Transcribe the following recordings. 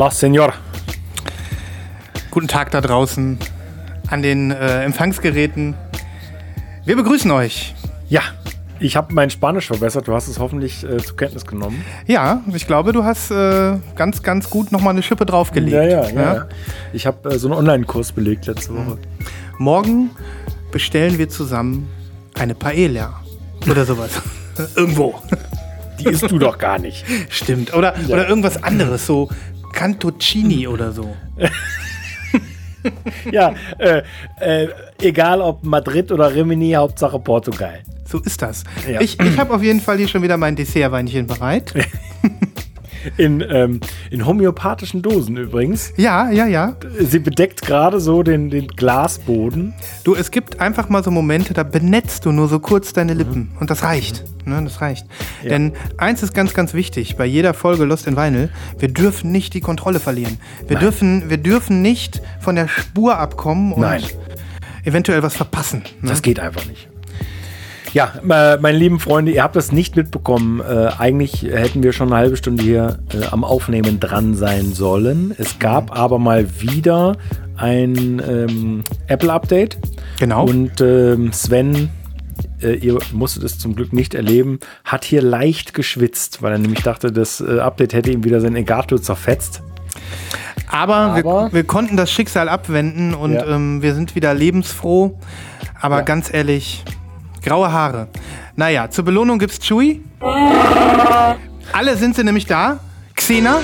Hola, Senor. Guten Tag da draußen an den äh, Empfangsgeräten. Wir begrüßen euch. Ja, ich habe mein Spanisch verbessert. Du hast es hoffentlich äh, zur Kenntnis genommen. Ja, ich glaube, du hast äh, ganz, ganz gut nochmal eine Schippe draufgelegt. Ja, ja, ja. Ich habe äh, so einen Online-Kurs belegt letzte Woche. Morgen bestellen wir zusammen eine Paella oder sowas. Irgendwo. Die isst du doch gar nicht. Stimmt. Oder, oder irgendwas anderes, so Cantoncini oder so. Ja, äh, äh, egal ob Madrid oder Rimini, Hauptsache Portugal. So ist das. Ja. Ich, ich habe auf jeden Fall hier schon wieder mein Dessertweinchen bereit. In, ähm, in homöopathischen Dosen übrigens. Ja, ja, ja. Sie bedeckt gerade so den, den Glasboden. Du, es gibt einfach mal so Momente, da benetzt du nur so kurz deine Lippen. Und das reicht. Ne, das reicht. Denn eins ist ganz, ganz wichtig bei jeder Folge Lost in Vinyl. Wir dürfen nicht die Kontrolle verlieren. Wir, dürfen, wir dürfen nicht von der Spur abkommen und Nein. eventuell was verpassen. Ne? Das geht einfach nicht. Ja, äh, meine lieben Freunde, ihr habt das nicht mitbekommen. Äh, eigentlich hätten wir schon eine halbe Stunde hier äh, am Aufnehmen dran sein sollen. Es gab aber mal wieder ein ähm, Apple-Update. Genau. Und ähm, Sven, äh, ihr musstet es zum Glück nicht erleben, hat hier leicht geschwitzt, weil er nämlich dachte, das äh, Update hätte ihm wieder sein Elgato zerfetzt. Aber, Aber- wir, wir konnten das Schicksal abwenden und Ja. ähm, wir sind wieder lebensfroh. Aber Ja. ganz ehrlich, graue Haare. Naja, zur Belohnung gibt's Chewie. Alle sind sie nämlich da. Xena.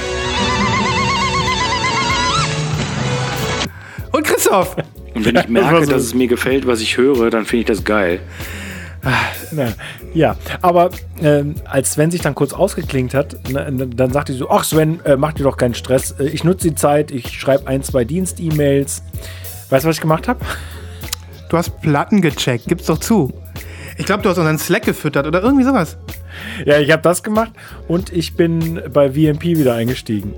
Und Christoph. Und wenn ich merke, so- dass es mir gefällt, was ich höre, dann finde ich das geil. Ja, aber ähm, als Sven sich dann kurz ausgeklingt hat, na, na, dann sagte sie so, ach Sven, äh, mach dir doch keinen Stress. Äh, ich nutze die Zeit, ich schreibe ein, zwei Dienst-E-Mails. Weißt du, was ich gemacht habe? Du hast Platten gecheckt. Gib's doch zu. Ich glaube, du hast unseren Slack gefüttert oder irgendwie sowas. Ja, ich habe das gemacht und ich bin bei VMP wieder eingestiegen.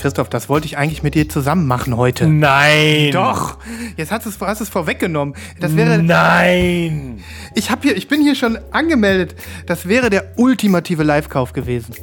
Christoph, das wollte ich eigentlich mit dir zusammen machen heute. Nein! Doch, jetzt hast du es, hast es vorweggenommen. Das wäre, Nein! ich, hab hier, ich bin hier schon angemeldet. Das wäre der ultimative Live-Kauf gewesen.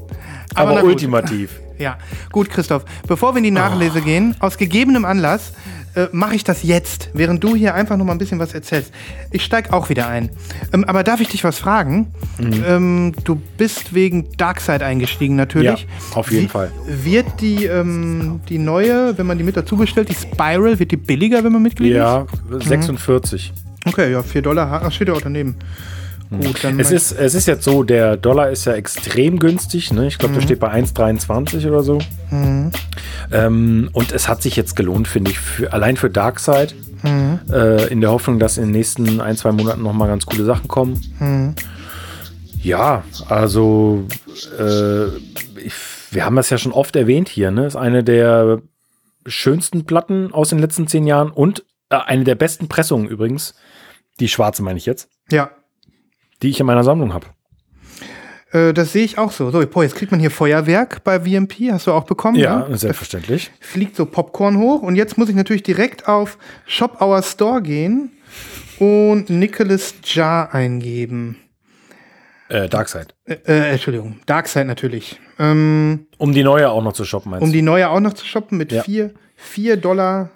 Aber, gut. ultimativ. Ja, gut, Christoph. Bevor wir in die Nachlese gehen, aus gegebenem Anlass äh, mache ich das jetzt, während du hier einfach noch mal ein bisschen was erzählst. Ich steig auch wieder ein. Ähm, aber darf ich dich was fragen? Mhm. Ähm, du bist wegen Darkseid eingestiegen, natürlich. Ja, auf jeden Wie- Fall. Wird die, ähm, die neue, wenn man die mit dazu bestellt, die Spiral, wird die billiger, wenn man Mitglied Ja, ist? 46. Okay, ja, 4 Dollar. steht ja auch daneben. Gut, dann. Es ist, es ist jetzt so, der Dollar ist ja extrem günstig. Ne? Ich glaube, der steht bei 1,23 oder so. Ähm, und es hat sich jetzt gelohnt, finde ich, für, allein für Darkseid. Äh, in der Hoffnung, dass in den nächsten ein, zwei Monaten noch mal ganz coole Sachen kommen. Ja, also äh, ich, wir haben das ja schon oft erwähnt hier. Ne? Ist eine der schönsten Platten aus den letzten zehn Jahren und äh, eine der besten Pressungen übrigens. Die schwarze meine ich jetzt, ja, die ich in meiner Sammlung habe. äh, das sehe ich auch so. So, boah, jetzt kriegt man hier Feuerwerk bei VMP. Hast du auch bekommen? Ja, ne? selbstverständlich. fliegt so Popcorn hoch und jetzt muss ich natürlich direkt auf Shop Our Store gehen und Nicholas Jar eingeben. Äh, Darkseid. Äh, äh, Entschuldigung, Darkseid natürlich. Ähm, Um die neue auch noch zu shoppen, meinst um du? die neue auch noch zu shoppen mit Ja. 4 vier Dollar.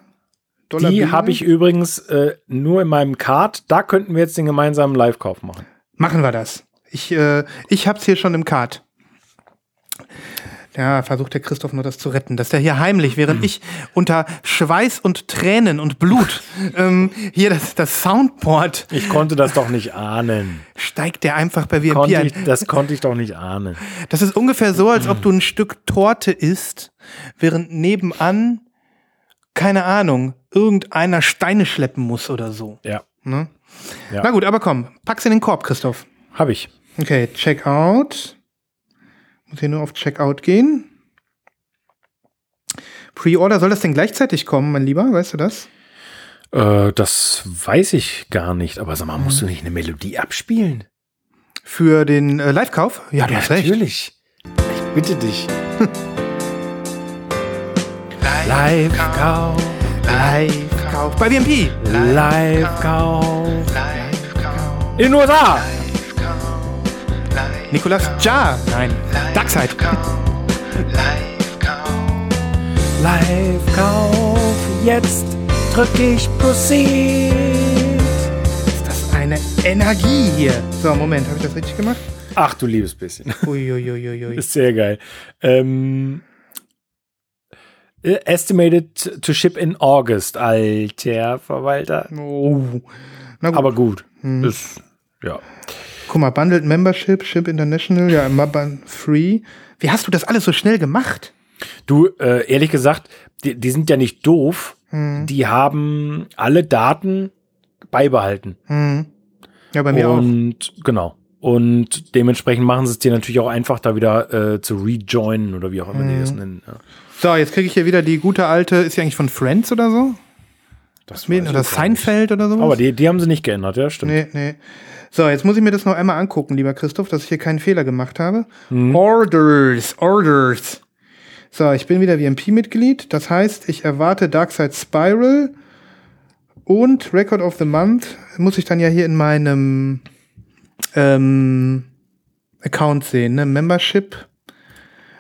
Dollar Die habe ich übrigens äh, nur in meinem Card. Da könnten wir jetzt den gemeinsamen Live-Kauf machen. Machen wir das. Ich, äh, ich hab's hier schon im Kart. Ja, versucht der Christoph nur das zu retten, dass der hier heimlich, während ich unter Schweiß und Tränen und Blut ähm, hier das, das Soundboard Ich konnte das doch nicht ahnen. steigt der einfach bei VMP Konnte ich, das konnte ich doch nicht ahnen. Das ist ungefähr so, als ob du ein Stück Torte isst, während nebenan, keine Ahnung, irgendeiner Steine schleppen muss oder so. Ja, Ne? Ja. Na gut, aber komm, pack's in den Korb, Christoph. habe ich. Okay, Checkout. Muss hier nur auf Checkout gehen. Pre-Order, soll das denn gleichzeitig kommen, mein Lieber? Weißt du das? Äh, das weiß ich gar nicht. Aber sag mal, musst du nicht eine Melodie abspielen? Für den äh, Live-Kauf? Ja, du hast recht. natürlich. Ich bitte dich. Live-Kauf. Live-Kauf. Bei BMP. Live-Kauf. In den USA. Nikolas Ja. Nein. Darkside. Live-Kauf. Jetzt drück ich Proceed. Ist das eine Energie hier? So, Moment, habe ich das richtig gemacht? Ach du liebes bisschen. Uiuiuiui. Ist sehr geil. Ähm, äh, estimated to ship in August, alter Verwalter. Oh. Gut. Aber gut. Ist, ja. Guck mal, Bundled Membership, Ship International, ja, Mabban Free. Wie hast du das alles so schnell gemacht? Du, äh, ehrlich gesagt, die, die sind ja nicht doof. Die haben alle Daten beibehalten. Hm. Ja, bei mir auch. Und genau. Und dementsprechend machen sie es dir natürlich auch einfach, da wieder äh, zu rejoinen oder wie auch immer die das nennen. Ja. So, jetzt kriege ich hier wieder die gute alte, ist die eigentlich von Friends oder so? Das Oder ich gar Seinfeld oder sowas? Aber die, die haben sie nicht geändert, ja, stimmt. Nee, nee. So, jetzt muss ich mir das noch einmal angucken, lieber Christoph, dass ich hier keinen Fehler gemacht habe. Orders, Orders. So, ich bin wieder VMP-Mitglied. Das heißt, ich erwarte Darkside Spiral und Record of the Month muss ich dann ja hier in meinem ähm, Account sehen, ne? Membership.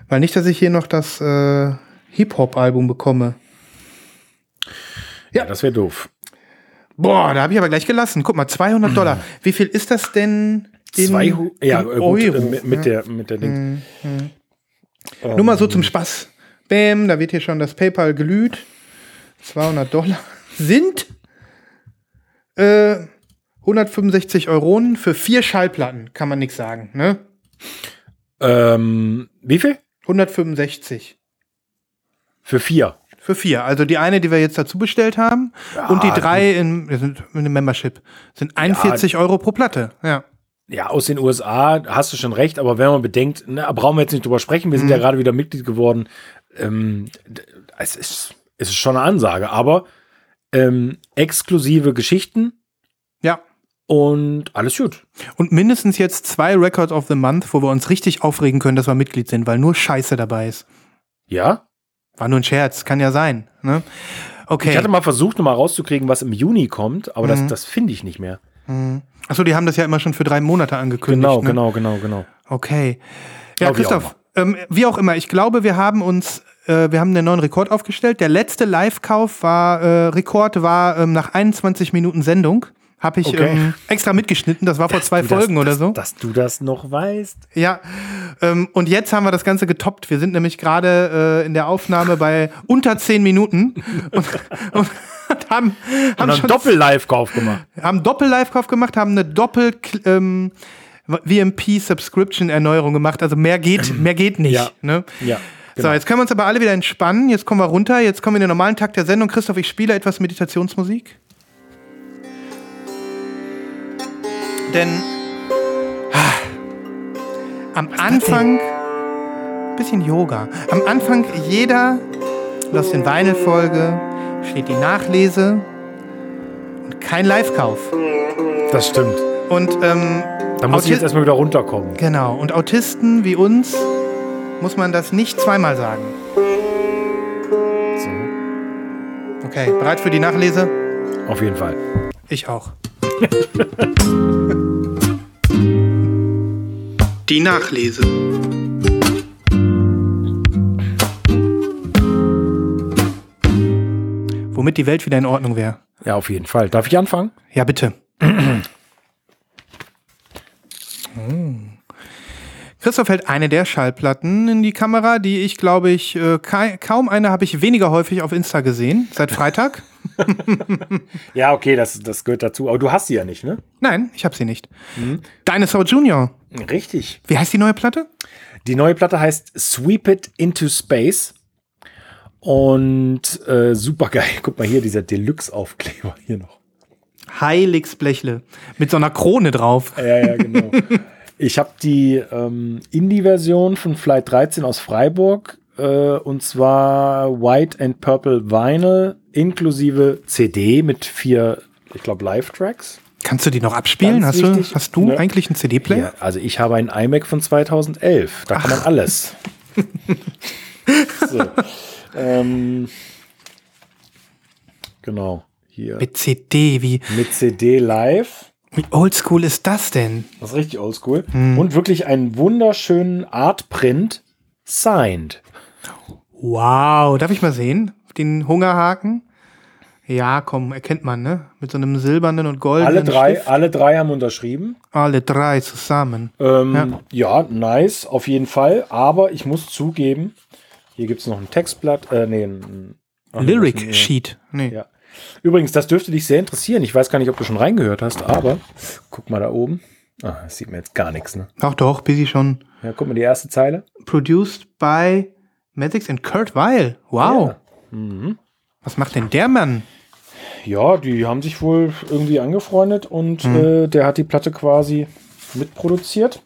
Weil nicht, dass ich hier noch das äh, Hip-Hop-Album bekomme. Ja, das wäre doof. Boah, da habe ich aber gleich gelassen. Guck mal, 200 Dollar. Wie viel ist das denn in, Zwei, ja, in äh, gut, Euro? äh, mit, mit der, mit der Dings. Nur mal so zum Spaß. Bäm, da wird hier schon das PayPal glüht. 200 Dollar sind äh, 165 Euronen für vier Schallplatten, kann man nichts sagen, ne? Ähm, wie viel? 165 Für vier. für vier. Also die eine, die wir jetzt dazu bestellt haben und die drei in, sind in dem Membership sind 41 Euro pro Platte. Ja. Ja, aus den USA hast du schon recht, aber wenn man bedenkt, ne, brauchen wir jetzt nicht drüber sprechen, wir sind ja gerade wieder Mitglied geworden. Ähm, es, ist, es ist schon eine Ansage, aber ähm, exklusive Geschichten Ja. und alles gut. Und mindestens jetzt zwei Records of the Month, wo wir uns richtig aufregen können, dass wir Mitglied sind, weil nur Scheiße dabei ist. Ja? War nur ein Scherz, kann ja sein. Ne? Okay. Ich hatte mal versucht, nochmal rauszukriegen, was im Juni kommt, aber das, das finde ich nicht mehr. Achso, die haben das ja immer schon für drei Monate angekündigt. Genau, ne? genau, genau, genau. Okay. Ja, Aber wie Christoph, ähm, wie auch immer, ich glaube, wir haben uns, äh, wir haben einen neuen Rekord aufgestellt. Der letzte Live-Kauf war, äh, Rekord war ähm, nach 21 Minuten Sendung. Habe ich Okay. ähm, extra mitgeschnitten, das war vor zwei Du das- Folgen oder dass, so. Dass du das noch weißt. Ja, ähm, und jetzt haben wir das Ganze getoppt. Wir sind nämlich gerade äh, in der Aufnahme bei unter 10 Minuten und, und, und haben, Und haben dann schon Doppel-Live-Kauf gemacht. haben Doppel-Live-Kauf gemacht, haben eine Doppel- ähm, VMP-Subscription-Erneuerung gemacht. Also mehr geht, mehr geht nicht. Ja. Ne? Ja. So, genau. jetzt können wir uns aber alle wieder entspannen. Jetzt kommen wir runter. Jetzt kommen wir in den normalen Takt der Sendung. Christoph, ich spiele etwas Meditationsmusik. Denn ah, am Anfang, bisschen Yoga, am Anfang jeder Lost in Vinyl-Folge steht die Nachlese und kein Live-Kauf. Das stimmt. Und ähm, Da muss ich Auti- jetzt erstmal wieder runterkommen. Genau. Und Autisten wie uns muss man das nicht zweimal sagen. Okay, bereit für die Nachlese? Auf jeden Fall. Ich auch. Die Nachlese. Womit die Welt wieder in Ordnung wäre. Ja, auf jeden Fall. Darf ich anfangen? Ja, bitte. Christoph hält eine der Schallplatten in die Kamera, die ich, glaube ich, äh, ka kaum eine habe ich weniger häufig auf Insta gesehen, seit Freitag. Ja, okay, das, das gehört dazu. Aber du hast sie ja nicht, ne? Nein, ich habe sie nicht. Dinosaur Junior. Richtig. Wie heißt die neue Platte? Die neue Platte heißt Sweep It Into Space. Und äh, super geil. Guck mal hier, dieser Deluxe-Aufkleber hier noch. Heiligsblechle. Mit so einer Krone drauf. Ja, ja, genau. ich habe die ähm, Indie-Version von Flight 13 aus Freiburg. Äh, und zwar White and Purple Vinyl inklusive CD mit vier, ich glaube, Live-Tracks. Kannst du die noch abspielen? Ganz Hast du, wichtig. hast du Ne. eigentlich einen CD-Player? Ja, also ich habe einen iMac von 2011. Da kann man alles. so. ähm, genau. Hier. Mit CD, wie, Mit CD live. Wie oldschool ist das denn? Das ist richtig oldschool. Und wirklich einen wunderschönen Artprint signed. Wow, darf ich mal sehen? Den Hungerhaken? Ja, komm, erkennt man, ne? Mit so einem silbernen und goldenen Alle drei, Stift. alle drei haben unterschrieben. Alle drei zusammen. Ähm, ja. nice, auf jeden Fall. Aber ich muss zugeben, hier gibt es noch ein Textblatt. Äh, nee, ein, Lyric Sheet. Nee. Ja. Übrigens, das dürfte dich sehr interessieren. Ich weiß gar nicht, ob du schon reingehört hast, aber guck mal da oben. Ah, das sieht mir jetzt gar nichts, ne? Doch, doch, busy schon. Ja, guck mal, die erste Zeile. Produced by Maddox and Kurt Weil. Wow. Was macht denn der Mann? Ja, die haben sich wohl irgendwie angefreundet und Mhm. äh, der hat die Platte quasi mitproduziert.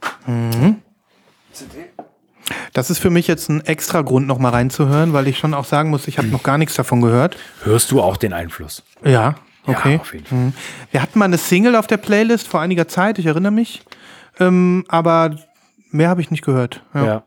Das ist für mich jetzt ein extra Grund, noch mal reinzuhören, weil ich schon auch sagen muss, ich habe noch gar nichts davon gehört. Hörst du auch den Einfluss? Ja, okay. Ja, auf jeden Fall. Mhm. Wir hatten mal eine Single auf der Playlist vor einiger Zeit, ich erinnere mich. Ähm, aber mehr habe ich nicht gehört. Ja. Ja.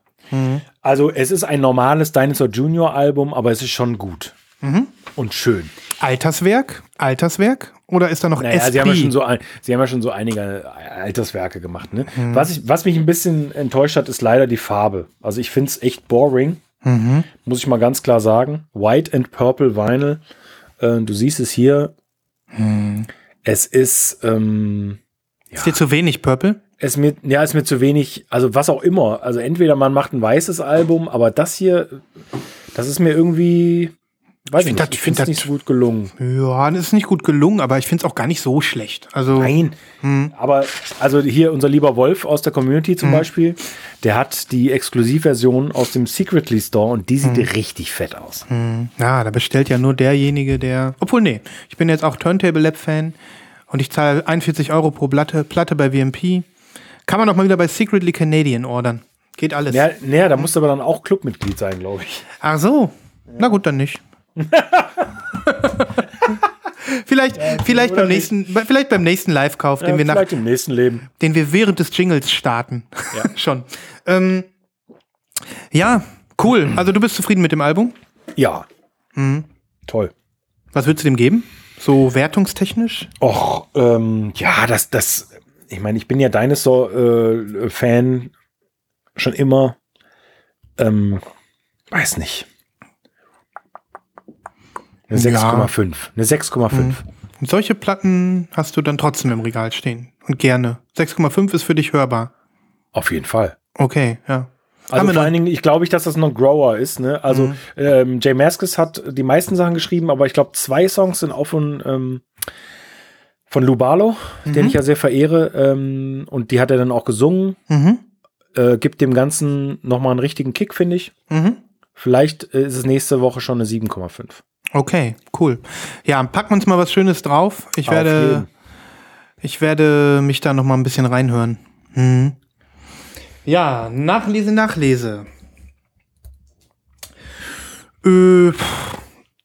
Also es ist ein normales Dinosaur Junior Album, aber es ist schon gut. Mhm. Und schön. Alterswerk? Alterswerk? Oder ist da noch Naja, SP? sie haben, ja schon so ein, sie haben ja schon so einige Alterswerke gemacht. Ne? Mhm. Was, ich, was mich ein bisschen enttäuscht hat, ist leider die Farbe. Also ich finde es echt boring. Mhm. Muss ich mal ganz klar sagen. White and Purple Vinyl. Äh, du siehst es hier. Mhm. Es ist, ähm, Ist dir zu wenig Purple? es mir, ja, ist mir zu wenig, also was auch immer. Also entweder man macht ein weißes Album, aber das hier, das ist mir irgendwie, weiß ich, find nicht, das- ich find finde das- nicht so gut gelungen. Ja, das ist nicht gut gelungen, aber ich finde es auch gar nicht so schlecht. Also, Nein, aber also hier unser lieber Wolf aus der Community zum Beispiel, der hat die Exklusivversion aus dem Secretly Store und die sieht Mhm. richtig fett aus. ja, da bestellt ja nur derjenige, der. Obwohl, nee, ich bin jetzt auch Turntable Lab Fan und ich zahle 41 Euro pro Platte, Platte bei WMP. Kann man auch mal wieder bei Secretly Canadian ordern. Geht alles. Ja, naja, da musst du aber dann auch Clubmitglied sein, glaube ich. Ach so. Na gut, dann nicht. vielleicht, vielleicht, oder beim nächsten, vielleicht beim nächsten Live-Kauf, den, Ja, wir nach, vielleicht im nächsten Leben. den wir während des Jingles starten. Ja. Schon. Ähm, ja, cool. Also du bist zufrieden mit dem Album? Ja. Mhm. Toll. Was würdest du dem geben? So wertungstechnisch? Och, ähm, ja, das, das, ich meine, ich bin ja Dinosaur-Fan schon immer. Ähm, weiß nicht. Eine Ja. 6,5. Eine 6,5. Und solche Platten hast du dann trotzdem im Regal stehen. Und gerne. 6,5 ist für dich hörbar. Auf jeden Fall. Okay, ja. Also vor allen Dingen, ich glaube ich, dass das noch Grower ist. Ne? Also ähm, Jay Mascis hat die meisten Sachen geschrieben, aber ich glaube, zwei Songs sind auch von, ähm, von Lou Barlow, den ich ja sehr verehre. Ähm, und die hat er dann auch gesungen. Mhm. Äh, gibt dem Ganzen nochmal einen richtigen Kick, finde ich. Mhm. Vielleicht äh, ist es nächste Woche schon eine 7,5. Okay, cool. Ja, packen wir uns mal was Schönes drauf. Ich Auf werde, jeden. ich werde mich da noch mal ein bisschen reinhören. Mhm. Ja, Nachlese, Nachlese. Äh,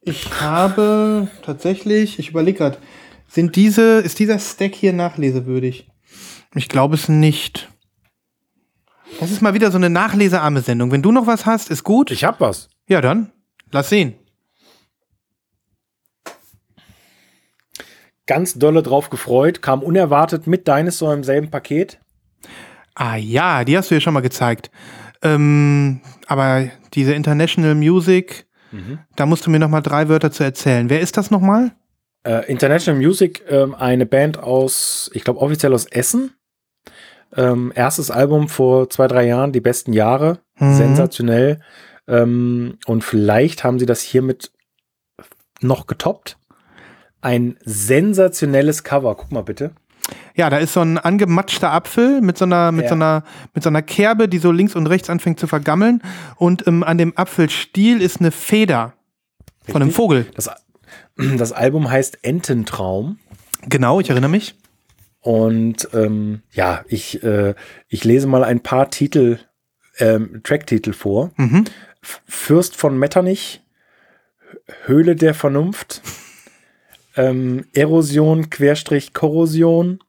ich habe tatsächlich, ich überlege gerade, sind diese, ist dieser Stack hier nachlesewürdig? Ich glaube es nicht. Das ist mal wieder so eine nachlesearme Sendung. Wenn du noch was hast, ist gut. Ich hab was. ja, dann lass sehen. Ganz dolle drauf gefreut, kam unerwartet mit Dinosaur im selben Paket. Ah ja, die hast du ja schon mal gezeigt. Ähm, aber diese International Music, da musst du mir noch mal drei Wörter zu erzählen. Wer ist das noch mal? Äh, International Music, ähm, eine Band aus, ich glaube offiziell aus Essen. Ähm, erstes Album vor zwei, drei Jahren, die besten Jahre. Mhm. Sensationell. Ähm, und vielleicht haben sie das hiermit noch getoppt. Ein sensationelles Cover. Guck mal bitte. Ja, da ist so ein angematschter Apfel mit so einer, mit Ja. so einer, mit so einer Kerbe, die so links und rechts anfängt zu vergammeln. Und ähm, an dem Apfelstiel ist eine Feder von einem Richtig. Vogel. Das, das Album heißt Ententraum. Genau, ich erinnere mich. Und ähm, ja, ich, äh, ich lese mal ein paar Titel, ähm, Tracktitel vor. Mhm. Fürst von Metternich, Höhle der Vernunft, ähm, Erosion, Querstrich, Korrosion,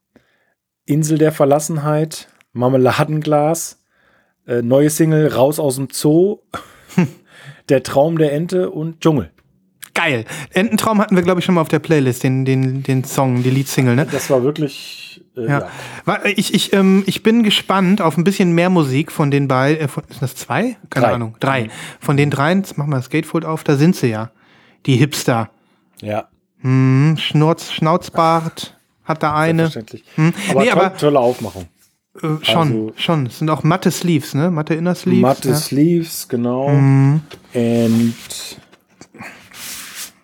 Insel der Verlassenheit, Marmeladenglas, äh, neue Single Raus aus dem Zoo, Der Traum der Ente und Dschungel. Geil. Ententraum hatten wir, glaube ich, schon mal auf der Playlist, den, den, den Song, die Leadsingle, ne? Das war wirklich, äh, Ja. Wa- Ich, ich, ähm, ich bin gespannt auf ein bisschen mehr Musik von den beiden. Äh, von- sind das zwei? Keine Drei. Ahnung. Drei. Von den dreien, jetzt machen wir das Gatefold auf, da sind sie ja. Die Hipster. ja. Hm, Schnurz, Schnauzbart hat da eine. Selbstverständlich. Hm. Aber, nee, aber tolle Aufmachung. äh, schon, also- schon. Es sind auch matte Sleeves, ne? Matte Inner Sleeves. Matte ja. Sleeves, genau. Mhm. And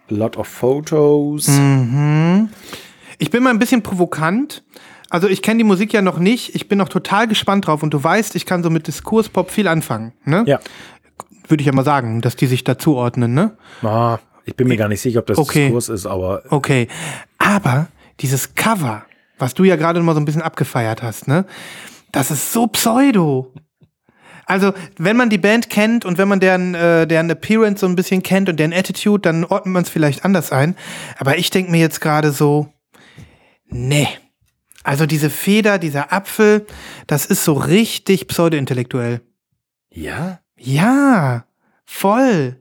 a lot of photos. Mhm. Ich bin mal ein bisschen provokant. Also ich kenne die Musik ja noch nicht. Ich bin noch total gespannt drauf. Und du weißt, ich kann so mit Diskurspop viel anfangen. Ne? Ja. Würde ich ja mal sagen, dass die sich dazu ordnen. Ne? Ah, ich bin mir gar nicht sicher, ob das Okay. Diskurs ist, aber Okay. Aber dieses Cover, was du ja gerade mal so ein bisschen abgefeiert hast, ne? Das ist so pseudo. Also, wenn man die Band kennt und wenn man deren, äh, deren Appearance so ein bisschen kennt und deren Attitude, dann ordnet man es vielleicht anders ein. Aber ich denke mir jetzt gerade so, nee. Also diese Feder, dieser Apfel, das ist so richtig pseudo-intellektuell. ja. Ja, voll.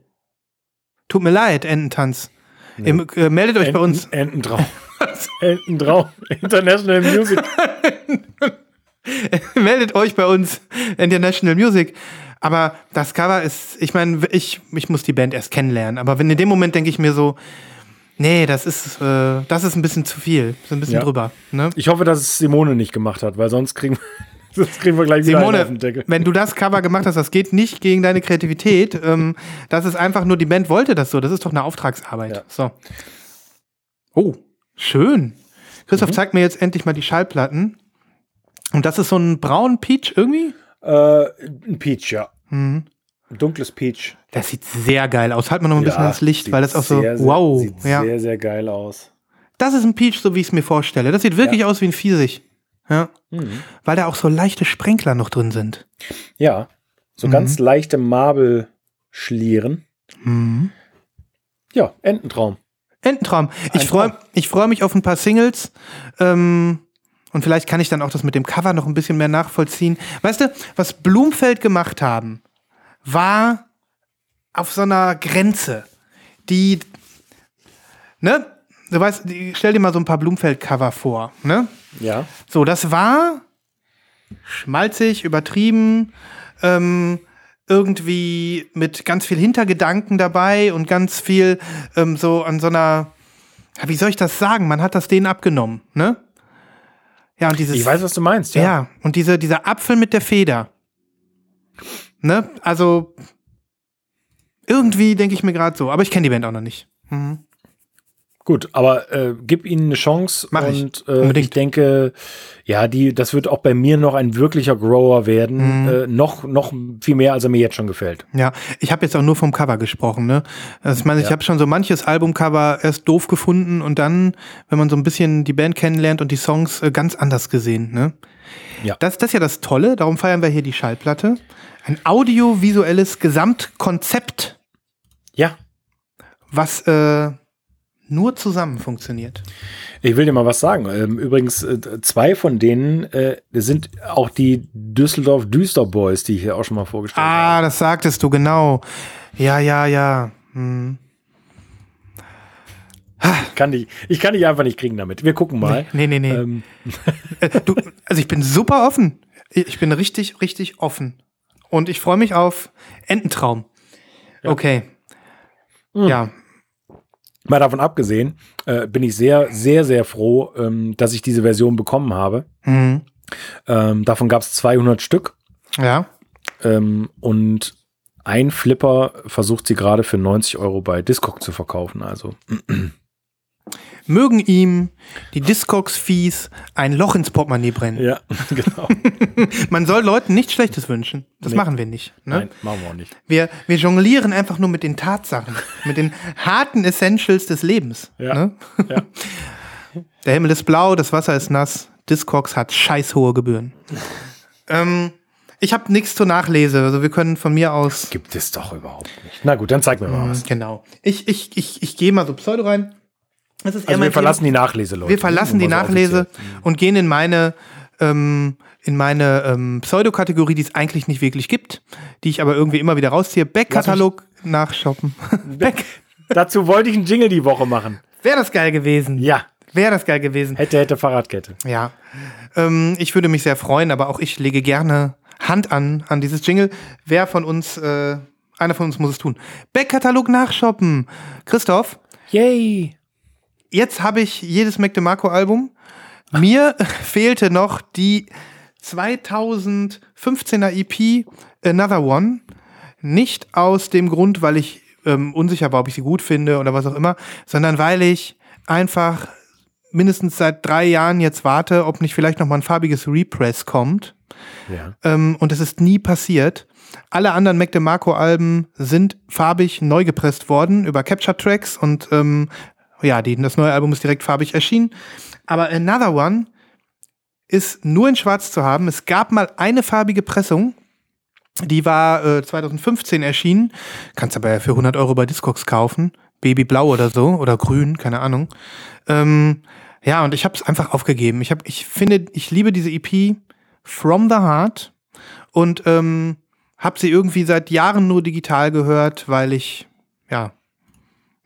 Tut mir leid, Ententanz. Ihr, äh, meldet euch bei uns. Ententraum. Ententraum. International Music. meldet euch bei uns International Music. Aber das Cover ist, ich meine, ich, ich muss die Band erst kennenlernen. Aber wenn in dem Moment denke ich mir so, nee, das ist, äh, das ist ein bisschen zu viel. So ein bisschen Ja. drüber. Ne? Ich hoffe, dass es Simone nicht gemacht hat, weil sonst kriegen, sonst kriegen wir gleich einen auf den Simone, Deckel. wenn du das Cover gemacht hast, das geht nicht gegen deine Kreativität. Ähm, das ist einfach nur, die Band wollte das so. Das ist doch eine Auftragsarbeit. Ja. So. Oh, schön. Christoph Mhm. zeigt mir jetzt endlich mal die Schallplatten. Und das ist so ein braun Peach irgendwie? Äh, ein Peach, ja. Mhm. Ein dunkles Peach. Das sieht sehr geil aus. Halt mal noch ein bisschen Ja, ins Licht, sieht weil das auch so, sehr, wow. Sieht ja. sehr, sehr geil aus. Das ist ein Peach, so wie ich es mir vorstelle. Das sieht wirklich aus wie ein Pfirsich. Ja. Mhm. Weil da auch so leichte Sprenkler noch drin sind. Ja. So Mhm. ganz leichte Marbelschlieren. Mhm. Ja, Ententraum. Ententraum. Ich freue ich freu mich auf ein paar Singles. Ähm, und vielleicht kann ich dann auch das mit dem Cover noch ein bisschen mehr nachvollziehen. Weißt du, was Blumfeld gemacht haben, war auf so einer Grenze, die, ne? Du weißt, stell dir mal so ein paar Blumfeld-Cover vor, ne? Ja. So, das war schmalzig, übertrieben, ähm, irgendwie mit ganz viel Hintergedanken dabei und ganz viel ähm, so an so einer, wie soll ich das sagen? Man hat das denen abgenommen, ne? Ja, und dieses. Ich weiß, was du meinst, ja. ja. und diese, dieser Apfel mit der Feder. Ne? Also, irgendwie denke ich mir gerade so, aber ich kenne die Band auch noch nicht. Mhm. Gut, aber äh, gib ihnen eine Chance Mach ich. und äh, Unbedingt. ich denke, ja, die, das wird auch bei mir noch ein wirklicher Grower werden. Mhm. Äh, noch, noch viel mehr, als er mir jetzt schon gefällt. Ja, ich habe jetzt auch nur vom Cover gesprochen, ne? Also ich meine, ich Ja. habe schon so manches Albumcover erst doof gefunden und dann, wenn man so ein bisschen die Band kennenlernt und die Songs, äh, ganz anders gesehen, ne? Ja. Das, das ist ja das Tolle, darum feiern wir hier die Schallplatte. Ein audiovisuelles Gesamtkonzept, Ja, was äh, nur zusammen funktioniert. ich will dir mal was sagen. Ähm, übrigens, äh, zwei von denen äh, sind auch die Düsseldorf Düster Boys, die ich hier auch schon mal vorgestellt habe. Ah, das sagtest du, genau. Ja, ja, ja. Hm. Kann ich, ich kann dich einfach nicht kriegen damit. Wir gucken mal. Nee, nee, nee. Ähm, Äh, du, also ich bin super offen. Ich bin richtig, richtig offen. Und ich freue mich auf Ententraum. Okay. Hm. Ja. Mal davon abgesehen, äh, bin ich sehr, sehr, sehr froh, ähm, dass ich diese Version bekommen habe. Mhm. Ähm, davon gab es 200 Stück. Ja. Ähm, und ein Flipper versucht sie gerade für 90 Euro bei Discog zu verkaufen. Also Mögen ihm die Discogs-Fees ein Loch ins Portemonnaie brennen. ja, genau. Man soll Leuten nichts Schlechtes wünschen. Das Nee. machen wir nicht. Ne? Nein, machen wir auch nicht. Wir, wir jonglieren einfach nur mit den Tatsachen, mit den harten Essentials des Lebens. Ja. Ne? Ja. Der Himmel ist blau, das Wasser ist nass, Discogs hat scheißhohe Gebühren. ähm, ich habe nichts zur Nachlese, also wir können von mir aus. Gibt es doch überhaupt nicht. Na gut, dann zeig mir mal was. Genau. Ich, ich, ich, ich gehe mal so Pseudo rein. Das ist eher Also wir verlassen Thema. die Nachlese, Leute. Wir verlassen die Nachlese offiziell. und gehen in meine, ähm, in meine ähm, Pseudokategorie, die es eigentlich nicht wirklich gibt, die ich aber irgendwie immer wieder rausziehe. Backkatalog nachshoppen. Back. Dazu wollte ich einen Jingle die Woche machen. Wäre das geil gewesen. Ja, Wäre das geil gewesen. hätte, hätte Fahrradkette. Ja. Ähm, ich würde mich sehr freuen, aber auch ich lege gerne Hand an, an dieses Jingle. Wer von uns, äh, einer von uns muss es tun. Backkatalog nachshoppen. Christoph, Yay! Jetzt habe ich jedes Mac DeMarco-Album. Mir fehlte noch die 2015er EP Another One. Nicht aus dem Grund, weil ich ähm, unsicher war, ob ich sie gut finde oder was auch immer, sondern weil ich einfach mindestens seit drei Jahren jetzt warte, ob nicht vielleicht noch mal ein farbiges Repress kommt. Ja. Ähm, und es ist nie passiert. Alle anderen Mac DeMarco-Alben sind farbig neu gepresst worden über Capture Tracks und ähm, ja, die, das neue Album ist direkt farbig erschienen. Aber Another One ist nur in Schwarz zu haben. Es gab mal eine farbige Pressung, die war äh, 2015 erschienen. Kannst aber ja für 100 Euro bei Discogs kaufen. Babyblau oder so oder grün, keine Ahnung. Ähm, ja, und ich habe es einfach aufgegeben. Ich, hab, ich finde, ich liebe diese EP From the Heart und ähm, habe sie irgendwie seit Jahren nur digital gehört, weil ich ja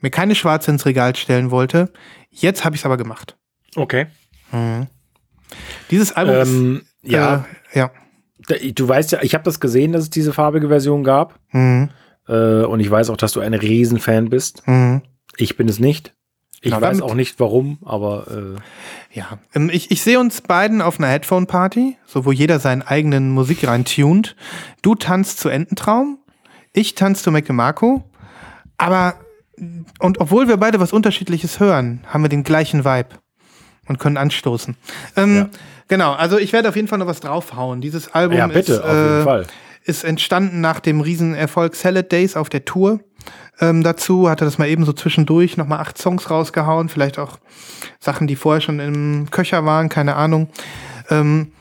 mir keine schwarze ins Regal stellen wollte. Jetzt habe ich es aber gemacht. Okay. Dieses Album Ähm, ist ja, äh, ja. Du weißt ja, ich habe das gesehen, dass es diese farbige Version gab. Mhm. Äh, und ich weiß auch, dass du ein Riesenfan bist. Mhm. Ich bin es nicht. Ich Genau, weiß auch nicht warum, aber äh, Ja, ähm, ich, ich sehe uns beiden auf einer Headphone-Party, so wo jeder seinen eigenen Musik reintunt. Du tanzt zu Ententraum, ich tanze zu Mac DeMarco, aber und obwohl wir beide was Unterschiedliches hören, haben wir den gleichen Vibe und können anstoßen. Ähm, Ja. Genau, also ich werde auf jeden Fall noch was draufhauen. Dieses Album ja, bitte, ist, äh, ist entstanden nach dem Riesenerfolg Salad Days auf der Tour. Ähm, dazu hatte das mal eben so zwischendurch nochmal acht Songs rausgehauen, vielleicht auch Sachen, die vorher schon im Köcher waren, keine Ahnung. Ähm,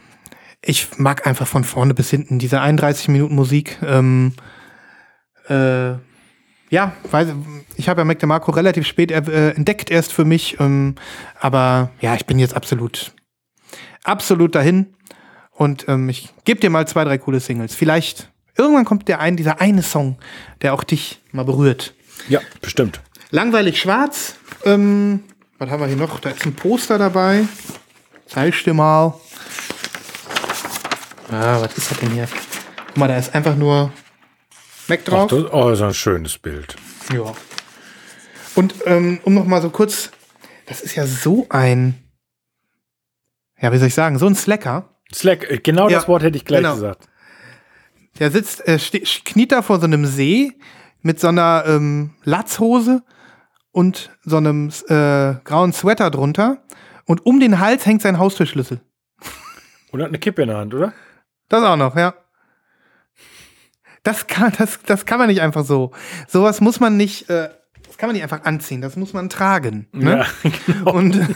ich mag einfach von vorne bis hinten diese 31 Minuten Musik. Ähm, äh, ja, weiß, ich habe ja Mac DeMarco relativ spät äh, entdeckt erst für mich, ähm, aber ja, ich bin jetzt absolut, absolut dahin. Und ähm, ich gebe dir mal zwei, drei coole Singles. Vielleicht irgendwann kommt der ein, dieser eine Song, der auch dich mal berührt. Ja, bestimmt. Langweilig schwarz. Ähm, was haben wir hier noch? Da ist ein Poster dabei. Zeig dir mal. Ah, was ist das denn hier? Guck mal, da ist einfach nur Mac Ach, drauf. das, oh, ist ein schönes Bild. Ja. Und ähm, um noch mal so kurz, das ist ja so ein, ja, wie soll ich sagen, so ein Slacker. Slack, äh, genau Ja, das Wort hätte ich gleich genau. gesagt. Der sitzt, äh, kniet da vor so einem See mit so einer ähm, Latzhose und so einem äh, grauen Sweater drunter. Und um den Hals hängt sein Haustürschlüssel. Und hat eine Kippe in der Hand, oder? Das auch noch, ja. Das kann, das, das kann man nicht einfach so. Sowas muss man nicht, äh, das kann man nicht einfach anziehen. Das muss man tragen. Ne? Ja, genau. Und,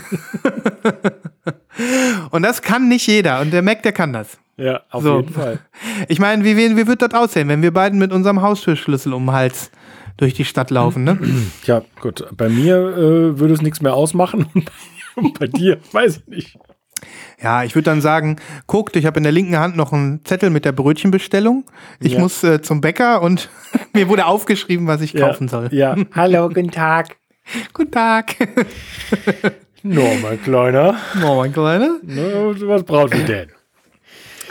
und das kann nicht jeder. Und der Mac, der kann das. Ja, auf So. jeden Fall. Ich meine, wie, wie, wie wird das aussehen, wenn wir beiden mit unserem Haustürschlüssel um den Hals durch die Stadt laufen, ne? Ja, gut. Bei mir äh, würde es nichts mehr ausmachen. Und bei dir, weiß ich nicht. Ja, ich würde dann sagen, guckt, ich habe in der linken Hand noch einen Zettel mit der Brötchenbestellung. Ich Ja. muss äh, zum Bäcker und mir wurde aufgeschrieben, was ich kaufen soll. Ja. Hallo, guten Tag. Guten Tag. No, mein Kleiner. Mein Kleiner. Ne, was brauchst du denn?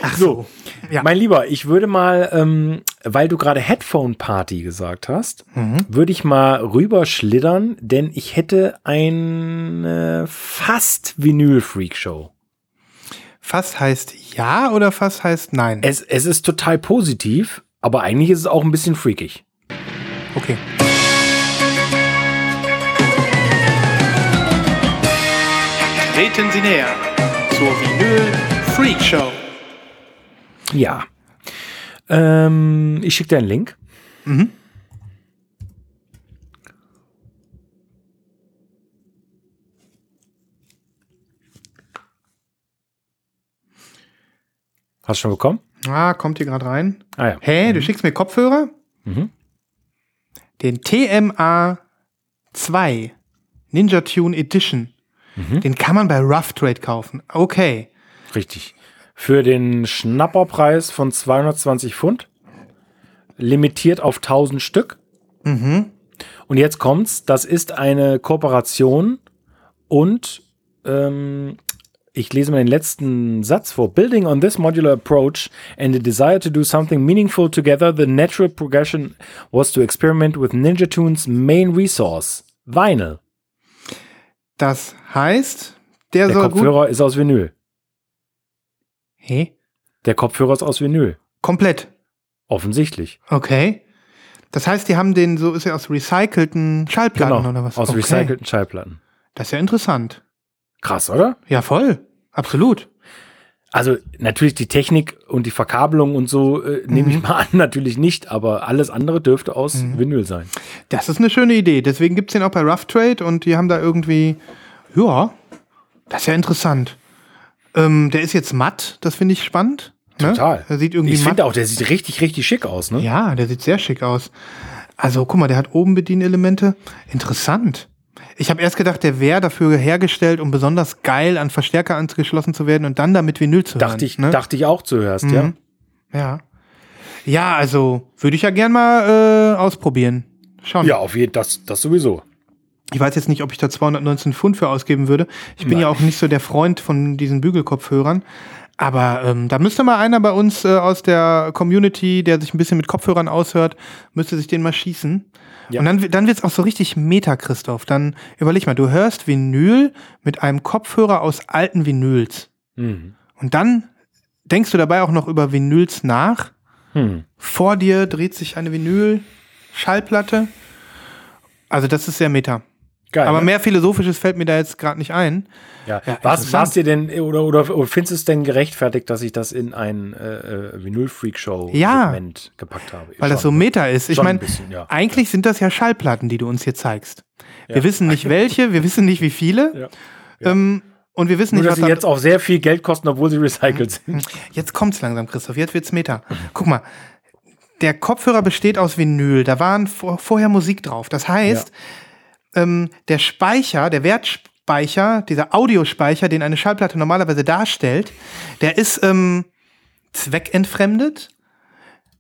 Ach So, Ja. mein Lieber, ich würde mal, ähm, weil du gerade Headphone Party gesagt hast, Mhm. würde ich mal rüberschlittern, denn ich hätte eine fast Vinyl-Freak-Show. Fast heißt ja oder fast heißt nein? Es, es ist total positiv, aber eigentlich ist es auch ein bisschen freakig. Okay. Treten Sie näher zur Vinyl Freak Show. Ja. Ähm, ich schicke dir einen Link. Hast du schon bekommen? Ah, kommt hier gerade rein. Ah ja. Hä, du schickst mir Kopfhörer? Mhm. Den TMA 2 Ninja Tune Edition. Mhm. Den kann man bei Rough Trade kaufen. Okay. Richtig. Für den Schnapperpreis von 220 Pfund. Limitiert auf 1000 Stück. Und jetzt kommt's. Das ist eine Kooperation und ähm, ich lese mal den letzten Satz vor. Building on this modular approach and the desire to do something meaningful together, the natural progression was to experiment with Ninja Tunes main resource, Vinyl. Das heißt, der, Der soll gut. Kopfhörer ist aus Vinyl. Hä? Der Kopfhörer ist aus Vinyl. Komplett. Offensichtlich. Okay. Das heißt, die haben den, so ist er aus recycelten Schallplatten oder was? Genau. Aus okay. recycelten Schallplatten. Das ist ja interessant. Krass, oder? Ja, voll. Absolut. Also natürlich die Technik und die Verkabelung und so äh, nehme Mhm. ich mal an, natürlich nicht, aber alles andere dürfte aus Vinyl sein. Das ist eine schöne Idee. Deswegen gibt es den auch bei Rough Trade und die haben da irgendwie, ja, das ist ja interessant. Ähm, der ist jetzt matt, das finde ich spannend. Ne? Total. Der sieht irgendwie ich finde auch, der sieht richtig, richtig schick aus, ne? Ja, der sieht sehr schick aus. Also, guck mal, der hat oben Bedienelemente. Interessant. Ich habe erst gedacht, der wäre dafür hergestellt, um besonders geil an Verstärker angeschlossen zu werden und dann damit Vinyl zu hören. dachte ich, ne? dachte ich auch zuerst, ja. Mhm. Ja. Ja, also würde ich ja gern mal äh, ausprobieren. Schauen. Ja, auf jeden Fall, das, das sowieso. Ich weiß jetzt nicht, ob ich da 219 Pfund für ausgeben würde. Ich bin ja auch nicht so der Freund von diesen Bügelkopfhörern. Aber ähm, da müsste mal einer bei uns äh, aus der Community, der sich ein bisschen mit Kopfhörern aushört, müsste sich den mal schießen. Ja. Und dann, dann wird's auch so richtig Meta, Christoph. Dann überleg mal, du hörst Vinyl mit einem Kopfhörer aus alten Vinyls. Mhm. Und dann denkst du dabei auch noch über Vinyls nach. Hm. Vor dir dreht sich eine Vinyl-Schallplatte. Also das ist sehr Meta. Geil. Aber ne? mehr Philosophisches fällt mir da jetzt gerade nicht ein. Ja. Ja, was interessant. war's dir denn, oder, oder, oder findest du es denn gerechtfertigt, dass ich das in ein äh, äh, Vinyl-Freak-Show-Segment Ja. gepackt habe? Weil das so Schon. Meta ist. Ich Schon ein meine, ja. eigentlich sind das ja Schallplatten, die du uns hier zeigst. Wir Ja. wissen nicht welche, wir wissen nicht wie viele. Ja. Ähm, und wir wissen Nur, nicht, dass was sie jetzt auch sehr viel Geld kosten, obwohl sie recycelt sind. Jetzt kommt's langsam, Christoph. Jetzt wird's Meta. Guck mal. Der Kopfhörer besteht aus Vinyl. Da waren vor, vorher Musik drauf. Das heißt, ähm, der Speicher, der Wertspeicher, dieser Audiospeicher, den eine Schallplatte normalerweise darstellt, der ist ähm, zweckentfremdet.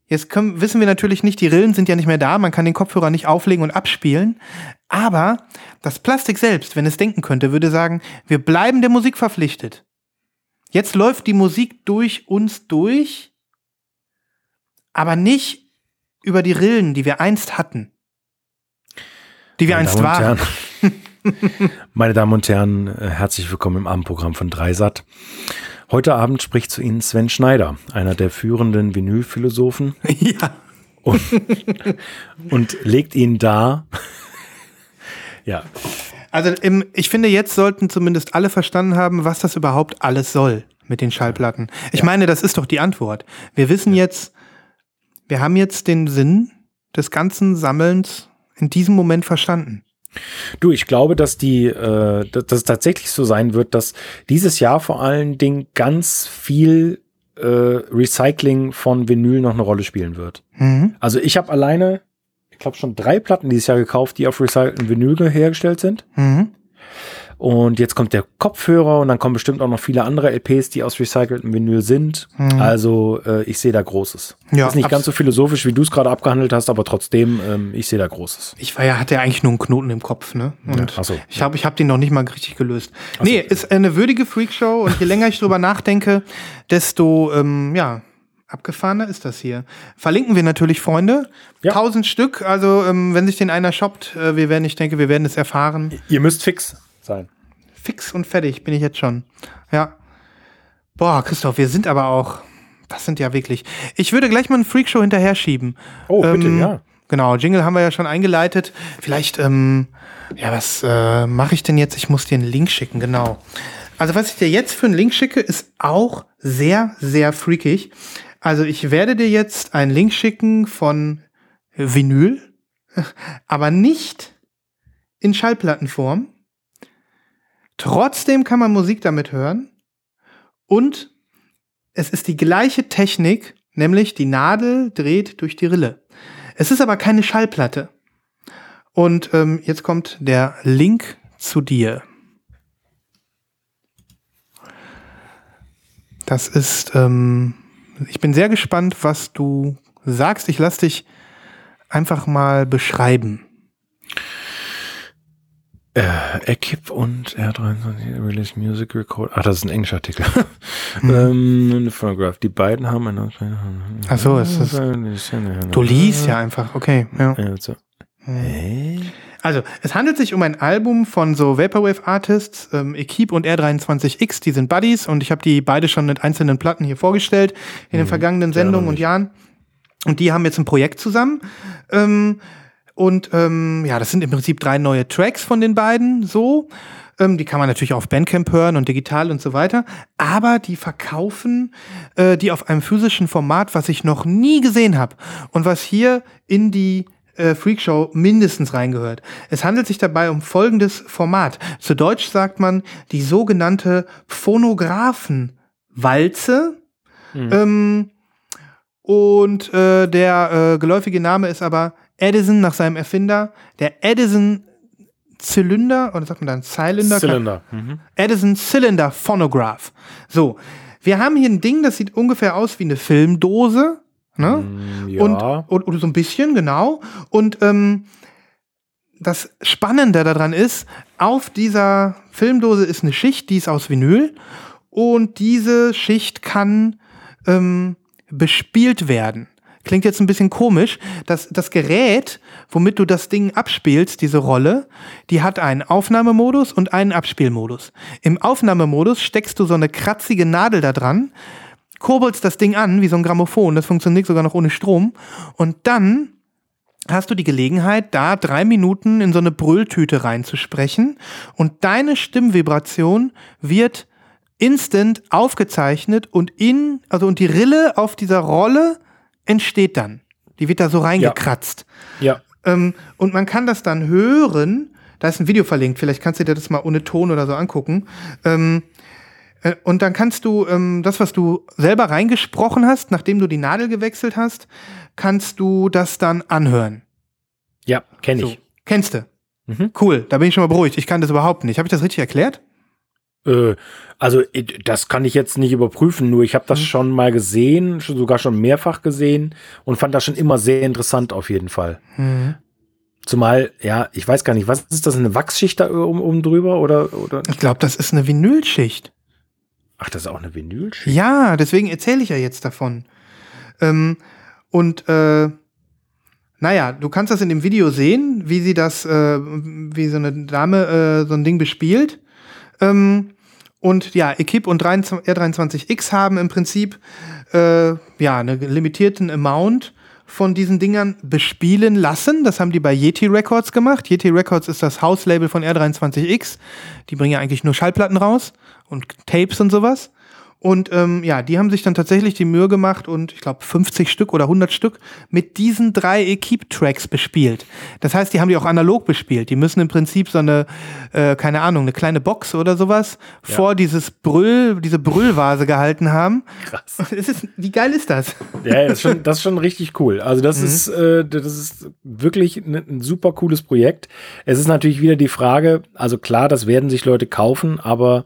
Jetzt können, wissen wir natürlich nicht, die Rillen sind ja nicht mehr da, man kann den Kopfhörer nicht auflegen und abspielen. Aber das Plastik selbst, wenn es denken könnte, würde sagen, wir bleiben der Musik verpflichtet. Jetzt läuft die Musik durch uns durch, aber nicht über die Rillen, die wir einst hatten. Die wir Meine einst Damen und waren. Herren, Meine Damen und Herren, äh, herzlich willkommen im Abendprogramm von Dreisat. Heute Abend spricht zu Ihnen Sven Schneider, einer der führenden Vinylphilosophen ja. und, und legt Ihnen dar. ja, Also im, ich finde, jetzt sollten zumindest alle verstanden haben, was das überhaupt alles soll mit den Schallplatten. Ich meine, das ist doch die Antwort. Wir wissen jetzt, wir haben jetzt den Sinn des ganzen Sammelns in diesem Moment verstanden. Du, ich glaube, dass die, äh, dass es tatsächlich so sein wird, dass dieses Jahr vor allen Dingen ganz viel äh, Recycling von Vinyl noch eine Rolle spielen wird. Mhm. Also ich habe alleine, ich glaube schon drei Platten dieses Jahr gekauft, die auf recycelten Vinyl hergestellt sind. Mhm. Und jetzt kommt der Kopfhörer und dann kommen bestimmt auch noch viele andere LPs, die aus recyceltem Vinyl sind. Also äh, ich sehe da Großes. Ja, ist nicht ganz so philosophisch, wie du es gerade abgehandelt hast, aber trotzdem, ähm, ich sehe da Großes. Ich war ja, hatte ja eigentlich nur einen Knoten im Kopf, ne? Und Ja, ach so. ich habe ich hab den noch nicht mal richtig gelöst. nee, ist eine würdige Freakshow und je länger ich drüber nachdenke, desto, ähm, ja, abgefahrener ist das hier. Verlinken wir natürlich, Freunde. Ja. Tausend Stück, also ähm, wenn sich den einer shoppt, äh, wir werden, ich denke, wir werden es erfahren. Ihr müsst fix sein. Fix und fertig bin ich jetzt schon. Ja. Boah, Christoph, wir sind aber auch, das sind ja wirklich. Ich würde gleich mal eine Freakshow hinterher schieben. Oh, bitte, ja. Genau, Jingle haben wir ja schon eingeleitet. Vielleicht, ähm, ja, was äh, mache ich denn jetzt? Ich muss dir einen Link schicken, genau. Also, was ich dir jetzt für einen Link schicke, ist auch sehr, sehr freakig. Also, ich werde dir jetzt einen Link schicken von Vinyl, aber nicht in Schallplattenform. Trotzdem kann man Musik damit hören. Und es ist die gleiche Technik, nämlich die Nadel dreht durch die Rille. Es ist aber keine Schallplatte. Und ähm, jetzt kommt der Link zu dir. Das ist, ähm, ich bin sehr gespannt, was du sagst. Ich lass dich einfach mal beschreiben. Äh, Ekip und R23 Release Music Record. Ach, das ist ein englischer Artikel. ähm, Phonograph. Die beiden haben eine. Ach so, es ist- Du liest ja einfach, okay. Ja. Ja, so. Hä? Also, es handelt sich um ein Album von so Vaporwave Artists, ähm, Equipe und R23X, die sind Buddies und ich habe die beide schon mit einzelnen Platten hier vorgestellt in den vergangenen Sendungen und nicht. Jahren. Und die haben jetzt ein Projekt zusammen. Ähm, und ähm, ja, das sind im Prinzip drei neue Tracks von den beiden so. Ähm, die kann man natürlich auf Bandcamp hören und digital und so weiter. Aber die verkaufen äh, die auf einem physischen Format, was ich noch nie gesehen habe. Und was hier in die äh, Freakshow mindestens reingehört. Es handelt sich dabei um folgendes Format. Zu Deutsch sagt man die sogenannte Phonographenwalze. Ähm, und äh, der äh, geläufige Name ist aber Edison nach seinem Erfinder. Der Edison Zylinder, oder sagt man dann Zylinder? Zylinder. Mhm. Edison Cylinder Phonograph. So, wir haben hier ein Ding, das sieht ungefähr aus wie eine Filmdose. Ne? ja. Und, und, oder so ein bisschen, genau. Und ähm, das Spannende daran ist, auf dieser Filmdose ist eine Schicht, die ist aus Vinyl. Und diese Schicht kann ähm, bespielt werden. Klingt jetzt ein bisschen komisch. Das, das Gerät, womit du das Ding abspielst, diese Rolle, die hat einen Aufnahmemodus und einen Abspielmodus. Im Aufnahmemodus steckst du so eine kratzige Nadel da dran, kurbelst das Ding an, wie so ein Grammophon, das funktioniert sogar noch ohne Strom. Und dann hast du die Gelegenheit, da drei Minuten in so eine Brülltüte reinzusprechen und deine Stimmvibration wird instant aufgezeichnet und in, also und die Rille auf dieser Rolle entsteht dann. Die wird da so reingekratzt. ja. Ähm, und man kann das dann hören. Da ist ein Video verlinkt. Vielleicht kannst du dir das mal ohne Ton oder so angucken. Ähm, äh, und dann kannst du ähm, das, was du selber reingesprochen hast, nachdem du die Nadel gewechselt hast, kannst du das dann anhören. Ja, kenne So. ich. Kennst du? Mhm. Cool, da bin ich schon mal beruhigt. Ich kann das überhaupt nicht. Habe ich das richtig erklärt? Äh, also äh, das kann ich jetzt nicht überprüfen, nur ich habe Mhm. das schon mal gesehen, schon, sogar schon mehrfach gesehen und fand das schon immer sehr interessant auf jeden Fall. Mhm. Zumal, ja, ich weiß gar nicht, was ist das, eine Wachsschicht da oben, oben drüber oder, oder? Ich glaube, das ist eine Vinylschicht. Ach, das ist auch eine Vinylschicht? Ja, deswegen erzähle ich ja jetzt davon. Ähm, und äh, naja, du kannst das in dem Video sehen, wie sie das, äh, wie so eine Dame äh, so ein Ding bespielt. Ähm, und ja, Equipe und 23, R23X haben im Prinzip äh, ja einen limitierten Amount von diesen Dingern bespielen lassen. Das haben die bei Yeti Records gemacht. Yeti Records ist das Hauslabel von R23X. Die bringen ja eigentlich nur Schallplatten raus und Tapes und sowas. Und ähm, ja, die haben sich dann tatsächlich die Mühe gemacht und ich glaube 50 Stück oder 100 Stück mit diesen drei Equipe-Tracks bespielt. Das heißt, die haben die auch analog bespielt. Die müssen im Prinzip so eine, äh, keine Ahnung, eine kleine Box oder sowas Ja. vor dieses Brüll, diese Brüllvase gehalten haben. Krass. Ist, wie geil ist das? Ja, das ist schon, das ist schon richtig cool. Also das ist, äh, das ist wirklich ein, ein super cooles Projekt. Es ist natürlich wieder die Frage, also klar, das werden sich Leute kaufen, aber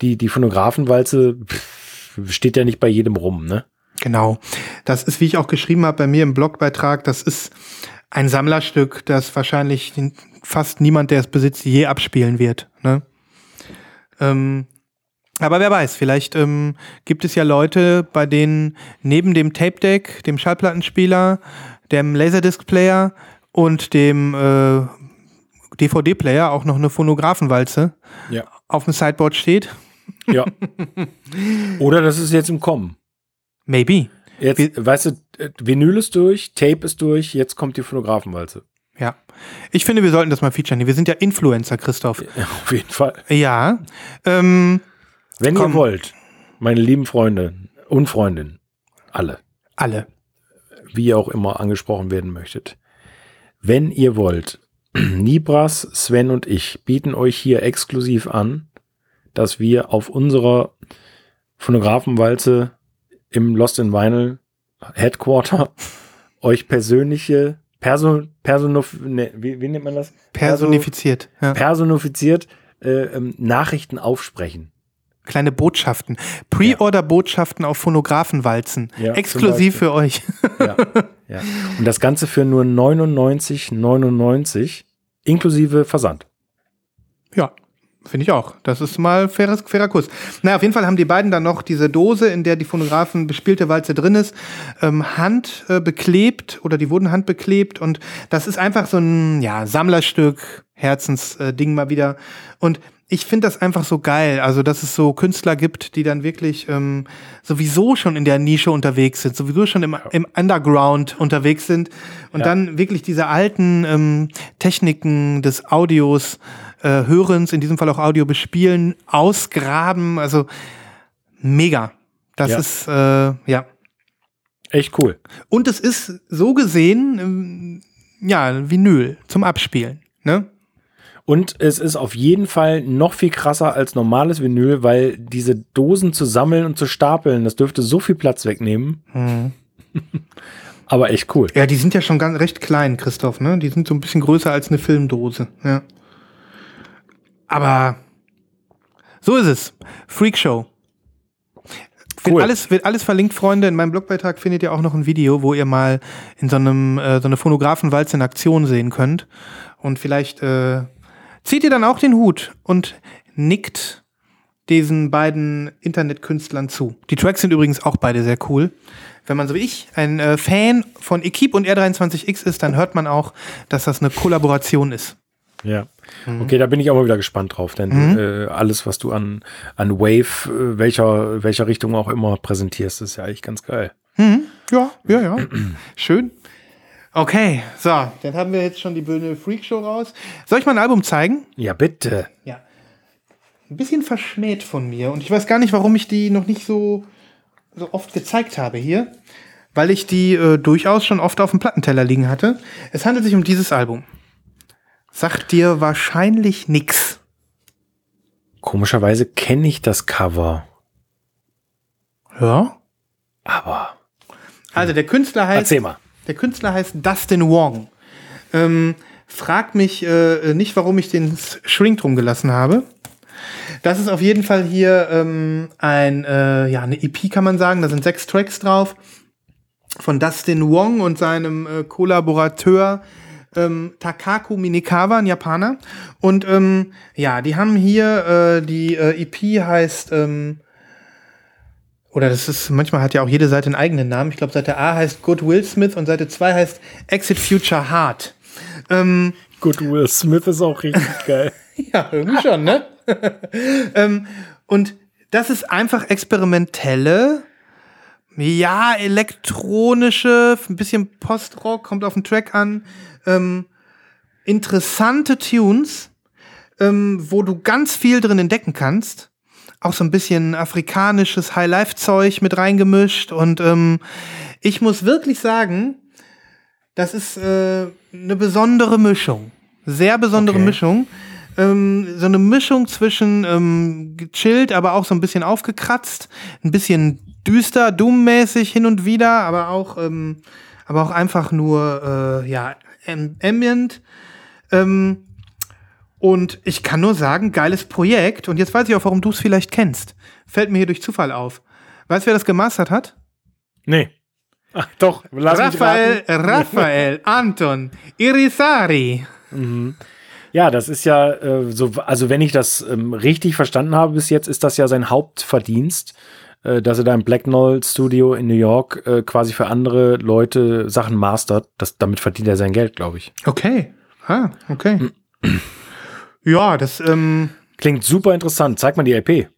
die, die Phonographenwalze steht ja nicht bei jedem rum, ne? Genau. Das ist, wie ich auch geschrieben habe bei mir im Blogbeitrag, das ist ein Sammlerstück, das wahrscheinlich fast niemand, der es besitzt, je abspielen wird. Ne? Ähm, aber wer weiß, vielleicht ähm, gibt es ja Leute, bei denen neben dem Tape Deck, dem Schallplattenspieler, dem Laserdisc-Player und dem äh, DVD-Player auch noch eine Phonographenwalze Ja. auf dem Sideboard steht. Ja. Oder das ist jetzt im Kommen. Maybe. Jetzt, weißt du, äh, Vinyl ist durch, Tape ist durch, jetzt kommt die Phonographenwalze. Ja. Ich finde, wir sollten das mal featuren. Wir sind ja Influencer, Christoph. Ja, auf jeden Fall. Ja. Ähm, Wenn Komm. ihr wollt, meine lieben Freunde und Freundinnen, alle, alle. wie ihr auch immer angesprochen werden möchtet. Wenn ihr wollt, Nibras, Sven und ich bieten euch hier exklusiv an, dass wir auf unserer Phonographenwalze im Lost in Vinyl Headquarter euch persönliche, Person, Personif, ne, wie, wie nennt man das? Personifiziert. Ja. Personifiziert äh, ähm, Nachrichten aufsprechen. Kleine Botschaften. Pre-Order-Botschaften auf Phonographenwalzen. Ja, Exklusiv für euch. Ja, ja. Und das Ganze für nur 99,99 inklusive Versand. ja. Finde ich auch. Das ist mal faires, fairer Kurs. Na, auf jeden Fall haben die beiden dann noch diese Dose, in der die Phonographen bespielte Walze drin ist, ähm, Hand äh, oder die wurden handbeklebt und das ist einfach so ein ja, Sammlerstück, Herzensding äh, mal wieder. Und ich finde das einfach so geil, also dass es so Künstler gibt, die dann wirklich ähm, sowieso schon in der Nische unterwegs sind, sowieso schon im, im Underground unterwegs sind und Ja. dann wirklich diese alten ähm, Techniken des Audios, äh, Hörens, in diesem Fall auch Audio bespielen, ausgraben, also mega. Das Ja. ist, äh, ja. Echt cool. Und es ist so gesehen, ähm, ja, Vinyl zum Abspielen, ne? Und es ist auf jeden Fall noch viel krasser als normales Vinyl, weil diese Dosen zu sammeln und zu stapeln, das dürfte so viel Platz wegnehmen. Mhm. Aber echt cool. Ja, die sind ja schon ganz recht klein, Christoph, ne? Die sind so ein bisschen größer als eine Filmdose, ja. Aber so ist es. Freakshow. Wird, Cool. alles, wird alles verlinkt, Freunde. In meinem Blogbeitrag findet ihr auch noch ein Video, wo ihr mal in so einem äh, so eine Phonographenwalze in Aktion sehen könnt. Und vielleicht äh, zieht ihr dann auch den Hut und nickt diesen beiden Internetkünstlern zu. Die Tracks sind übrigens auch beide sehr cool. Wenn man so wie ich ein äh, Fan von Equipe und R23X ist, dann hört man auch, dass das eine Kollaboration ist. Ja. Mhm. Okay, da bin ich auch mal wieder gespannt drauf, denn äh, alles, was du an, an Wave, äh, welcher, welcher Richtung auch immer präsentierst, ist ja eigentlich ganz geil. Mhm. Ja, ja, ja. Schön. Okay, so, dann haben wir jetzt schon die Bühne Freakshow raus. Soll ich mal ein Album zeigen? Ja, bitte. Ja. Ein bisschen verschmäht von mir und ich weiß gar nicht, warum ich die noch nicht so, so oft gezeigt habe hier, weil ich die äh, durchaus schon oft auf dem Plattenteller liegen hatte. Es handelt sich um dieses Album. Sagt dir wahrscheinlich nix. Komischerweise kenne ich das Cover, Ja? aber Also der Künstler heißt. erzähl mal. Der Künstler heißt Dustin Wong. Ähm, frag mich äh, nicht, warum ich den Shrink drum gelassen habe. Das ist auf jeden Fall hier ähm, ein, äh, ja, eine EP kann man sagen. Da sind sechs Tracks drauf. Von Dustin Wong und seinem äh, Kollaborateur ähm, Takaku Minikawa, ein Japaner. Und ähm, ja, die haben hier, äh, die äh, EP heißt, ähm, oder das ist, manchmal hat ja auch jede Seite einen eigenen Namen. Ich glaube, Seite A heißt Good Will Smith und Seite 2 heißt Exit Future Heart. Ähm, Good Will Smith ist auch richtig geil. ja, irgendwie schon, ne? ähm, und das ist einfach experimentelle, ja, elektronische, ein bisschen Postrock, kommt auf den Track an, ähm, interessante Tunes, ähm, wo du ganz viel drin entdecken kannst. auch so ein bisschen afrikanisches High-Life-Zeug mit reingemischt. Und ähm, ich muss wirklich sagen, das ist äh, eine besondere Mischung. Sehr besondere Okay. Mischung. Ähm, so eine Mischung zwischen ähm, gechillt, aber auch so ein bisschen aufgekratzt, ein bisschen düster, doom-mäßig hin und wieder, aber auch, ähm, aber auch einfach nur äh, ja, am- ambient. Ähm, und ich kann nur sagen, geiles Projekt. Und jetzt weiß ich auch, warum du es vielleicht kennst. Fällt mir hier durch Zufall auf. Weißt du, wer das gemastert hat? Nee. Ach, doch, lass Raphael. Raphael Anton Irisari. Ja, das ist ja äh, so, also wenn ich das ähm, richtig verstanden habe bis jetzt, ist das ja sein Hauptverdienst, äh, dass er da im Black Knoll Studio in New York äh, quasi für andere Leute Sachen mastert. Das, damit verdient er sein Geld, glaube ich. Okay. Ah, okay. Ja, das, ähm, Klingt super interessant. Zeig mal die LP.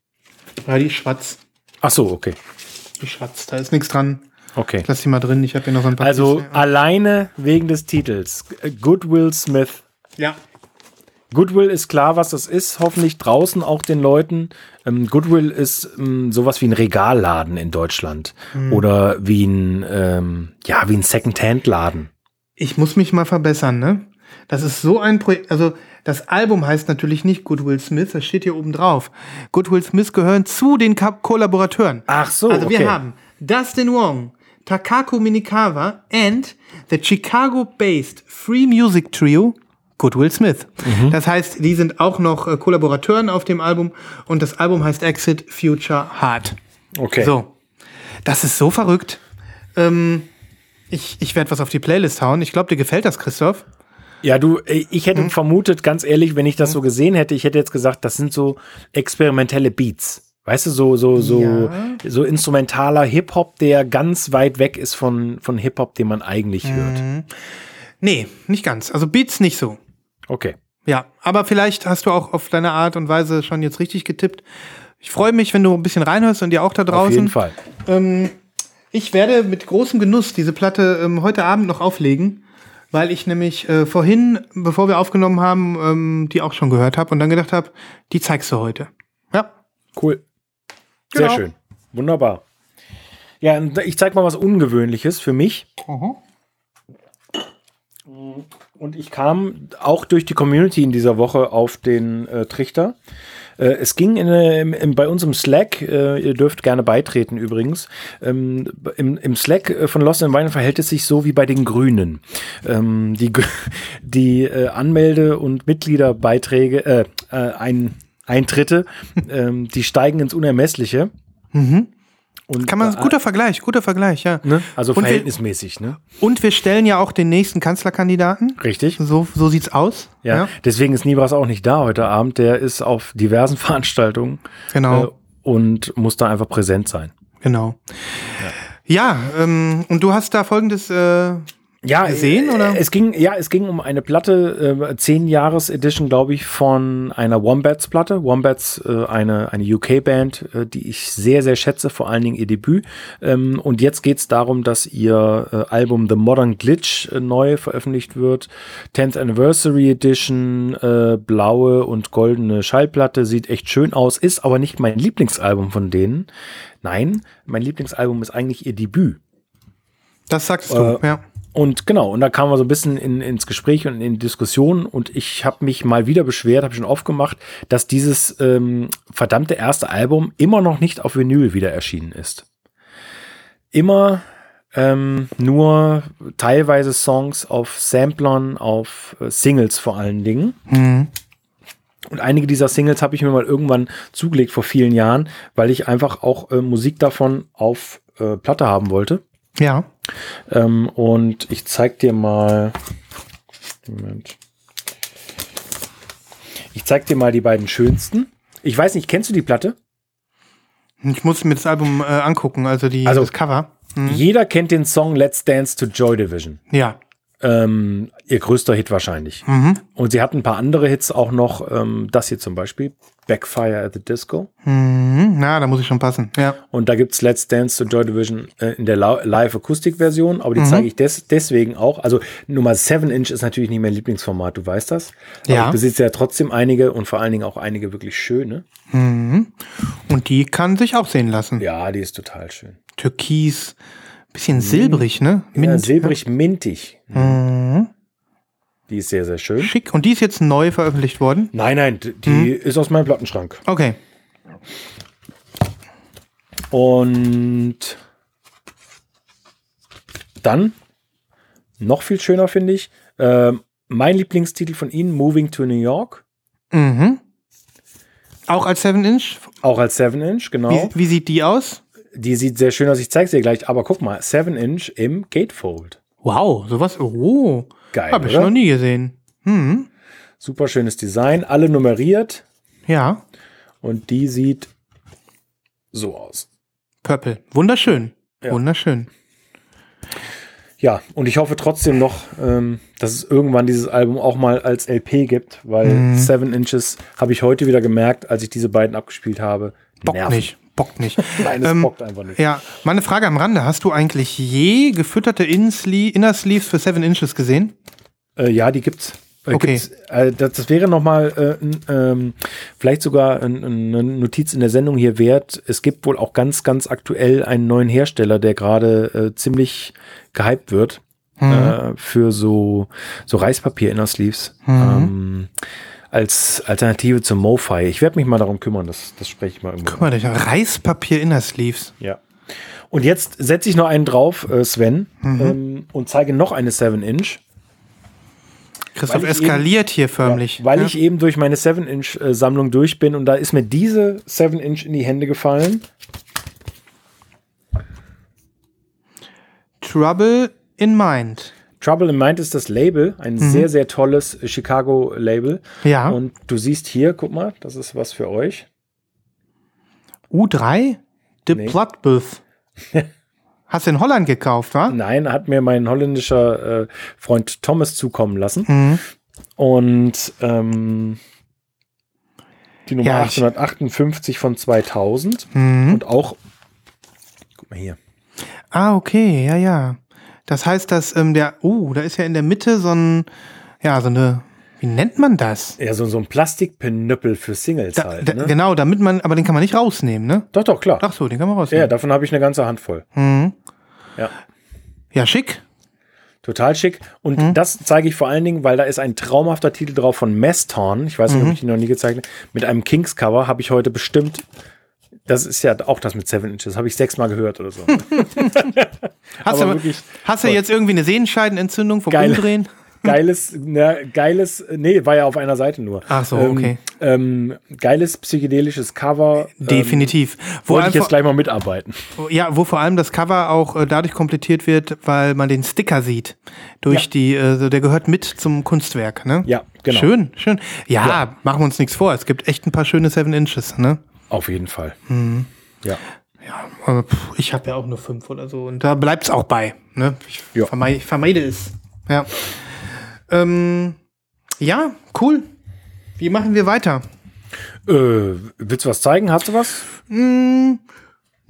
ja, die ist schwarz. Ach so, okay. Die ist schwarz. Da ist nichts dran. Okay. Lass die mal drin. Ich habe hier noch so ein paar. Also Cis- alleine wegen des Titels. Goodwill Smith. ja. Goodwill ist klar, was das ist, hoffentlich draußen auch den Leuten. Ähm, Goodwill ist ähm, sowas wie ein Regalladen in Deutschland oder wie ein, ähm, ja, wie ein Second-Hand-Laden. Ich muss mich mal verbessern, ne? Das ist so ein Projekt. Also, das Album heißt natürlich nicht Goodwill Smith, das steht hier oben drauf. Goodwill Smith gehören zu den Ka Kollaborateuren. Ach so, Also, okay. wir haben Dustin Wong, Takako Minikawa and the Chicago-based Free Music Trio Goodwill Smith. Mhm. Das heißt, die sind auch noch äh, Kollaborateuren auf dem Album und das Album heißt Exit Future Heart. Okay. So, das ist so verrückt. Ähm, ich ich werde was auf die Playlist hauen. Ich glaube, dir gefällt das, Christoph. Ja, du, äh, ich hätte Hm? vermutet, ganz ehrlich, wenn ich das so gesehen hätte, ich hätte jetzt gesagt, das sind so experimentelle Beats. Weißt du, so, so, so, Ja. so instrumentaler Hip-Hop, der ganz weit weg ist von, von Hip-Hop, den man eigentlich hört. Nee, nicht ganz. Also Beats nicht so. Okay. Ja, aber vielleicht hast du auch auf deine Art und Weise schon jetzt richtig getippt. Ich freue mich, wenn du ein bisschen reinhörst und ihr auch da draußen. Auf jeden Fall. Ähm, ich werde mit großem Genuss diese Platte ähm, heute Abend noch auflegen, weil ich nämlich äh, vorhin, bevor wir aufgenommen haben, ähm, die auch schon gehört habe und dann gedacht habe, die zeigst du heute. Ja. Cool. Sehr Genau. schön. Wunderbar. Ja, ich zeig mal was Ungewöhnliches für mich. Und ich kam auch durch die Community in dieser Woche auf den äh, Trichter. Äh, es ging in, äh, im, im, bei uns im Slack, äh, ihr dürft gerne beitreten übrigens, ähm, im, im Slack äh, von Lost in Wine verhält es sich so wie bei den Grünen. Ähm, die die äh, Anmelde- und Mitgliederbeiträge, äh, äh, ein, Eintritte, ähm, die steigen ins Unermessliche. Und, Kann man, guter Vergleich, guter Vergleich, ja. ne? Also Und wir- verhältnismäßig, ne? Und wir stellen ja auch den nächsten Kanzlerkandidaten. Richtig. So, so sieht's aus. Ja, deswegen ist Nibras auch nicht da heute Abend. Der ist auf diversen Veranstaltungen genau, äh, und muss da einfach präsent sein. genau. Ja, ähm, und du hast da folgendes äh, Ja, gesehen, äh, oder? Es ging, ja, es ging um eine Platte, äh, 10 Jahres Edition, glaube ich, von einer Wombats Platte. Wombats, äh, eine, eine UK-Band, äh, die ich sehr, sehr schätze, vor allen Dingen ihr Debüt. Ähm, und jetzt geht es darum, dass ihr äh, Album The Modern Glitch äh, neu veröffentlicht wird. 10th Anniversary Edition, äh, blaue und goldene Schallplatte, sieht echt schön aus, ist aber nicht mein Lieblingsalbum von denen. Nein, mein Lieblingsalbum ist eigentlich ihr Debüt. Das sagst du, ja. Und genau, und da kamen wir so ein bisschen in, ins Gespräch und in die Diskussion und ich habe mich mal wieder beschwert, habe schon aufgemacht, dass dieses ähm, verdammte erste Album immer noch nicht auf Vinyl wieder erschienen ist. Immer ähm, nur teilweise Songs auf Samplern, auf äh, Singles vor allen Dingen. Und einige dieser Singles habe ich mir mal irgendwann zugelegt vor vielen Jahren, weil ich einfach auch äh, Musik davon auf äh, Platte haben wollte. Ja. Ähm, und ich zeig dir mal. Moment. Ich zeig dir mal die beiden schönsten. Ich weiß nicht, kennst du die Platte? Ich muss mir das Album äh, angucken, also die, Also- das Cover. Jeder kennt den Song Let's Dance to Joy Division. Ja. Ähm, ihr größter Hit wahrscheinlich. Mhm. Und sie hat ein paar andere Hits auch noch. Ähm, das hier zum Beispiel. Backfire at the Disco. Mhm. Na, da muss ich schon passen. Ja. Und da gibt's Let's Dance to Joy Division äh, in der Live-Akustik-Version, Mhm. aber die zeige ich des deswegen auch. Also Nummer 7 Inch ist natürlich nicht mein Lieblingsformat, du weißt das. Aber Ja. ich besitze ja trotzdem einige und vor allen Dingen auch einige wirklich schöne. Und die kann sich auch sehen lassen. Ja, die ist total schön. Türkis, bisschen silbrig, ne? Ja, Mint, silbrig mintig. Mhm. Die ist sehr, sehr schön. Schick. Und die ist jetzt neu veröffentlicht worden. Nein, nein, die Mhm. ist aus meinem Plattenschrank. Okay. Und dann, noch viel schöner finde ich, ähm, mein Lieblingstitel von ihnen, Moving to New York. Mhm. Auch als 7-Inch. Auch als 7 Inch, genau. Wie, wie sieht die aus? Die sieht sehr schön aus, ich zeig's dir gleich, aber guck mal, 7 Inch im Gatefold. Wow, sowas. Oh. Geil, Habe ich noch nie gesehen. Hm. Super schönes Design, alle nummeriert Ja. und die sieht so aus. Purple. Wunderschön. Ja. Wunderschön. Ja, und ich hoffe trotzdem noch, ähm, dass es irgendwann dieses Album auch mal als LP gibt, weil Mhm. 7 Inches habe ich heute wieder gemerkt, als ich diese beiden abgespielt habe. Bock nerven. nicht. Bockt nicht. Nein, es Ähm, bockt einfach nicht. Ja, meine Frage am Rande. Hast du eigentlich je gefütterte Insle Inner Sleeves für 7 Inches gesehen? Äh, ja, die gibt's. Äh, Okay. gibt's, äh, das, das wäre noch mal äh, ähm, vielleicht sogar ein, eine Notiz in der Sendung hier wert. Es gibt wohl auch ganz, ganz aktuell einen neuen Hersteller, der gerade äh, ziemlich gehypt wird äh, für so, so Reispapier-Inner-Sleeves. Ähm, als Alternative zum MoFi. Ich werde mich mal darum kümmern, das, das spreche ich mal irgendwann. Mal, durch Reispapier Inner Sleeves. Ja. Und jetzt setze ich noch einen drauf, äh, Sven, Mhm. ähm, und zeige noch eine 7-Inch. Christoph eskaliert hier förmlich. Ja, weil Ja. ich eben durch meine 7-Inch-Sammlung durch bin und da ist mir diese 7-Inch in die Hände gefallen. Trouble in Mind. Trouble in Mind ist das Label, ein sehr, sehr tolles Chicago-Label. Mhm. Ja. Und du siehst hier, guck mal, das ist was für euch. U3? The Nee. Bloodbath. Hast du in Holland gekauft, wa? Nein, hat mir mein holländischer äh, Freund Thomas zukommen lassen. Mhm. Und ähm, die Nummer Ja, ich- 858 von 2000. Mhm. Und auch, guck mal hier. Ah, okay, ja, ja. Das heißt, dass ähm, der, oh, da ist ja in der Mitte so ein, ja, so eine, wie nennt man das? Ja, so, so ein Plastikpinöppel für Singles Da, halt. da, ne? Genau, damit man, aber den kann man nicht rausnehmen, ne? Doch, doch, klar. Ach so, den kann man Ja, rausnehmen. davon habe ich eine ganze Handvoll. Mhm. Ja. Ja, schick. Total schick. Und Mhm. das zeige ich vor allen Dingen, weil da ist ein traumhafter Titel drauf von Maston. Ich weiß nicht, Mhm. ob ich ihn noch nie gezeigt habe. Mit einem Kings-Cover habe ich heute bestimmt. Das ist ja auch das mit Seven Inches. Habe ich sechsmal gehört oder so. Hast, du, wirklich hast du jetzt irgendwie eine Sehenscheidenentzündung vom Geil. Umdrehen? geiles, na, geiles, nee, war ja auf einer Seite nur. Ach so, Ähm, okay. Ähm, geiles psychedelisches Cover. Definitiv. Ähm, Wo, wollte ich jetzt gleich mal mitarbeiten. ja, wo vor allem das Cover auch äh, dadurch komplettiert wird, weil man den Sticker sieht. Durch Ja. die, äh, so, der gehört mit zum Kunstwerk, ne? Ja, genau. Schön, schön. Ja, Ja. machen wir uns nichts vor. Es gibt echt ein paar schöne Seven Inches, ne? Auf jeden Fall. Mhm. Ja. Pff, ich habe ja auch nur fünf oder so. Und da bleibt es auch bei. Ne? Ich, Ja. vermeide, ich vermeide es. Ja. Ähm, ja, cool. Wie machen wir weiter? Äh, willst du was zeigen? Hast du was?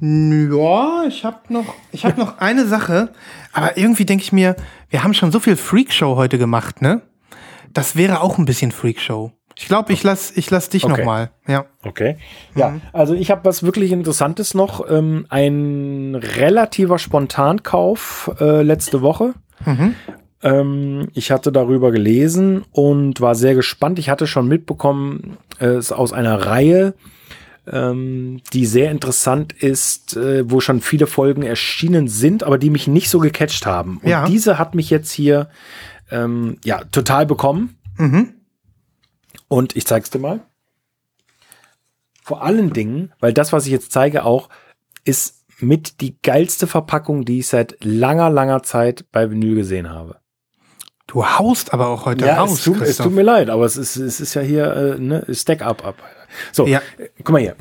Ja, ich habe noch, ich habe noch eine Sache, aber irgendwie denke ich mir, wir haben schon so viel Freakshow heute gemacht, ne? Das wäre auch ein bisschen Freakshow. Ich glaube, ich lass, ich lass dich Okay. noch mal. Ja. Okay. Ja, also ich habe was wirklich Interessantes noch. Ähm, ein relativer Spontankauf äh, letzte Woche. Ähm, ich hatte darüber gelesen und war sehr gespannt. Ich hatte schon mitbekommen, äh, es ist aus einer Reihe, ähm, die sehr interessant ist, äh, wo schon viele Folgen erschienen sind, aber die mich nicht so gecatcht haben. Und Ja. diese hat mich jetzt hier ähm, ja total bekommen. Mhm. Und ich zeig's dir mal. Vor allen Dingen, weil das, was ich jetzt zeige, auch ist mit die geilste Verpackung, die ich seit langer, langer Zeit bei Vinyl gesehen habe. Du haust aber auch heute Ja, raus, es tut, es tut mir leid, aber es ist, es ist ja hier äh, ne, Stack up ab. So, Ja. guck mal hier.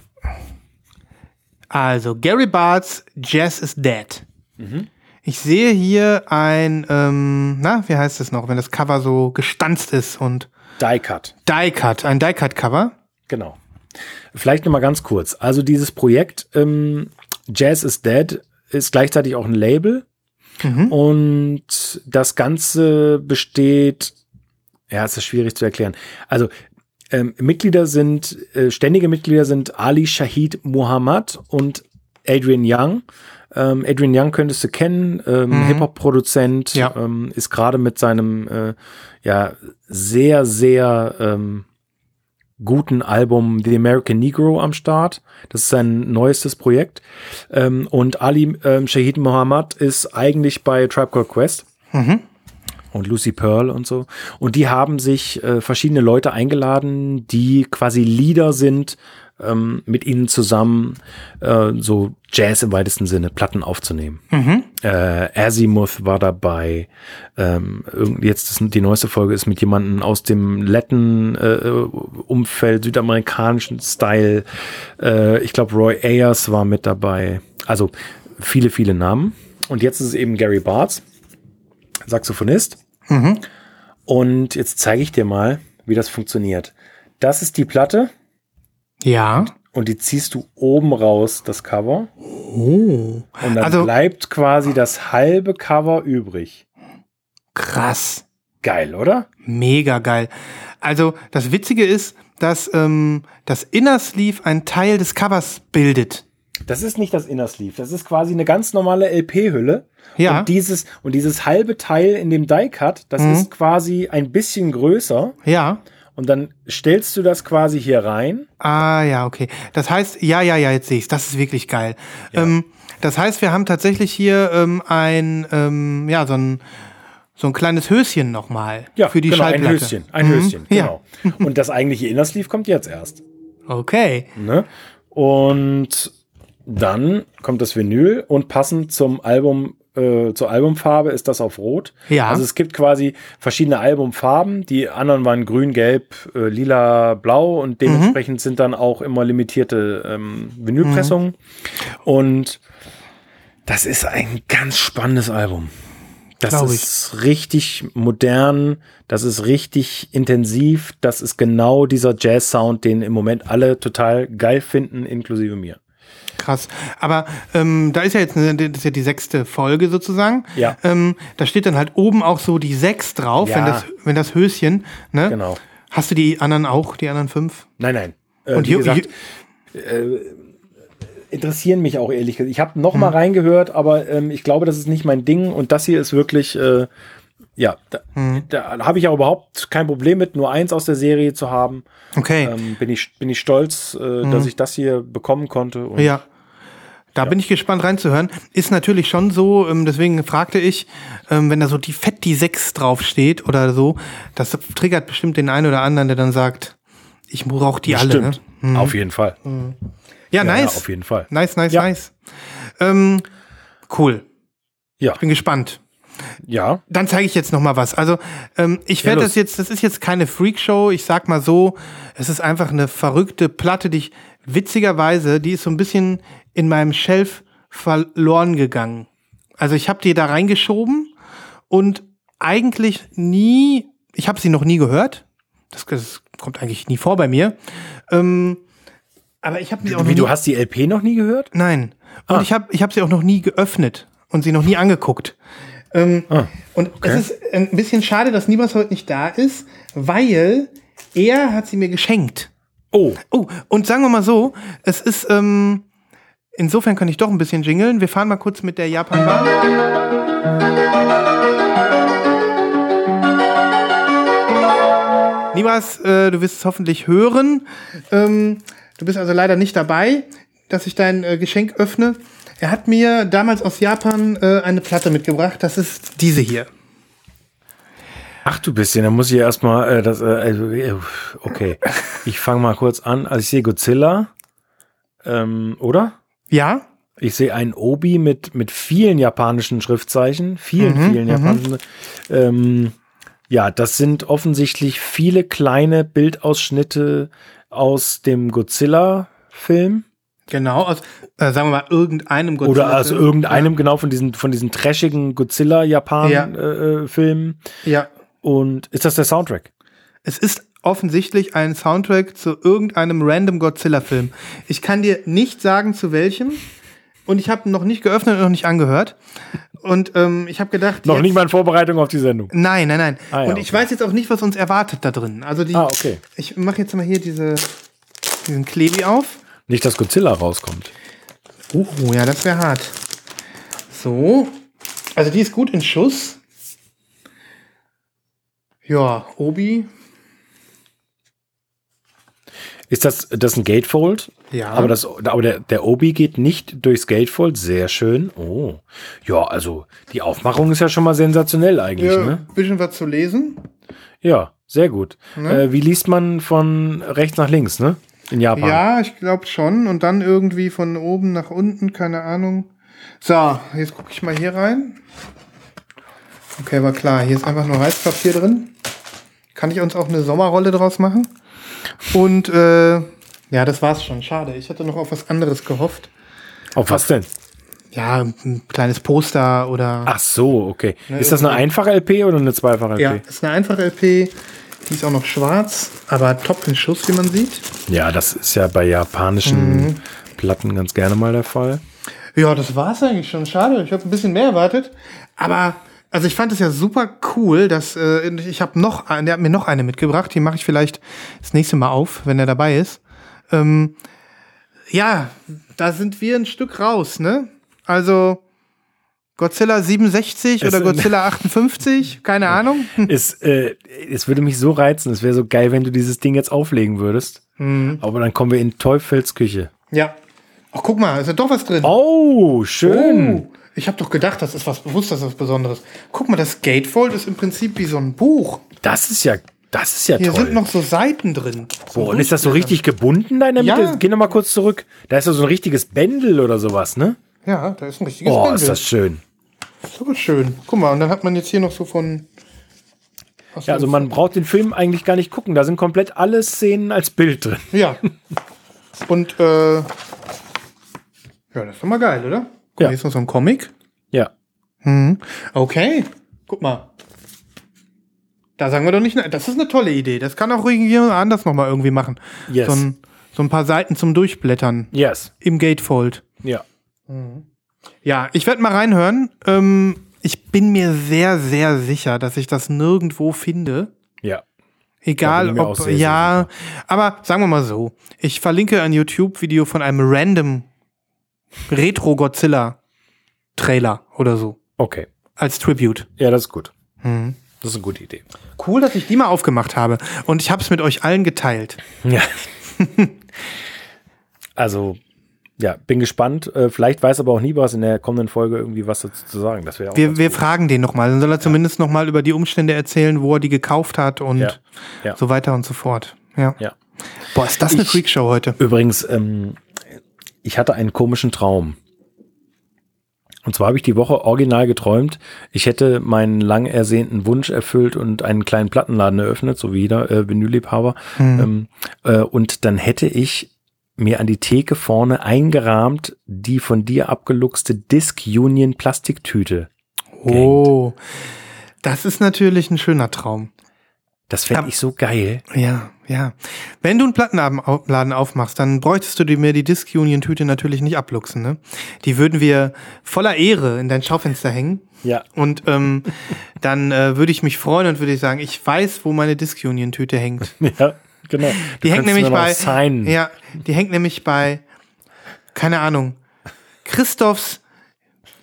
Also, Gary Bart's Jazz is Dead. Mhm. Ich sehe hier ein, ähm, na, wie heißt es noch, wenn das Cover so gestanzt ist und Die Cut. Die-Cut, ein Die-Cut-Cover. Genau. Vielleicht noch mal ganz kurz. Also dieses Projekt ähm, Jazz is Dead ist gleichzeitig auch ein Label und das Ganze besteht, ja, es ist schwierig zu erklären. Also ähm, Mitglieder sind, äh, ständige Mitglieder sind Ali Shahid Muhammad und Adrian Young. Ähm, Adrian Young könntest du kennen, ähm, Hip-Hop-Produzent, Ja. ähm, ist gerade mit seinem äh, ja sehr, sehr ähm, guten Album The American Negro am Start. Das ist sein neuestes Projekt. Ähm, und Ali ähm, Shahid Muhammad ist eigentlich bei Tribe Called Quest. Und Lucy Pearl und so. Und die haben sich äh, verschiedene Leute eingeladen, die quasi Leader sind, ähm, mit ihnen zusammen äh, so Jazz im weitesten Sinne, Platten aufzunehmen. Äh, Azimuth war dabei. Ähm, jetzt ist die neueste Folge ist mit jemandem aus dem Latin-Umfeld, südamerikanischen Style. Äh, ich glaube, Roy Ayers war mit dabei. Also viele, viele Namen. Und jetzt ist es eben Gary Bartz, Saxophonist. Und jetzt zeige ich dir mal, wie das funktioniert. Das ist die Platte Ja. und die ziehst du oben raus, das Cover. Oh. Und dann Also- bleibt quasi das halbe Cover übrig. Krass. Geil, oder? Mega geil. Also das Witzige ist, dass ähm, das Inner Sleeve ein Teil des Covers bildet. Das ist nicht das Inner Sleeve. Das ist quasi eine ganz normale LP-Hülle. Ja. Und dieses, und dieses halbe Teil in dem Die-Cut, das Mhm. ist quasi ein bisschen größer. Ja. Und dann stellst du das quasi hier rein. Ah, ja, okay. Das heißt, ja, ja, ja, jetzt sehe ich Das ist wirklich geil. Ähm, das heißt, wir haben tatsächlich hier ähm, ein, ähm, ja, so ein, so ein kleines Höschen nochmal für die genau, ein Schallplatte. Höschen. Ein Mhm. Höschen, Ja. genau. Und das eigentliche Inner Sleeve kommt jetzt erst. Okay. Ne? Und dann kommt das Vinyl und passend zum Album, äh, zur Albumfarbe ist das auf Rot. Ja. Also es gibt quasi verschiedene Albumfarben. Die anderen waren grün, gelb, äh, lila, blau und dementsprechend sind dann auch immer limitierte ähm, Vinylpressungen. Und das ist ein ganz spannendes Album. Das Glaub ich. ist richtig modern, das ist richtig intensiv, das ist genau dieser Jazz-Sound, den im Moment alle total geil finden, inklusive mir. Krass. Aber ähm, da ist ja jetzt eine, das ist ja die sechste Folge sozusagen. Ja. Ähm, da steht dann halt oben auch so die sechs drauf, Ja. wenn, das, wenn das Höschen. Ne? Genau. Hast du die anderen auch, die anderen fünf? Nein, nein. Äh, Und wie hier, gesagt, hier, interessieren mich auch ehrlich gesagt. Ich habe noch mal reingehört, aber ähm, ich glaube, das ist nicht mein Ding. Und das hier ist wirklich, äh, ja, da, da habe ich auch überhaupt kein Problem mit, nur eins aus der Serie zu haben. okay. Ähm, bin, ich, bin ich stolz, äh, dass ich das hier bekommen konnte. Und Ja. Da bin ich gespannt reinzuhören. Ist natürlich schon so, ähm, deswegen fragte ich, ähm, wenn da so die Fett die 6 draufsteht oder so, das triggert bestimmt den einen oder anderen, der dann sagt, ich brauche die alle. Ne? Stimmt. Auf jeden Fall. Ja, Ja, nice. auf jeden Fall. Nice, nice, Ja. nice. Ähm, cool. Ja, Bin gespannt. Ja. Dann zeige ich jetzt noch mal was. Also ähm, ich Ja, werde los. das jetzt, das ist jetzt keine Freakshow. Ich sag mal so, es ist einfach eine verrückte Platte, die ich witzigerweise, die ist so ein bisschen in meinem Shelf verloren gegangen. Also ich habe die da reingeschoben und eigentlich nie, ich habe sie noch nie gehört. Das, das kommt eigentlich nie vor bei mir. Ähm, aber ich habe sie auch Wie, du hast die LP noch nie gehört? Nein. Und Ah. ich habe ich hab sie auch noch nie geöffnet und sie noch nie angeguckt. Ähm, Ah, und es ist ein bisschen schade, dass Nibas heute nicht da ist, weil er hat sie mir geschenkt. Oh, Oh, und sagen wir mal so, es ist, ähm, insofern kann ich doch ein bisschen jingeln. Wir fahren mal kurz mit der Japan-Bahn. Nibas, äh, du wirst es hoffentlich hören. Ähm, du bist also leider nicht dabei, dass ich dein äh, Geschenk öffne. Er hat mir damals aus Japan äh, eine Platte mitgebracht. Das ist diese hier. Ach du bisschen, dann muss ich erstmal äh, das, äh, also, äh, okay. Ich fange mal kurz an. Also ich sehe Godzilla, ähm, oder? Ja? Ich sehe einen Obi mit, mit vielen japanischen Schriftzeichen, vielen, vielen japanischen. Ähm, ja, das sind offensichtlich viele kleine Bildausschnitte aus dem Godzilla-Film. Genau, aus, äh, sagen wir mal, irgendeinem Oder aus irgendeinem, genau, von diesen, von diesen trashigen Ja. Godzilla-Japan-Filmen. Ja, Und ist das der Soundtrack? es ist offensichtlich ein Soundtrack zu irgendeinem random Godzilla-Film. Ich kann dir nicht sagen, zu welchem. Und ich habe noch nicht geöffnet und noch nicht angehört. Und ähm, ich habe gedacht, Noch jetzt- nicht mal in Vorbereitung auf die Sendung. Nein, nein, nein. Ah, ja, und ich okay. weiß jetzt auch nicht, was uns erwartet da drin. Also die, Ah, okay. ich mache jetzt mal hier diese, diesen Klebi auf. Nicht, dass Godzilla rauskommt. Uh, ja, das wäre hart. So. Also die ist gut in Schuss. Ja, Obi. Ist das, das ein Gatefold? Ja. Aber, das, aber der, der Obi geht nicht durchs Gatefold. Sehr schön. Oh. Ja, also die Aufmachung ist ja schon mal sensationell eigentlich, Ja, ne? bisschen was zu lesen. Ja, sehr gut. Ne? Äh, wie liest man von rechts nach links, ne? In Japan. Ja, ich glaube schon. Und dann irgendwie von oben nach unten, keine Ahnung. So, jetzt gucke ich mal hier rein. Okay, war klar. Hier ist einfach nur Reispapier drin. Kann ich uns auch eine Sommerrolle draus machen? Und äh, ja, das war's schon. Schade. Ich hatte noch auf was anderes gehofft. Auf was denn? Ja, ein kleines Poster oder. Ach so, okay. Ne, ist das eine einfache LP oder eine zweifache LP? ja, ist eine einfache LP. Die ist auch noch schwarz, aber top in Schuss, wie man sieht. Ja, das ist ja bei japanischen Mhm. Platten ganz gerne mal der Fall. Ja, das war's eigentlich schon. Schade. Ich habe ein bisschen mehr erwartet. Aber, also ich fand es ja super cool, dass äh, ich habe noch, der hat mir noch eine mitgebracht. Die mache ich vielleicht das nächste Mal auf, wenn er dabei ist. Ähm, ja, da sind wir ein Stück raus, ne? Also Godzilla 67 Es- oder Godzilla 58, keine Ahnung. Es, äh, es würde mich so reizen. Es wäre so geil, wenn du dieses Ding jetzt auflegen würdest. Mhm. Aber dann kommen wir in Teufels Küche. Ja. Ach, guck mal, ist ja doch was drin. Oh, schön. Oh, ich habe doch gedacht, das ist was bewusst, das ist was Besonderes. Guck mal, das Gatefold ist im Prinzip wie so ein Buch. Das ist ja, das ist ja Hier toll. sind noch so Seiten drin. Boah, und ist das so richtig gebunden da in der Mitte? Ja. Geh noch mal kurz zurück. Da ist ja so ein richtiges Bändel oder sowas, ne? Ja, da ist ein richtiges Oh, Bändel. ist das schön. So schön. Guck mal, und dann hat man jetzt hier noch so von. Ja, also so- man braucht den Film eigentlich gar nicht gucken. Da sind komplett alle Szenen als Bild drin. Ja. Und, äh. Ja, das ist doch mal geil, oder? Guck Ja. hier ist noch so ein Comic. Ja. Okay. Guck mal. Da sagen wir doch nicht, das ist eine tolle Idee. Das kann auch irgendjemand anders nochmal irgendwie machen. Yes. So, ein, so ein paar Seiten zum Durchblättern Yes. im Gatefold. Ja. Ja, ich werde mal reinhören. Ähm, ich bin mir sehr, sehr sicher, dass ich das nirgendwo finde. Ja. Egal, ob, sehr ja, aber sagen wir mal so. Ich verlinke ein YouTube-Video von einem random Retro-Godzilla-Trailer oder so. Okay. Als Tribute. Ja, das ist gut. Mhm. Das ist eine gute Idee. Cool, dass ich die mal aufgemacht habe. Und ich habe es mit euch allen geteilt. Ja. also, ja, bin gespannt. Äh, vielleicht weiß aber auch Nibas in der kommenden Folge irgendwie was dazu zu sagen. Das Wir, wir fragen den nochmal. Dann soll er zumindest nochmal über die Umstände erzählen, wo er die gekauft hat und Ja, ja. so weiter und so fort. Ja. Ja. Boah, ist das eine Ich- Freakshow heute? Übrigens, ähm, ich hatte einen komischen Traum. Und zwar habe ich die Woche original geträumt, ich hätte meinen lang ersehnten Wunsch erfüllt und einen kleinen Plattenladen eröffnet, so wie jeder äh, Vinylliebhaber. Ähm, äh, und dann hätte ich mir an die Theke vorne eingerahmt die von dir abgeluchste Disc Union Plastiktüte. Oh, das ist natürlich ein schöner Traum. Das fände ich so geil. Ja, ja. Wenn du einen Plattenladen au- Laden aufmachst, dann bräuchtest du dir mir die Disc Union Tüte natürlich nicht abluchsen, ne? Die würden wir voller Ehre in dein Schaufenster hängen. Ja. Und ähm, dann äh, würde ich mich freuen und würde ich sagen, ich weiß, wo meine Disc Union Tüte hängt. Ja, genau. Die hängt nämlich bei. Sign. Ja, die hängt nämlich bei, keine Ahnung, Christophs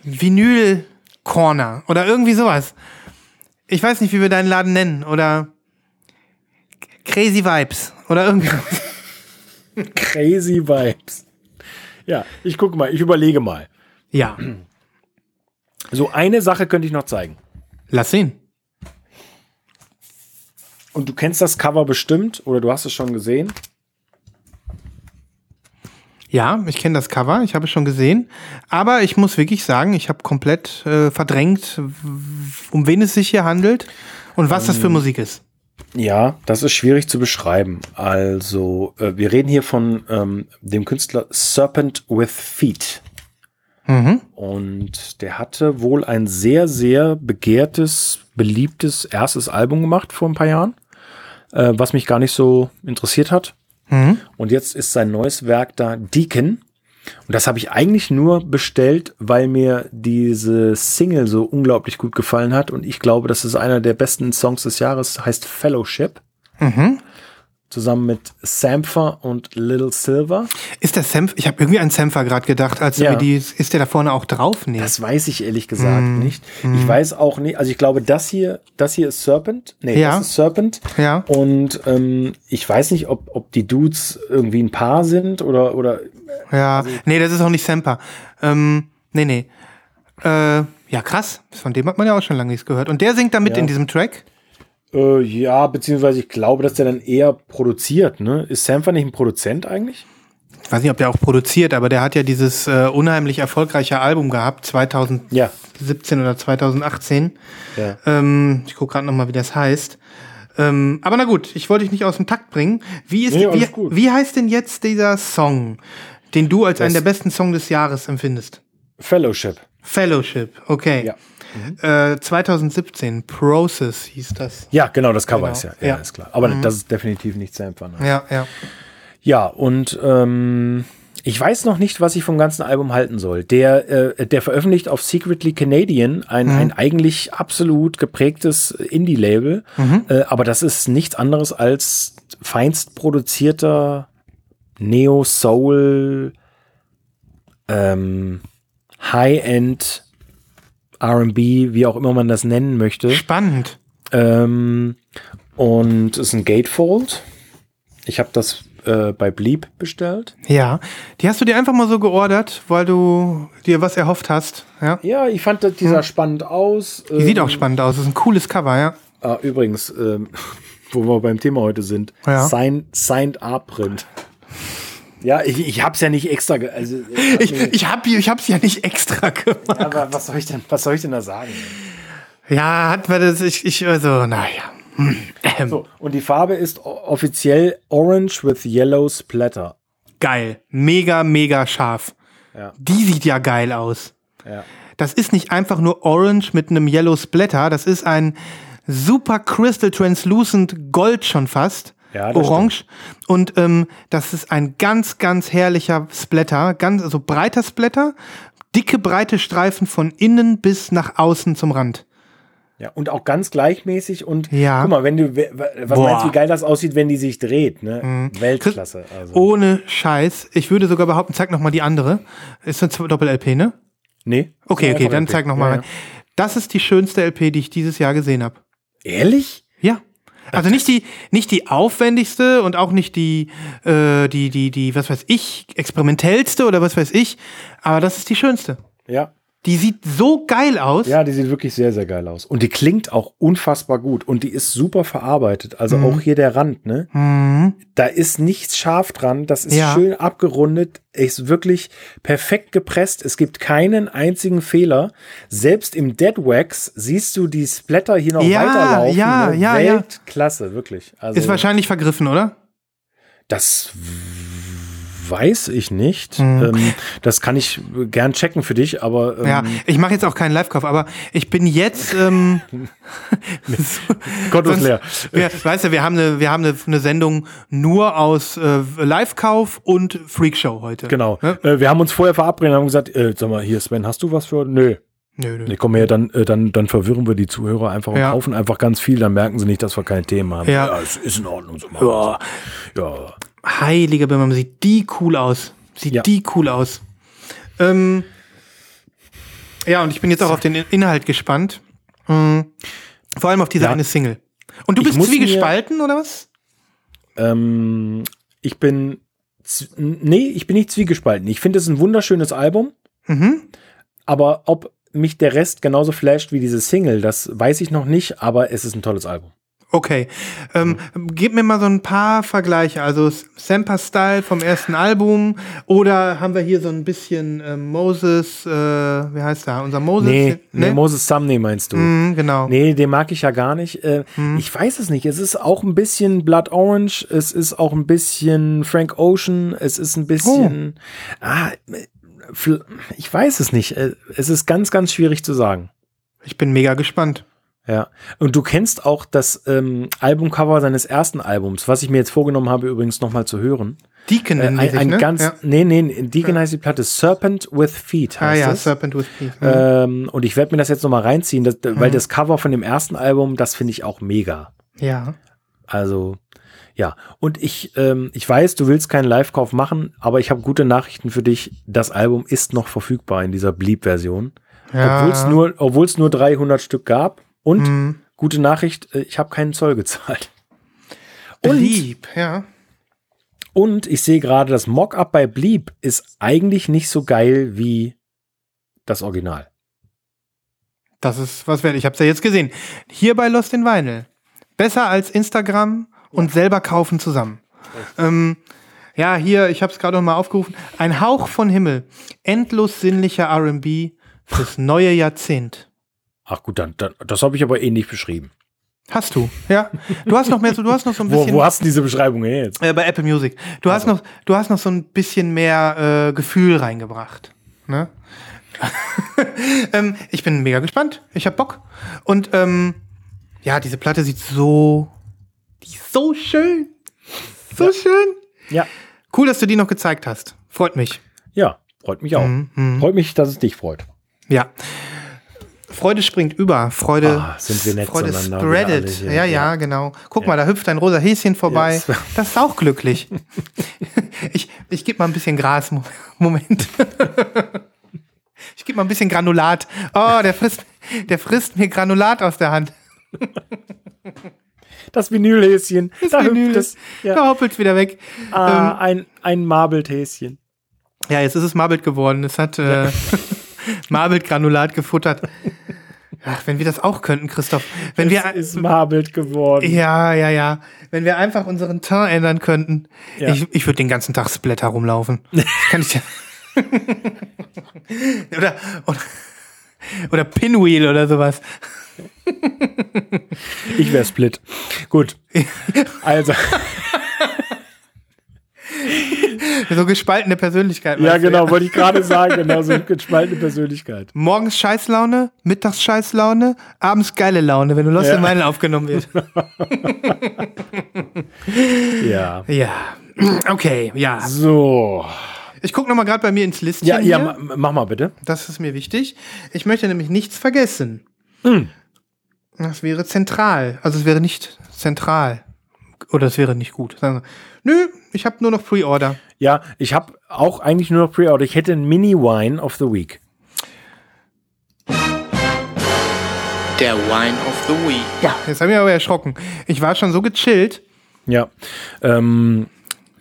Vinyl Corner oder irgendwie sowas. Ich weiß nicht, wie wir deinen Laden nennen. Oder Crazy Vibes oder irgendwie. Crazy Vibes. Ja, ich gucke mal, ich überlege mal. Ja, So eine Sache könnte ich noch zeigen. lass sehen. Und du kennst das Cover bestimmt oder du hast es schon gesehen. Ja, ich kenne das Cover, ich habe es schon gesehen. Aber ich muss wirklich sagen, ich habe komplett äh, verdrängt, um wen es sich hier handelt und was das für Musik ist. Ja, das ist schwierig zu beschreiben. Also, äh, wir reden hier von ähm, dem Künstler Serpent with Feet. Mhm. Und der hatte wohl ein sehr, sehr begehrtes, beliebtes erstes Album gemacht vor ein paar Jahren, äh, was mich gar nicht so interessiert hat. Mhm. Und jetzt ist sein neues Werk da, Deacon. Und das habe ich eigentlich nur bestellt, weil mir diese Single so unglaublich gut gefallen hat. Und ich glaube, das ist einer der besten Songs des Jahres, heißt Fellowship. Mhm. Zusammen mit Sampher und Little Silver. Ist der Senf, ich habe irgendwie an Senfer gerade gedacht, als Ja. die, ist der da vorne auch drauf? Nee. Das weiß ich ehrlich gesagt Mhm. nicht. Ich weiß auch nicht, also ich glaube, das hier, das hier ist Serpent. Nee, Ja. das ist Serpent. Ja. Und ähm, ich weiß nicht, ob, ob die Dudes irgendwie ein Paar sind oder, oder Ja, Also nee, das ist auch nicht Semper. Ähm, nee, nee. Äh, ja, krass. Von dem hat man ja auch schon lange nichts gehört. Und der singt da mit Ja. in diesem Track? Äh, ja, beziehungsweise ich glaube, dass der dann eher produziert, ne? Ist Sampher nicht ein Produzent eigentlich? Ich weiß nicht, ob der auch produziert, aber der hat ja dieses äh, unheimlich erfolgreiche Album gehabt, 2017 Ja. oder 2018. Ja. Ähm, ich gucke gerade noch mal, wie das heißt. Ähm, aber na gut, ich wollte dich nicht aus dem Takt bringen. Wie, ist, Nee, wie, wie heißt denn jetzt dieser Song, den du als einen der Das- besten Song des Jahres empfindest? Fellowship. Fellowship, okay. Ja. Äh, 2017, Process hieß das. Ja, genau, das Cover Genau. ist ja, ja, Ja. Mhm. ist klar. Aber das ist definitiv nicht. Ne? Ja, ja. Ja, und ähm, ich weiß noch nicht, was ich vom ganzen Album halten soll. Der, äh, der veröffentlicht auf Secretly Canadian ein, ein eigentlich absolut geprägtes Indie-Label, äh, aber das ist nichts anderes als feinst produzierter Neo-Soul, ähm, High-End R&B, wie auch immer man das nennen möchte. Spannend. Ähm, und es ist ein Gatefold. Ich habe das äh, bei Bleep bestellt. Ja. Die hast du dir einfach mal so geordert, weil du dir was erhofft hast. Ja. Ja, ich fand, das- die sah spannend aus. Die sieht auch spannend aus. Das ist ein cooles Cover, ja. Ah, übrigens, ähm, wo wir beim Thema heute sind, Ja. Sign, Signed A-Print. Ja, ich, ich hab's ja nicht extra. ge- Also, äh, Ich, ich habe ich hab's ja nicht extra gemacht. aber was soll ich denn, was soll ich denn da sagen? Ja, hat man das, ich, ich, also, naja. Hm. Ähm, So, und die Farbe ist offiziell Orange with Yellow Splatter. Geil. Mega, mega scharf. Ja. Die sieht ja geil aus. Ja. Das ist nicht einfach nur Orange mit einem Yellow Splatter. Das ist ein super Crystal Translucent Gold schon fast. Ja, das Orange. Und ähm, das ist ein ganz, ganz herrlicher Splatter. Ganz, also breiter Splatter. Dicke, breite Streifen von innen bis nach außen zum Rand. Ja, und auch ganz gleichmäßig und Ja. guck mal, wenn du, was Boah. meinst du, wie geil das aussieht, wenn die sich dreht, ne? Weltklasse. Also. Ohne Scheiß. Ich würde sogar behaupten, zeig noch mal die andere. Ist eine Doppel-LP, ne? Nee. Okay, okay, dann LP. zeig noch mal Ja, rein. Das ist die schönste LP, die ich dieses Jahr gesehen habe. ja. Ehrlich? Ja. Also nicht die, nicht die aufwendigste und auch nicht die, äh, die, die, die, was weiß ich, experimentellste oder was weiß ich, aber das ist die schönste. Ja. Die sieht so geil aus. Ja, die sieht wirklich sehr, sehr geil aus. Und die klingt auch unfassbar gut. Und die ist super verarbeitet. Mhm. Also auch hier der Rand, ne? Da ist nichts scharf dran. Das ist Ja. schön abgerundet. Ist wirklich perfekt gepresst. Es gibt keinen einzigen Fehler. Selbst im Dead Wax siehst du die Splatter hier noch Ja, weiterlaufen. ja, ne? ja, ja. Weltklasse, wirklich. Also, Ist wahrscheinlich vergriffen, oder? Das weiß ich nicht. Mhm. Ähm, das kann ich gern checken für dich, aber ähm, Ja, ich mache jetzt auch keinen Live-Kauf, aber ich bin jetzt. Ähm, Gott ist leer. Wir, weißt du, wir haben eine, wir haben eine, eine Sendung nur aus äh, Live-Kauf und Freakshow heute. Genau. Ne? Äh, wir haben uns vorher verabredet und haben gesagt, äh, sag mal, hier Sven, hast du was für? Nö. Nö, nö. Nee, komm her, dann, äh, dann, dann verwirren wir die Zuhörer einfach und Ja. kaufen einfach ganz viel, dann merken sie nicht, dass wir keine Themen haben. Ja. es ist in Ordnung. So Ja. ja. Heiliger Bimmel, sieht die cool aus. Sieht Ja. die cool aus. Ähm, ja, und ich bin jetzt auch auf den Inhalt gespannt. Hm. Vor allem auf diese Ja. eine Single. Und du bist zwiegespalten, oder was? Ähm, ich bin, nee, ich bin nicht zwiegespalten. Ich finde es ein wunderschönes Album, Mhm. aber ob mich der Rest genauso flasht wie diese Single, das weiß ich noch nicht, aber es ist ein tolles Album. Okay. Ähm, gib mir mal so ein paar Vergleiche. Also Samper Style vom ersten Album oder haben wir hier so ein bisschen ähm, Moses, äh, wie heißt der? Unser Moses? Nee, nee, Moses Sumney meinst du? Mhm, genau. Nee, den mag ich ja gar nicht. Äh, Ich weiß es nicht. Es ist auch ein bisschen Blood Orange, es ist auch ein bisschen Frank Ocean, es ist ein bisschen. Ah, fl- ich weiß es nicht. Äh, Es ist ganz, ganz schwierig zu sagen. Ich bin mega gespannt. Ja. Und du kennst auch das ähm, Albumcover seines ersten Albums, was ich mir jetzt vorgenommen habe, übrigens nochmal zu hören. Deacon Äh, die ein, sich, ein ne? ganz, ja. nee, nee, Deacon heißt die Platte Serpent with Feet Ah heißt ja, es. Serpent with. Mhm. Ähm, und ich werde mir das jetzt nochmal reinziehen, das, weil das Cover von dem ersten Album, das finde ich auch mega. ja. Also, ja. Und ich, ähm, ich weiß, du willst keinen Live-Kauf machen, aber ich habe gute Nachrichten für dich. Das Album ist noch verfügbar in dieser Bleep-Version. Ja. Obwohl es nur, obwohl's nur 300 Stück gab. Und Mhm. gute Nachricht, äh, ich habe keinen Zoll gezahlt. Und, Lieb, ja. und ich sehe gerade, das Mock-up bei Bleep ist eigentlich nicht so geil wie das Original. Das ist was wert. Ich hab's ja jetzt gesehen. Hier bei Lost in Vinyl. Besser als Instagram und selber kaufen zusammen. Ähm, ja, hier, ich hab's gerade noch mal aufgerufen. Ein Hauch von Himmel. Endlos sinnlicher R&B fürs neue Jahrzehnt. Ach gut, dann, dann das habe ich aber ähnlich beschrieben. Hast du, ja. Du hast noch mehr, so- du hast noch so ein Wo, bisschen. wo hast du diese Beschreibung her jetzt? äh, bei Apple Music. Du hast noch, du hast noch so ein bisschen mehr äh, Gefühl reingebracht. Ne? ähm, ich bin mega gespannt. Ich hab Bock. Und ähm, ja, diese Platte sieht so, die ist so schön, so schön. Ja. Cool, dass du die noch gezeigt hast. Freut mich. Ja, freut mich auch. Mhm, Freut mich, dass es dich freut. Ja. Freude springt über. Freude, Ah, sind wir nett Freude spreadet. hier. Ja, ja, Ja. genau. Guck mal, da hüpft ein rosa Häschen vorbei. Ja, das- das ist auch glücklich. ich ich gebe mal ein bisschen Gras. Mo- Moment. ich gebe mal ein bisschen Granulat. Oh, der frisst, der frisst mir Granulat aus der Hand. Das Vinylhäschen. da Vinyl. hüpft es. Ja. Da hoppelt's wieder weg. Ah, Ähm, ein, ein Marbelt-Häschen. Ja, jetzt ist es Marbelt geworden. Es hat äh, Marbelt-Granulat gefuttert. Ach, wenn wir das auch könnten, Christoph. Wenn wir, Es ist Marbelt geworden. Ja, ja, ja. Wenn wir einfach unseren Teint ändern könnten. Ja. Ich, ich würde den ganzen Tag Splatter rumlaufen. Das kann ich ja. oder, oder, oder Pinwheel oder sowas. Ich wäre Split. Gut. Also, So gespaltene Persönlichkeit. ja, genau, wollte ich gerade sagen. Genau, so gespaltene Persönlichkeit. Morgens Scheißlaune, mittags Scheißlaune, abends geile Laune, wenn du Lost Ja. in Vinyl aufgenommen wird. Ja. ja. Okay, ja. So. Ich gucke nochmal gerade bei mir ins Listchen. Ja, ja, hier. mach mal bitte. Das ist mir wichtig. Ich möchte nämlich nichts vergessen. Hm. Das wäre zentral. Also es wäre nicht zentral. Oder es wäre nicht gut. Nö, ich habe nur noch Pre-Order. Ja, ich habe auch eigentlich nur noch Pre-Order. Ich hätte ein Mini-Wine of the Week. Der Wine of the Week. Jetzt habe ich mich aber erschrocken. Ich war schon so gechillt. Ja. Ähm,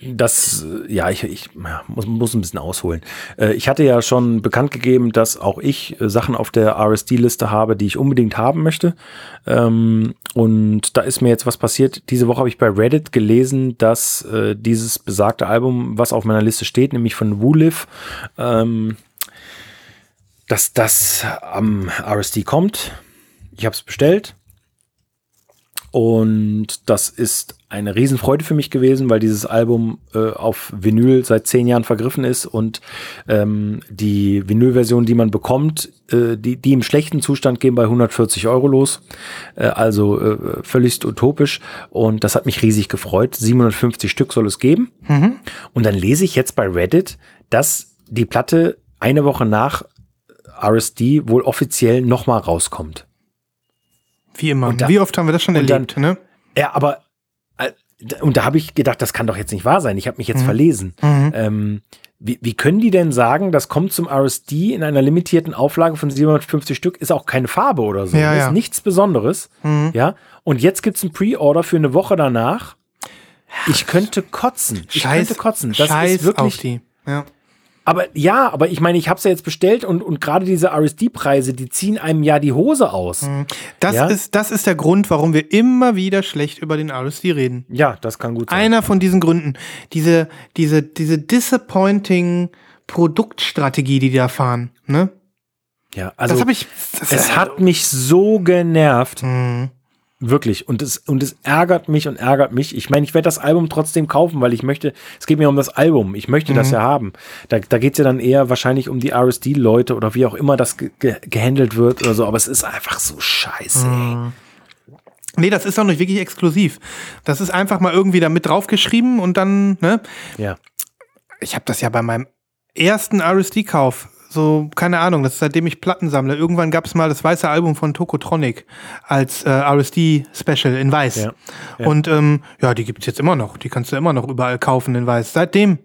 das, ja, ich, ich ja, muss, muss ein bisschen ausholen. Äh, ich hatte ja schon bekannt gegeben, dass auch ich äh, Sachen auf der RSD-Liste habe, die ich unbedingt haben möchte. Ähm, und da ist mir jetzt was passiert. Diese Woche habe ich bei Reddit gelesen, dass äh, dieses besagte Album, was auf meiner Liste steht, nämlich von Wooliv, ähm, dass das am RSD kommt. Ich habe es bestellt. Und das ist eine Riesenfreude für mich gewesen, weil dieses Album äh, auf Vinyl seit zehn Jahren vergriffen ist und ähm, die Vinylversion, die man bekommt, äh, die, die im schlechten Zustand gehen bei 140 Euro los. Äh, also äh, völlig utopisch. Und das hat mich riesig gefreut. 750 Stück soll es geben. Und dann lese ich jetzt bei Reddit, dass die Platte eine Woche nach RSD wohl offiziell nochmal rauskommt. Wie immer. Und da- Wie oft haben wir das schon und dann- erlebt, ne? Ja, aber äh, und da habe ich gedacht, das kann doch jetzt nicht wahr sein. Ich habe mich jetzt Mhm. verlesen. Ähm, wie, wie können die denn sagen, das kommt zum RSD in einer limitierten Auflage von 750 Stück, ist auch keine Farbe oder so. Ja, ist ja. Mhm. nichts Besonderes. Ja. Und jetzt gibt's ein Pre-Order für eine Woche danach. Ich könnte kotzen. Ich könnte kotzen. Das Scheiß ist wirklich. auf die. Ja. Aber ja, aber ich meine, ich habe es ja jetzt bestellt und, und gerade diese RSD-Preise, die ziehen einem ja die Hose aus. Das, Ja? ist, das ist der Grund, warum wir immer wieder schlecht über den RSD reden. Ja, das kann gut sein. Einer von diesen Gründen. Diese, diese, diese disappointing Produktstrategie, die die da fahren. Ne? ja, also das habe ich. Es hat mich so genervt. Mhm. Wirklich. Und es, und es ärgert mich und ärgert mich. Ich meine, ich werde das Album trotzdem kaufen, weil ich möchte, es geht mir um das Album. Ich möchte Mhm. das ja haben. Da, da geht es ja dann eher wahrscheinlich um die RSD-Leute oder wie auch immer das ge ge gehandelt wird oder so. Aber es ist einfach so scheiße. Mhm. Nee, das ist auch nicht wirklich exklusiv. Das ist einfach mal irgendwie da mit draufgeschrieben und dann, ne? Ja. Ich habe das ja bei meinem ersten RSD-Kauf, so, keine Ahnung, das ist seitdem ich Platten sammle. Irgendwann gab es mal das weiße Album von Tokotronic als äh, RSD-Special in weiß. Ja, ja. Und ähm, ja, die gibt's jetzt immer noch. Die kannst du immer noch überall kaufen in weiß. Seitdem.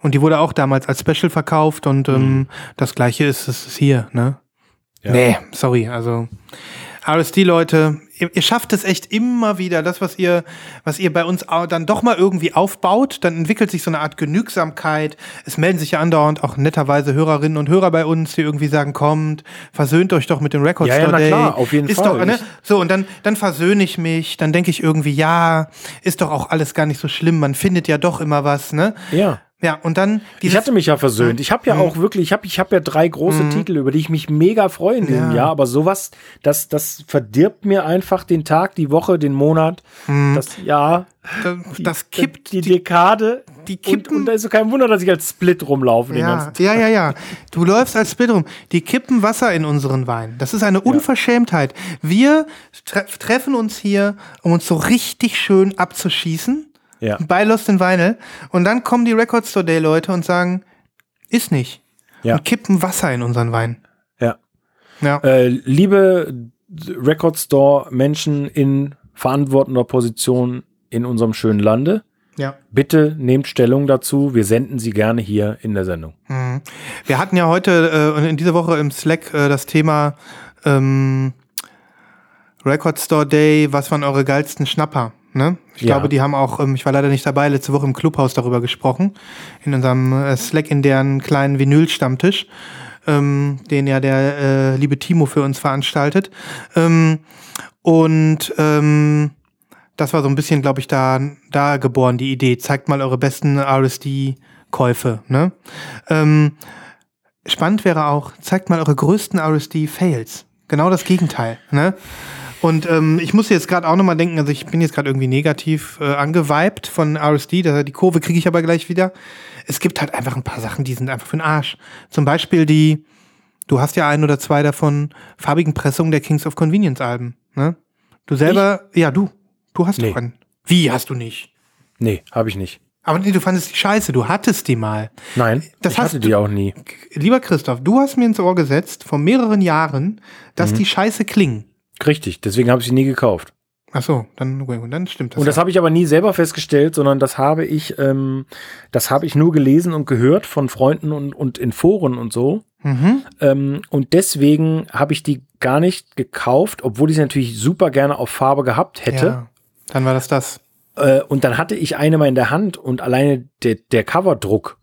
Und die wurde auch damals als Special verkauft und ähm, das gleiche ist es hier, ne? Ja. Nee, sorry, also RSD-Leute, ihr, ihr schafft es echt immer wieder, das, was ihr, was ihr bei uns dann doch mal irgendwie aufbaut, dann entwickelt sich so eine Art Genügsamkeit. Es melden sich ja andauernd auch netterweise Hörerinnen und Hörer bei uns, die irgendwie sagen, kommt, versöhnt euch doch mit dem Record Ja, ja, Store na Day. klar, auf jeden ist Fall. Doch, ne? So, und dann, dann versöhne ich mich, dann denke ich irgendwie, ja, ist doch auch alles gar nicht so schlimm, man findet ja doch immer was, ne? Ja. Ja, und dann Ich hatte mich ja versöhnt. Ich Mhm. habe ja auch wirklich, ich habe ich hab ja drei große Titel, über die ich mich mega freue in diesem Ja. Jahr, aber sowas, das, das verdirbt mir einfach den Tag, die Woche, den Monat, das Jahr, das, die- das kippt die Dekade. die Und, kippen- und da ist so kein Wunder, dass ich als Split rumlaufe den Ja, ganzen Tag. ja, ja, ja. Du läufst als Bild rum. Die kippen Wasser in unseren Wein. Das ist eine Unverschämtheit. Wir tre treffen uns hier, um uns so richtig schön abzuschießen. Ja. Bei Lost in Vinyl. Und dann kommen die Record Store Day Leute und sagen, ist nicht. Ja. Und kippen Wasser in unseren Wein. Ja. Ja. Äh, liebe Record Store Menschen in verantwortender Position in unserem schönen Lande, ja. bitte nehmt Stellung dazu. Wir senden sie gerne hier in der Sendung. Wir hatten ja heute äh, und in dieser Woche im Slack äh, das Thema ähm, Record Store Day, was waren eure geilsten Schnapper? Ne? Ich Ja. glaube, die haben auch, ähm, ich war leider nicht dabei, letzte Woche im Clubhaus darüber gesprochen, in unserem äh, Slack in deren kleinen Vinyl-Stammtisch, ähm, den ja der äh, liebe Timo für uns veranstaltet. Ähm, und ähm, das war so ein bisschen, glaube ich, da, da geboren, die Idee. Zeigt mal eure besten RSD-Käufe. Ne? Ähm, spannend wäre auch, zeigt mal eure größten RSD-Fails. Genau das Gegenteil. Ne? Und ähm, ich muss jetzt gerade auch nochmal denken, also ich bin jetzt gerade irgendwie negativ äh, angeweibt von RSD, die Kurve kriege ich aber gleich wieder. Es gibt halt einfach ein paar Sachen, die sind einfach für den Arsch. Zum Beispiel die, du hast ja ein oder zwei davon, farbigen Pressungen der Kings of Convenience Alben. Ne? Du selber, ja du, du hast Nee. doch einen. Wie hast du nicht? Nee, habe ich nicht. Aber nee, du fandest die scheiße, du hattest die mal. Nein, Das ich hast hatte du- die auch nie. Lieber Christoph, du hast mir ins Ohr gesetzt vor mehreren Jahren, dass Mhm. die scheiße klingen. Richtig, deswegen habe ich sie nie gekauft. Ach so, dann, dann stimmt das. Und das ja. habe ich aber nie selber festgestellt, sondern das habe ich, ähm, das habe ich nur gelesen und gehört von Freunden und, und in Foren und so. Mhm. Ähm, und deswegen habe ich die gar nicht gekauft, obwohl ich sie natürlich super gerne auf Farbe gehabt hätte. Ja, dann war das das. Äh, und dann hatte ich eine mal in der Hand und alleine der, der Coverdruck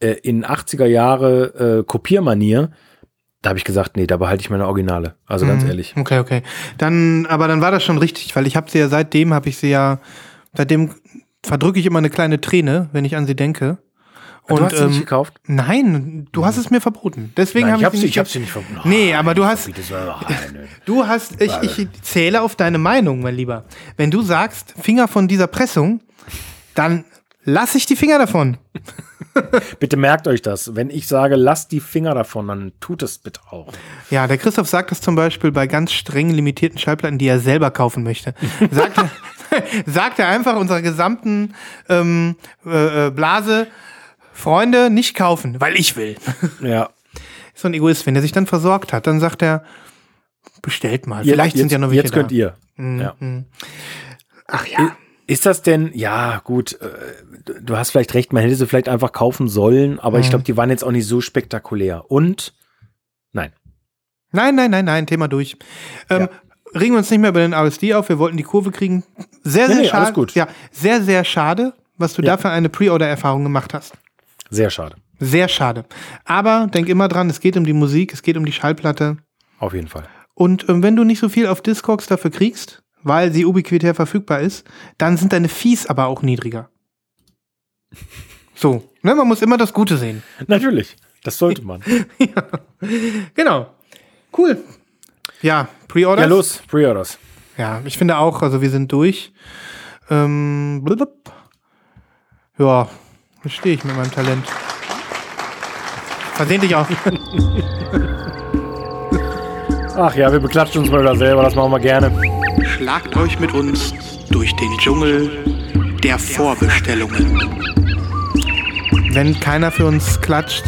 äh, in 80er Jahre äh, Kopiermanier, da habe ich gesagt, nee, da behalte ich meine Originale. Also ganz Mhm. ehrlich. Okay, okay. Dann, aber dann war das schon richtig, weil ich habe sie ja seitdem, habe ich sie ja, seitdem verdrücke ich immer eine kleine Träne, wenn ich an sie denke. du hast sie nicht ähm, gekauft? nein, du hast es mir verboten. Deswegen habe ich ich, habe sie nicht. ich hab sie nicht verboten. Nee, aber du hast-. Du hast, ich, ich zähle auf deine Meinung, mein Lieber. Wenn du sagst, Finger von dieser Pressung, dann lass ich die Finger davon. Bitte merkt euch das. Wenn ich sage, lasst die Finger davon, dann tut es bitte auch. Ja, der Christoph sagt das zum Beispiel bei ganz streng limitierten Schallplatten, die er selber kaufen möchte. Sagt er, sagt er einfach unserer gesamten ähm, äh, äh, Blase, Freunde, nicht kaufen, weil ich will. Ja. so ein Egoist, wenn er sich dann versorgt hat, dann sagt er, bestellt mal. Vielleicht jetzt, sind ja noch welche Jetzt könnt da. ihr. Mhm. Ja. Ach ja. Ist das denn, ja, gut, äh, du- hast vielleicht recht, man hätte sie vielleicht einfach kaufen sollen, aber Mhm. ich glaube, die waren jetzt auch nicht so spektakulär. Und, nein. Nein, nein, nein, nein, Thema durch. Ähm, Regen wir uns nicht mehr über den RSD auf, wir wollten die Kurve kriegen. Sehr, Nee, sehr nee, schade. alles gut. Ja, sehr, sehr schade, was du Ja. da für eine Pre-Order-Erfahrung gemacht hast. Sehr schade. Sehr schade. Aber denk immer dran, es geht um die Musik, es geht um die Schallplatte. Auf jeden Fall. Und ähm, wenn du nicht so viel auf Discogs dafür kriegst, weil sie ubiquitär verfügbar ist, dann sind deine Fees aber auch niedriger. So, ne, man muss immer das Gute sehen. Natürlich. Das sollte man. Genau. Cool. Ja, Pre-Orders. ja, los, Pre-Orders. Ja, ich finde auch, also wir sind durch. Ähm, blub. ja, da stehe ich mit meinem Talent. Versehentlich auch. Ach ja, wir beklatschen uns mal wieder selber, das machen wir gerne. Schlagt euch mit uns durch den Dschungel der Vorbestellungen. Wenn keiner für uns klatscht,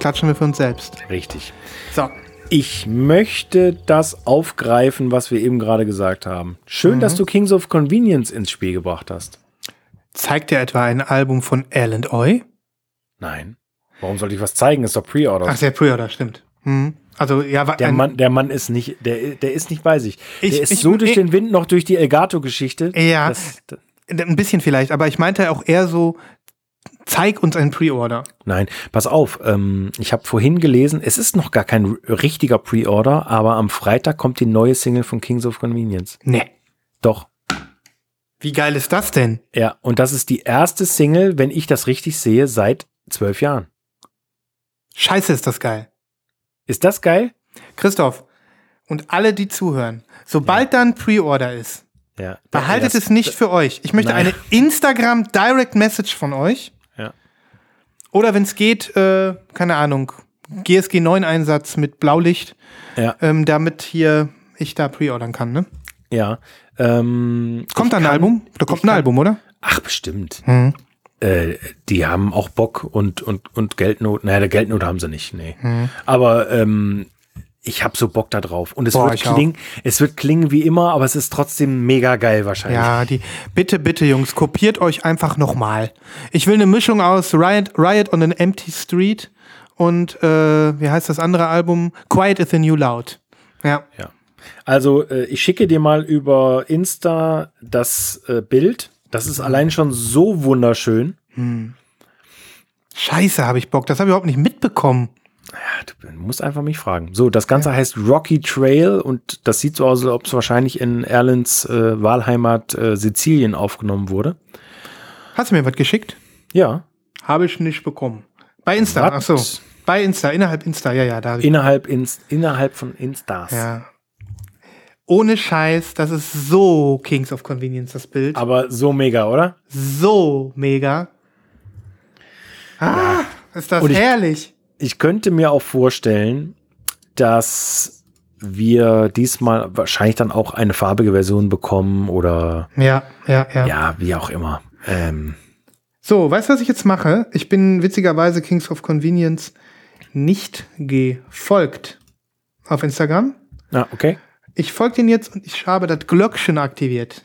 klatschen wir für uns selbst. Richtig. So. Ich möchte das aufgreifen, was wir eben gerade gesagt haben. Schön, dass du Kings of Convenience ins Spiel gebracht hast. Zeigt dir etwa ein Album von Al Oi? Nein. Warum sollte ich was zeigen? Ist doch Pre-Order. Ach, der Pre-Order, stimmt. Hm. Also, ja, Der Mann, der Mann ist nicht, der, der ist nicht bei sich. Ich- der ist ich- so durch ich- den Wind noch durch die Elgato-Geschichte. Ja. Ein bisschen vielleicht, aber ich meinte auch eher so, zeig uns einen Pre-Order. nein, pass auf. Ähm, ich habe vorhin gelesen, es ist noch gar kein richtiger Pre-Order, aber am Freitag kommt die neue Single von Kings of Convenience. Nee. Doch. Wie geil ist das denn? Ja, und das ist die erste Single, wenn ich das richtig sehe, seit zwölf Jahren. Scheiße, ist das geil. Ist das geil? Christoph und alle, die zuhören, sobald da ein Pre-Order ist, Ja. behaltet Das- es nicht für euch. Ich möchte Nein. eine Instagram Direct Message von euch. Ja. Oder wenn es geht, äh, keine Ahnung, GSG 9 Einsatz mit Blaulicht, Ja. ähm, damit hier ich da pre-ordern kann, ne? Ja. Ähm, Kommt da ein kann- Album? Da kommt ein kann- Album, oder? Ach, bestimmt. Hm. Äh, die haben auch Bock und, und, und Geldnot. Naja, der Geldnot haben sie nicht, nee. Hm. Aber ähm, ich habe so Bock da drauf. Und es Boah, wird auch. klingen, es wird klingen wie immer, aber es ist trotzdem mega geil wahrscheinlich. Ja, die. Bitte, bitte, Jungs, kopiert euch einfach nochmal. Ich will eine Mischung aus Riot, Riot on an Empty Street und äh, wie heißt das andere Album? Quiet is the New Loud. Ja. Ja. Also, äh, ich schicke dir mal über Insta das äh, Bild. Das ist allein schon so wunderschön. Scheiße, habe ich Bock. Das habe ich überhaupt nicht mitbekommen. Ja, du musst einfach mich fragen. So, das Ganze heißt Rocky Trail und das sieht so aus, als ob es wahrscheinlich in Erlens äh, Wahlheimat äh, Sizilien aufgenommen wurde. Hast du mir was geschickt? Ja, Habe ich nicht bekommen. Bei Insta, ach Was? so. Bei Insta, innerhalb Insta, ja, ja, da ich. innerhalb, ins, innerhalb von Instas. ja. Ohne Scheiß, das ist so Kings of Convenience, das Bild. Aber so mega, oder? So mega. Ah, ist das Und ich- herrlich. Ich könnte mir auch vorstellen, dass wir diesmal wahrscheinlich dann auch eine farbige Version bekommen oder Ja, ja, ja. ja, wie auch immer. Ähm, So, weißt du, was ich jetzt mache? Ich bin witzigerweise Kings of Convenience nicht gefolgt auf Instagram. ja, okay. Ich folge denen jetzt und ich habe das Glöckchen aktiviert.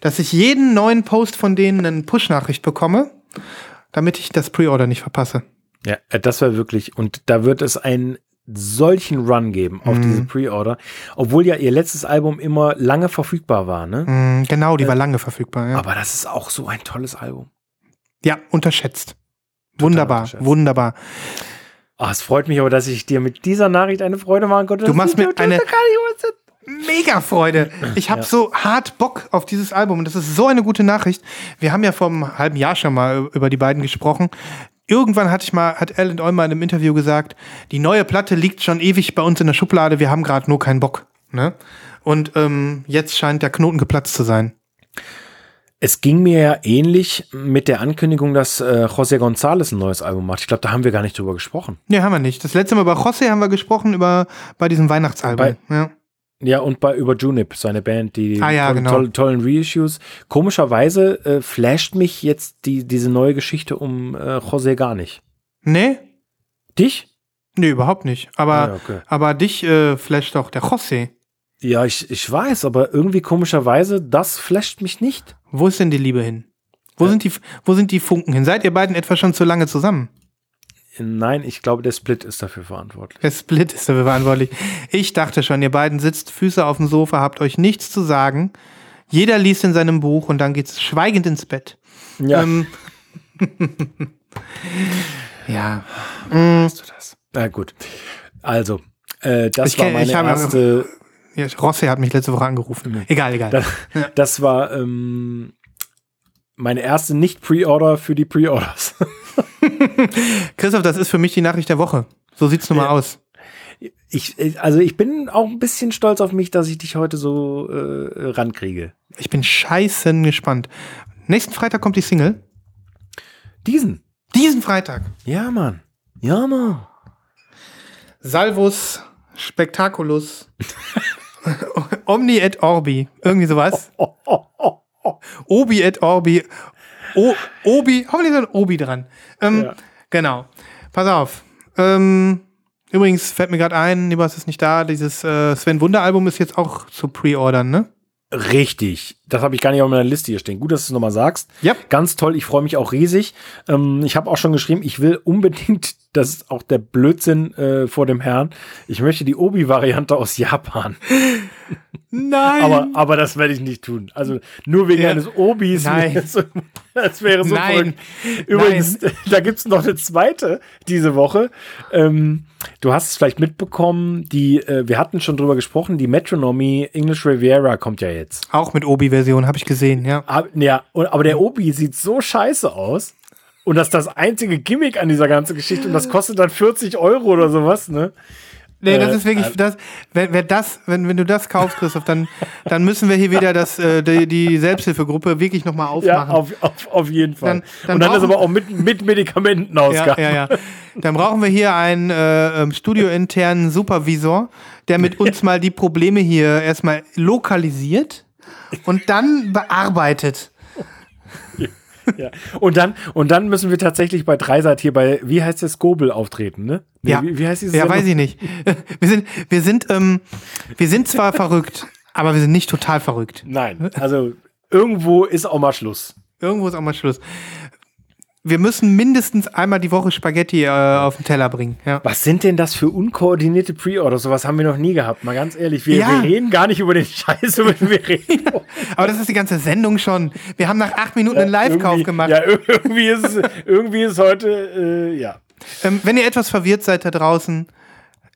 Dass ich jeden neuen Post von denen eine Push-Nachricht bekomme, damit ich das Pre-Order nicht verpasse. Ja, äh, das war wirklich, und da wird es einen solchen Run geben auf Mhm. diese Pre-Order, obwohl ja ihr letztes Album immer lange verfügbar war, ne? Mm, genau, die war lange verfügbar. Ja, Aber das ist auch so ein tolles Album. ja unterschätzt. Wunderbar, unterschätzt. wunderbar. Ah, es freut mich aber, dass ich dir mit dieser Nachricht eine Freude machen konnte. Du machst mir eine- Mega Freude. Ich habe so hart Bock auf dieses Album und das ist so eine gute Nachricht. Wir haben ja vor einem halben Jahr schon mal über die beiden gesprochen. Irgendwann hatte ich mal, hat Alan Eumer in einem Interview gesagt, die neue Platte liegt schon ewig bei uns in der Schublade, wir haben gerade nur keinen Bock. Ne? Und ähm, jetzt scheint der Knoten geplatzt zu sein. Es ging mir ja ähnlich mit der Ankündigung, dass äh, José González ein neues Album macht. Ich glaube, da haben wir gar nicht drüber gesprochen. Nee, haben wir nicht. Das letzte Mal bei José haben wir gesprochen über bei diesem Weihnachtsalbum. Bei- ja. Ja, und bei über Junip, seine Band, die Ah, ja, genau. tolle, tollen Reissues. Komischerweise äh, flasht mich jetzt die, diese neue Geschichte um äh, José gar nicht. Nee? Dich? Nee, überhaupt nicht. Aber, Ah, ja, okay. aber dich äh, flasht doch der José. Ja, ich, ich weiß, aber irgendwie komischerweise, das flasht mich nicht. Wo ist denn die Liebe hin? Wo, sind die, wo sind die Funken hin? Seid ihr beiden etwa schon zu lange zusammen? Nein, ich glaube, der Split ist dafür verantwortlich. Der Split ist dafür verantwortlich. Ich dachte schon, ihr beiden sitzt Füße auf dem Sofa, habt euch nichts zu sagen. Jeder liest in seinem Buch und dann geht's schweigend ins Bett. Ja, Ähm, Ja. Weißt du das? Na gut. Also, äh, das Ich war kenn- meine ich habe- erste. ja. Rossi hat mich letzte Woche angerufen. Egal, egal. Das, das war ähm, meine erste Nicht-Pre-Order für die Pre-Orders. Christoph, das ist für mich die Nachricht der Woche. So sieht's nun mal Ja. aus. Ich, also ich bin auch ein bisschen stolz auf mich, dass ich dich heute so äh, rankriege. Ich bin scheißen gespannt. Nächsten Freitag kommt die Single. Diesen. Diesen Freitag. Ja, Mann. Ja, Mann. Salvus Spectaculus. Omni et Orbi. Irgendwie sowas. Oh, oh, oh. Obi et Orbi. O, Obi. Hoffentlich ist ein Obi dran. Ähm, Ja. Genau. Pass auf. Ähm, übrigens fällt mir gerade ein, Nibas ist nicht da. Dieses äh, Sven Wunder Album ist jetzt auch zu pre-ordern, ne? Richtig. Das habe ich gar nicht auf meiner Liste hier stehen. Gut, dass du es nochmal sagst. Ja. Ganz toll. Ich freue mich auch riesig. Ähm, ich habe auch schon geschrieben, ich will unbedingt, das ist auch der Blödsinn äh, vor dem Herrn. Ich möchte die Obi-Variante aus Japan. Nein. Aber, aber das werde ich nicht tun. Also nur wegen Ja. eines Obis. Nein. Das wäre so Nein. verrückt. Übrigens, da gibt es noch eine zweite diese Woche. Ähm, du hast es vielleicht mitbekommen, die, äh, wir hatten schon drüber gesprochen, die Metronomy English Riviera kommt ja jetzt. auch mit Obi-Version, habe ich gesehen, ja. Aber, ja, aber der Obi sieht so scheiße aus. Und das ist das einzige Gimmick an dieser ganzen Geschichte. Und das kostet dann 40 Euro oder sowas, ne? Nee, das Äh, ist wirklich, äh, das, wenn, wenn das, wenn, wenn du das kaufst, Christoph, dann, dann müssen wir hier wieder das, äh, die, die Selbsthilfegruppe wirklich nochmal Ja, aufmachen. auf, auf, auf jeden Fall. Dann- dann und dann ist brauchen- aber auch mit, mit Medikamenten ja, ausgegangen. ja, ja. Dann brauchen wir hier einen äh, ähm, studiointernen Supervisor, der mit uns mal die Probleme hier erstmal lokalisiert und dann bearbeitet. Ja. Und, dann, und dann müssen wir tatsächlich bei Dreisat hier bei, wie heißt der Skobel auftreten, ne? Nee, Ja, Wie, wie heißt dieses ja, weiß ich nicht. Wir sind, wir sind, ähm, wir sind zwar verrückt, aber wir sind nicht total verrückt. Nein, also irgendwo ist auch mal Schluss. Irgendwo ist auch mal Schluss. Wir müssen mindestens einmal die Woche Spaghetti äh, auf den Teller bringen. Ja. Was sind denn das für unkoordinierte Pre-Orders? Sowas haben wir noch nie gehabt, mal ganz ehrlich. Wir, Ja. wir reden gar nicht über den Scheiß, über den wir reden. Aber das ist die ganze Sendung schon. Wir haben nach acht Minuten einen Live-Kauf gemacht. Ja, irgendwie ist es, irgendwie ist heute, äh, ja. Ähm, wenn ihr etwas verwirrt seid da draußen,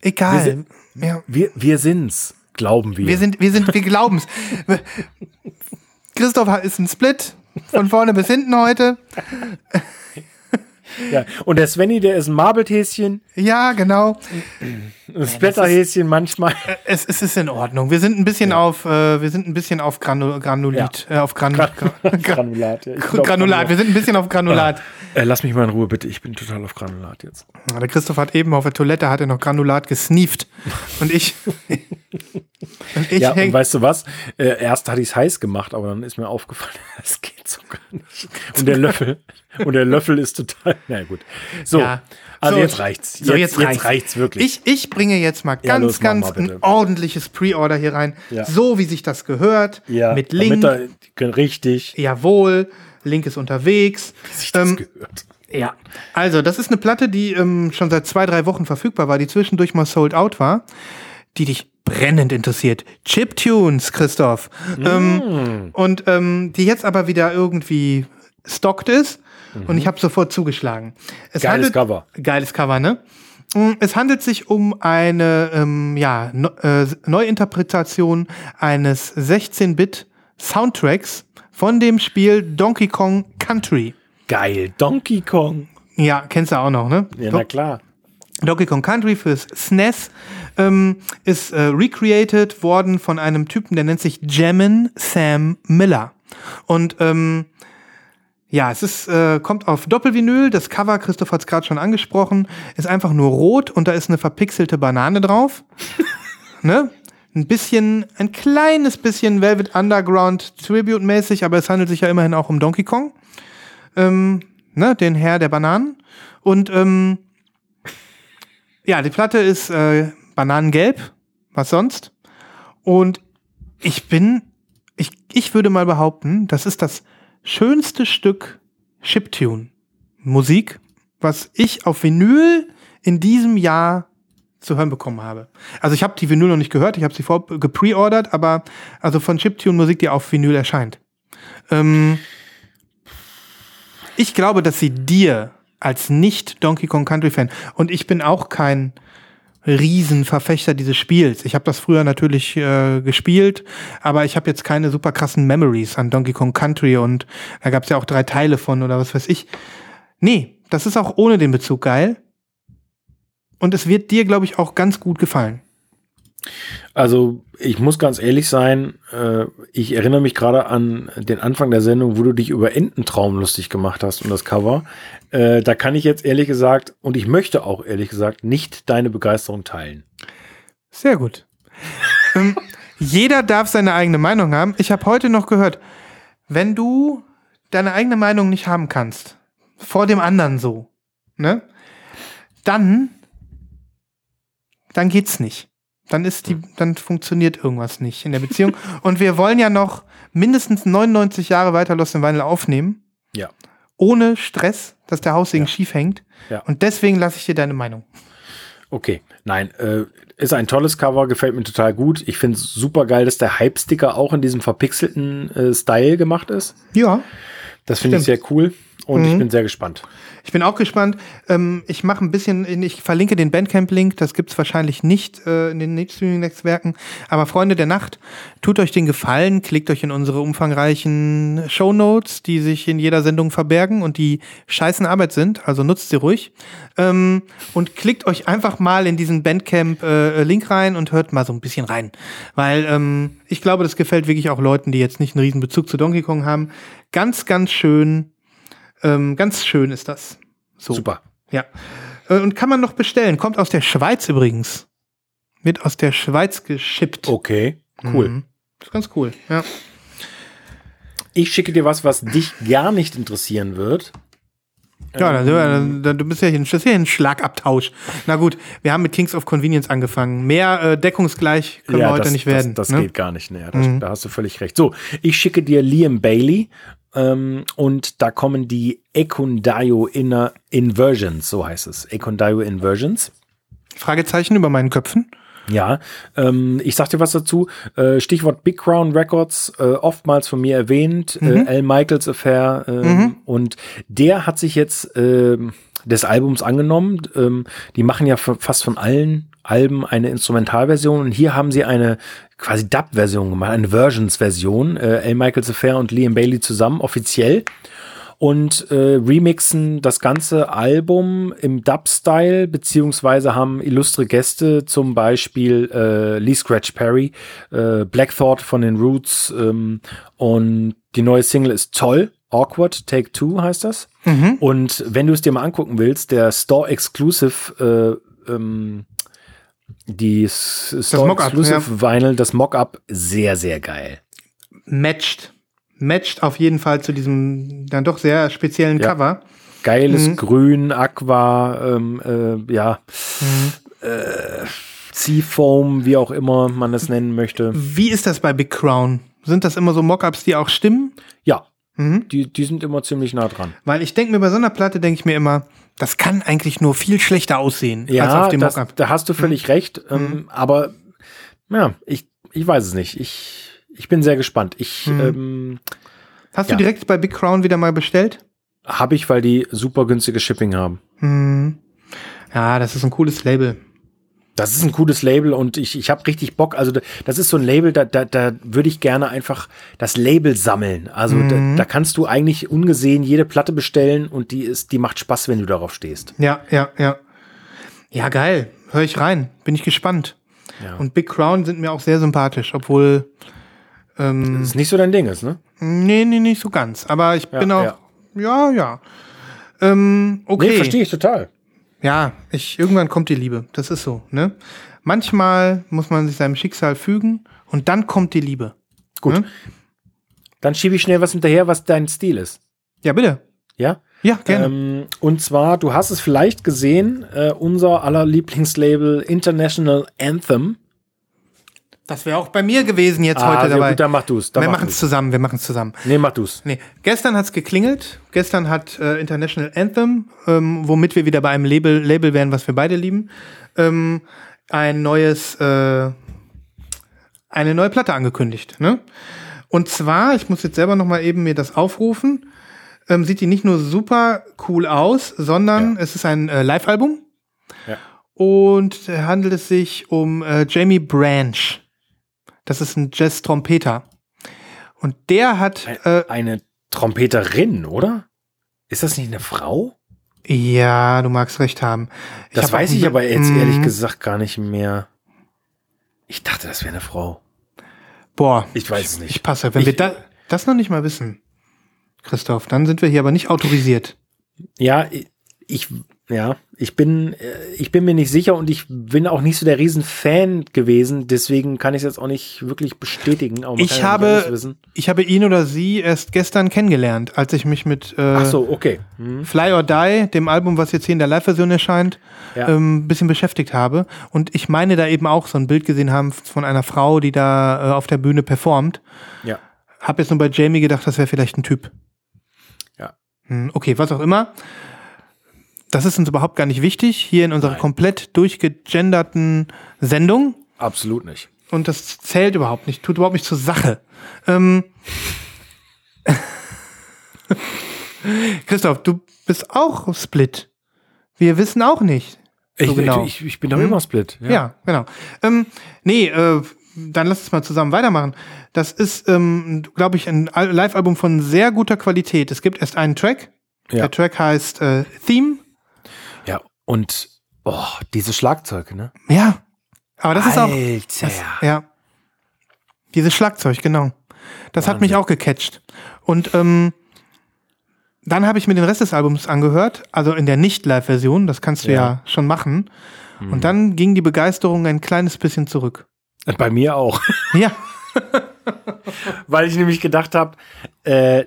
egal. Wir sind- ja. Wir, wir sind's, glauben wir. Wir sind, wir sind, wir glauben's. Christoph ist ein Split. Von vorne bis hinten heute. ja. Und der Svenny, der ist ein Marbelthäschen, Ja, genau. ein Splatterhäschen manchmal. Es, es ist in Ordnung. Wir sind ein bisschen auf, äh, wir sind ein bisschen auf Granu Granulit, äh, auf Gran Gra Granulat, ja. Auf Granulat. Wir sind ein bisschen auf Granulat. Äh, lass mich mal in Ruhe, bitte. Ich bin total auf Granulat jetzt. Der Christoph hat eben auf der Toilette hat er noch Granulat gesneeft. Und ich. und ich Ja, und weißt du was? Äh, erst hatte ich es heiß gemacht, aber dann ist mir aufgefallen, das geht so gar nicht. Und der Löffel, und der Löffel ist total. Na gut. So, Ja. Also So, jetzt reicht's. so, jetzt reicht's. reicht's wirklich. ich, ich bringe jetzt mal Ja, ganz, los, ganz mal ein ordentliches Pre-Order hier rein. Ja. So wie sich das gehört. ja, mit damit Link. Da, richtig. Jawohl. Link ist unterwegs. Sich das Ähm, gehört. Ja. Also, das ist eine Platte, die ähm, schon seit zwei, drei Wochen verfügbar war, die zwischendurch mal sold out war, die dich brennend interessiert. Chiptunes, Christoph. Mm. Ähm, und ähm, die jetzt aber wieder irgendwie stockt ist. Und ich habe sofort zugeschlagen. Es Mhm. Geiles handelt, Cover. Geiles Cover, ne? Mm, Es handelt sich um eine ähm, ja, no, äh, Neuinterpretation eines 16-Bit-Soundtracks von dem Spiel Donkey Kong Country. Geil. Donkey Kong. Ja, kennst du auch noch, ne? Ja, na klar. Donkey Kong Country fürs SNES ähm, ist äh, recreated worden von einem Typen, der nennt sich Jammin Sam Miller. Und ähm, ja, es ist, äh, kommt auf Doppelvinyl. Das Cover, Christoph hat es gerade schon angesprochen, ist einfach nur rot und da ist eine verpixelte Banane drauf. ne? Ein bisschen, ein kleines bisschen Velvet Underground Tribute-mäßig, aber es handelt sich ja immerhin auch um Donkey Kong. Ähm, ne? Den Herr der Bananen. Und ähm, ja, die Platte ist äh, bananengelb. Was sonst? Und ich bin, ich, ich würde mal behaupten, das ist das schönste Stück Chiptune Musik, was ich auf Vinyl in diesem Jahr zu hören bekommen habe. Also ich habe die Vinyl noch nicht gehört, ich habe sie gepreordert, aber also von Chiptune Musik, die auf Vinyl erscheint. Ähm, ich glaube, dass sie dir als nicht Donkey Kong Country Fan. Und ich bin auch kein Riesenverfechter dieses Spiels. Ich habe das früher natürlich äh, gespielt, aber ich habe jetzt keine super krassen Memories an Donkey Kong Country und da gab es ja auch drei Teile von oder was weiß ich. Nee, das ist auch ohne den Bezug geil. Und es wird dir, glaube ich, auch ganz gut gefallen. Also ich muss ganz ehrlich sein, äh, ich erinnere mich gerade an den Anfang der Sendung, wo du dich über Ententraum lustig gemacht hast und das Cover. Äh, da kann ich jetzt ehrlich gesagt, und ich möchte auch ehrlich gesagt, nicht deine Begeisterung teilen. Sehr gut. ähm, jeder darf seine eigene Meinung haben. Ich habe heute noch gehört, wenn du deine eigene Meinung nicht haben kannst, vor dem anderen so, ne? Dann, dann geht's nicht. Dann ist die, dann funktioniert irgendwas nicht in der Beziehung. Und wir wollen ja noch mindestens 99 Jahre weiter Lost in Vinyl aufnehmen. Ja. Ohne Stress, dass der Haussegen Ja. schief hängt. Ja. Und deswegen lasse ich dir deine Meinung. Okay, nein, äh, ist ein tolles Cover, gefällt mir total gut. Ich finde es super geil, dass der Hype-Sticker auch in diesem verpixelten äh, Style gemacht ist. Ja. Das finde ich sehr cool und Mhm. ich bin sehr gespannt. Ich bin auch gespannt. Ähm, ich mache ein bisschen, ich verlinke den Bandcamp-Link, das gibt's wahrscheinlich nicht äh, in den Streaming-Netzwerken. Aber Freunde der Nacht, tut euch den Gefallen, klickt euch in unsere umfangreichen Shownotes, die sich in jeder Sendung verbergen und die scheißen Arbeit sind, also nutzt sie ruhig. Ähm, und klickt euch einfach mal in diesen Bandcamp-Link rein und hört mal so ein bisschen rein. Weil ähm, ich glaube, das gefällt wirklich auch Leuten, die jetzt nicht einen riesen Bezug zu Donkey Kong haben. Ganz, ganz schön. Ähm, ganz schön ist das. So. Super. Ja. Äh, Und kann man noch bestellen. Kommt aus der Schweiz übrigens. Wird aus der Schweiz geschippt. Okay, cool. Mhm. Ist ganz cool. Ja. Ich schicke dir was, was dich gar nicht interessieren wird. Ja, dann, wir- dann, dann, du bist ja hier, ein- das ist ja ein Schlagabtausch. Na gut, wir haben mit Kings of Convenience angefangen. Mehr äh, deckungsgleich können wir heute das, nicht werden. Das, das ne? geht gar nicht. Nee, das, Da hast du völlig recht. So, ich schicke dir Liam Bailey ähm, und da kommen die Ekundayo Inner Inversions, so heißt es. Ekundayo Inversions. Fragezeichen über meinen Köpfen. Ja, ähm, ich sag dir was dazu. Äh, Stichwort Big Crown Records, äh, oftmals von mir erwähnt, äh, Al Michaels Affair. Ähm, Und der hat sich jetzt ähm, des Albums angenommen. Ähm, die machen ja fast von allen Alben eine Instrumentalversion und hier haben sie eine quasi Dub-Version gemacht, eine Versions-Version. Äh, Al Michaels Affair und Liam Bailey zusammen, offiziell und äh, remixen das ganze Album im Dub-Style, beziehungsweise haben illustre Gäste, zum Beispiel äh, Lee Scratch Perry, äh, Black Thought von den Roots ähm, und die neue Single ist toll. Awkward, Take Two heißt das. Und wenn du es dir mal angucken willst, der Store Exclusive, äh, ähm, die Store Exclusive Vinyl, das Mock-up, sehr, sehr geil. Matched. Matched auf jeden Fall zu diesem dann doch sehr speziellen Ja. Cover. geiles Mhm. Grün, Aqua, ähm, äh, ja, Mhm. äh, Seafoam, wie auch immer man es nennen möchte. Wie ist das bei Big Crown? Sind das immer so Mockups, die auch stimmen? Ja, Mhm. die, die sind immer ziemlich nah dran. Weil ich denke mir bei so einer Platte, denke ich mir immer, das kann eigentlich nur viel schlechter aussehen als Ja, auf dem das, Mockup. da hast du Mhm. völlig recht. Ähm, aber ja, ich, ich weiß es nicht. Ich, ich bin sehr gespannt. Ich Mhm. ähm, Hast ja. du direkt bei Big Crown wieder mal bestellt? habe ich, weil die super günstige Shipping haben. Hm. Ja, das ist ein cooles Label. Das ist ein cooles Label und ich, ich habe richtig Bock. Also da- das ist so ein Label, da, da, da würde ich gerne einfach das Label sammeln. Also da, da kannst du eigentlich ungesehen jede Platte bestellen und die ist, die macht Spaß, wenn du darauf stehst. Ja, ja, ja. Ja, geil. Hör ich rein. Bin ich gespannt. Ja. Und Big Crown sind mir auch sehr sympathisch, obwohl, ähm, Das ist nicht so dein Ding ist, ne? nee, nee, nicht so ganz. Aber ich Ja, bin auch, ja. ja, ja. Ähm, okay. Nee, verstehe ich total. Ja, ich, irgendwann kommt die Liebe. Das ist so, ne? Manchmal muss man sich seinem Schicksal fügen und dann kommt die Liebe. Gut. Hm? Dann schiebe ich schnell was hinterher, was dein Stil ist. Ja, bitte. Ja? Ja, gerne. Ähm, und zwar, du hast es vielleicht gesehen, äh, unser aller Lieblingslabel International Anthem. Das wäre auch bei mir gewesen jetzt Ah, heute sehr dabei. gut, dann mach du's. Dann wir mach machen es zusammen, wir machen es zusammen. Nee, mach du's. Nee, gestern hat's geklingelt. Gestern hat äh, International Anthem, ähm, womit wir wieder bei einem Label, Label wären, was wir beide lieben, ähm, ein neues, äh, eine neue Platte angekündigt. Ne? Und zwar, ich muss jetzt selber noch mal eben mir das aufrufen. ähm, sieht die nicht nur super cool aus, sondern Ja. es ist ein äh, Live-Album Ja. und handelt es sich um äh, Jamie Branch. Das ist ein Jazz-Trompeter. Und der hat, äh, eine Trompeterin, oder? Ist das nicht eine Frau? ja, du magst recht haben. Das hab weiß ich aber jetzt ehrlich gesagt gar nicht mehr. Ich dachte, das wäre eine Frau. Boah, Ich weiß es nicht. ich passe. Wenn Ich- wir da, das noch nicht mal wissen, Christoph, dann sind wir hier aber nicht autorisiert. Ja, ich, ja, ich bin, äh, ich bin mir nicht sicher und ich bin auch nicht so der Riesenfan gewesen, deswegen kann ich es jetzt auch nicht wirklich bestätigen. Ich habe, ich habe ihn oder sie erst gestern kennengelernt, als ich mich mit äh, Ach so, okay. Hm. Fly or Die, dem Album, was jetzt hier in der Live-Version erscheint, Ja. ähm, ein bisschen beschäftigt habe. Und ich meine da eben auch so ein Bild gesehen haben von einer Frau, die da äh, auf der Bühne performt. Ja. Hab jetzt nur bei Jamie gedacht, das wäre vielleicht ein Typ. Ja. Hm, Okay, was auch immer. Das ist uns überhaupt gar nicht wichtig, hier in unserer Nein. komplett durchgegenderten Sendung. Absolut nicht. Und das zählt überhaupt nicht, tut überhaupt nicht zur Sache. Ähm Christoph, du bist auch Split. Wir wissen auch nicht. So ich, genau. ich, ich bin doch Hm? immer Split. Ja, genau. Ähm, nee, äh, dann lass uns mal zusammen weitermachen. Das ist, ähm, glaube ich, ein Al- Live-Album von sehr guter Qualität. Es gibt erst einen Track. Ja. Der Track heißt äh, Theme. Und oh, diese Schlagzeuge, ne? Ja. Aber das ist auch. Alter. Das, ja. Dieses Schlagzeug, genau. Das hat mich auch gecatcht. Und ähm, dann habe ich mir den Rest des Albums angehört, also in der Nicht-Live-Version, das kannst du ja, Ja. schon machen. Mhm. Und dann ging die Begeisterung ein kleines bisschen zurück. Bei mir auch. Ja, Weil ich nämlich gedacht habe, äh,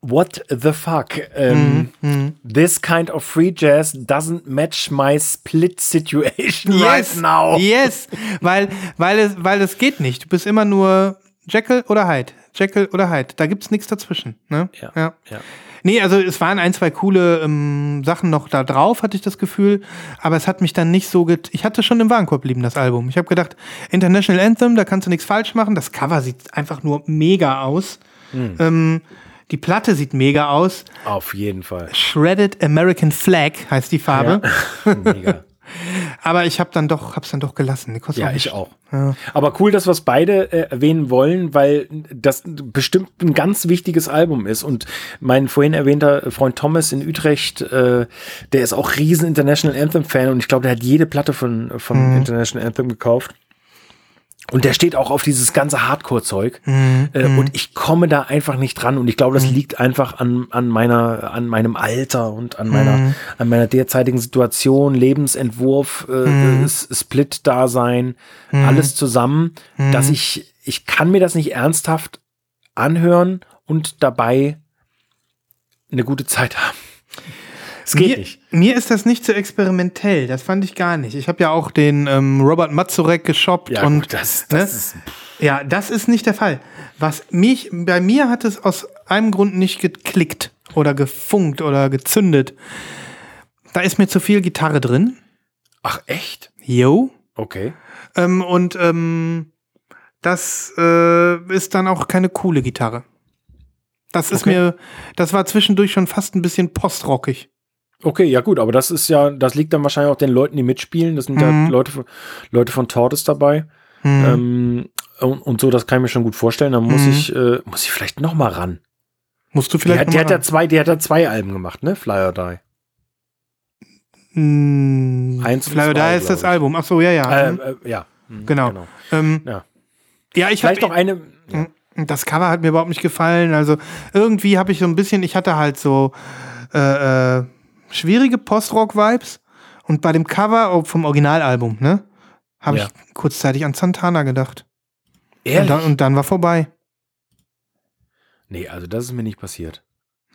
what the fuck? Ähm, Mhm. This kind of free jazz doesn't match my split situation right now. Yes, weil, weil, es, weil es geht nicht. Du bist immer nur Jekyll oder Hyde. Jekyll oder Hyde. Da gibt's nichts dazwischen. Ne? Ja, ja. ja. Nee, also es waren ein, zwei coole ähm, Sachen noch da drauf, hatte ich das Gefühl. Aber es hat mich dann nicht so get Ich hatte schon im Warenkorb lieben, das Album. Ich habe gedacht, International Anthem, da kannst du nichts falsch machen. Das Cover sieht einfach nur mega aus. Hm. Ähm, die Platte sieht mega aus. Auf jeden Fall. Shredded American Flag heißt die Farbe. Mega. Aber ich habe dann doch, hab's dann doch gelassen. Ja, auch ich auch. Aber cool, dass wir es beide äh, erwähnen wollen, weil das bestimmt ein ganz wichtiges Album ist. Und mein vorhin erwähnter Freund Thomas in Utrecht, äh, der ist auch riesen International Anthem-Fan und ich glaube, der hat jede Platte von, von International Anthem gekauft. Und der steht auch auf dieses ganze Hardcore-Zeug. Äh, und ich komme da einfach nicht dran. Und ich glaube, das liegt einfach an, an meiner, an meinem Alter und an meiner, an meiner derzeitigen Situation, Lebensentwurf, äh, S- Split-Dasein, alles zusammen, dass ich, ich kann mir das nicht ernsthaft anhören und dabei eine gute Zeit haben. Es geht mir, nicht. Mir ist das nicht so experimentell. Das fand ich gar nicht. Ich habe ja auch den ähm, Robert Mazurek geshoppt Ja, und gut, das, ne? das ist, ja, das ist nicht der Fall. Was mich bei mir hat es aus einem Grund nicht geklickt oder gefunkt oder gezündet. Da ist mir zu viel Gitarre drin. ach echt? Yo. Okay. Ähm, und ähm, das äh, ist dann auch keine coole Gitarre. Das ist Okay. mir, das war zwischendurch schon fast ein bisschen postrockig. Okay, ja gut, aber das ist ja, das liegt dann wahrscheinlich auch den Leuten, die mitspielen. Das sind Mhm. ja Leute, von- Leute von Tortoise dabei. Mhm. Ähm, und, und so, das kann ich mir schon gut vorstellen. Dann muss Mhm. ich, äh, muss ich vielleicht noch mal ran. Musst du Die, vielleicht die mal hat ja zwei, die hat ja zwei Alben gemacht, ne? Fly or Die. Mm, Eins und Fly or zwei, Die ist das ich. Album. Ach so, ja, ja. Äh, Mhm. äh, ja. Mhm, genau. Ähm, Ja. ja, ich Vielleicht noch eine. Ja. Das Cover hat mir überhaupt nicht gefallen. Also irgendwie habe ich so ein bisschen, ich hatte halt so äh, äh, schwierige Post-Rock-Vibes. Und bei dem Cover vom Originalalbum, ne, habe Ja. ich kurzzeitig an Santana gedacht. Und Ehrlich? dann, und dann war vorbei. Nee, also das ist mir nicht passiert.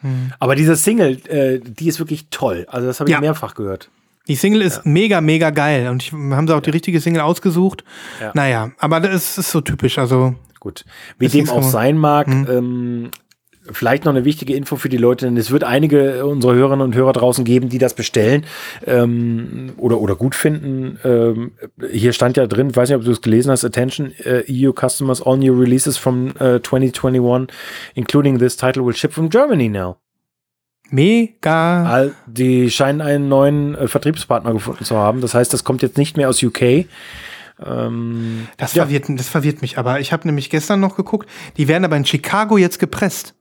Hm. Aber diese Single, äh, die ist wirklich toll. Also das habe ich Ja. mehrfach gehört. Die Single ist mega, mega geil. Und ich, haben sie auch die richtige Single ausgesucht. Ja. Naja, aber das ist so typisch. Also, Gut. Wie dem auch sein mag, Mhm. ähm, vielleicht noch eine wichtige Info für die Leute, denn es wird einige unserer Hörerinnen und Hörer draußen geben, die das bestellen ähm, oder, oder gut finden. Ähm, hier stand ja drin, weiß nicht, ob du es gelesen hast, Attention, äh, EU customers, all new releases from äh, 2021, including this title will ship from Germany now. Mega. All- Die scheinen einen neuen äh, Vertriebspartner gefunden zu haben. Das heißt, das kommt jetzt nicht mehr aus UK. Ähm, Das, Ja. verwirrt, das verwirrt mich. Aber ich habe nämlich gestern noch geguckt, die werden aber in Chicago jetzt gepresst.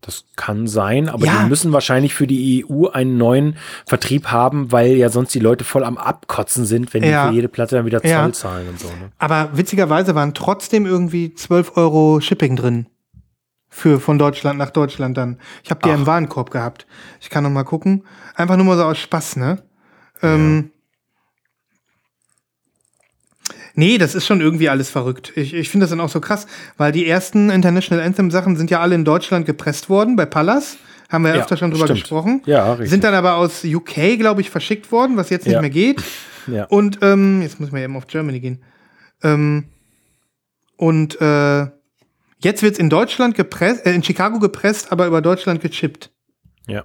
Das kann sein, aber Ja. die müssen wahrscheinlich für die EU einen neuen Vertrieb haben, weil ja sonst die Leute voll am Abkotzen sind, wenn Ja. die für jede Platte dann wieder Zoll Ja. zahlen und so. Ne? Aber witzigerweise waren trotzdem irgendwie 12 Euro Shipping drin. Für von Deutschland nach Deutschland dann. Ich habe die ja im Warenkorb gehabt. Ich kann noch mal gucken. Einfach nur mal so aus Spaß, ne? Ähm, Nee, das ist schon irgendwie alles verrückt. Ich, ich finde das dann auch so krass, weil die ersten International Anthem Sachen sind ja alle in Deutschland gepresst worden, bei Pallas. Haben wir ja Ja, öfter schon drüber stimmt. gesprochen. Ja, richtig. Sind dann aber aus UK, glaube ich, verschickt worden, was jetzt nicht Ja. mehr geht. Ja. Und ähm, jetzt muss man eben auf Germany gehen. Ähm, und äh, jetzt wird's in Deutschland gepresst, äh, in Chicago gepresst, aber über Deutschland gechippt. ja.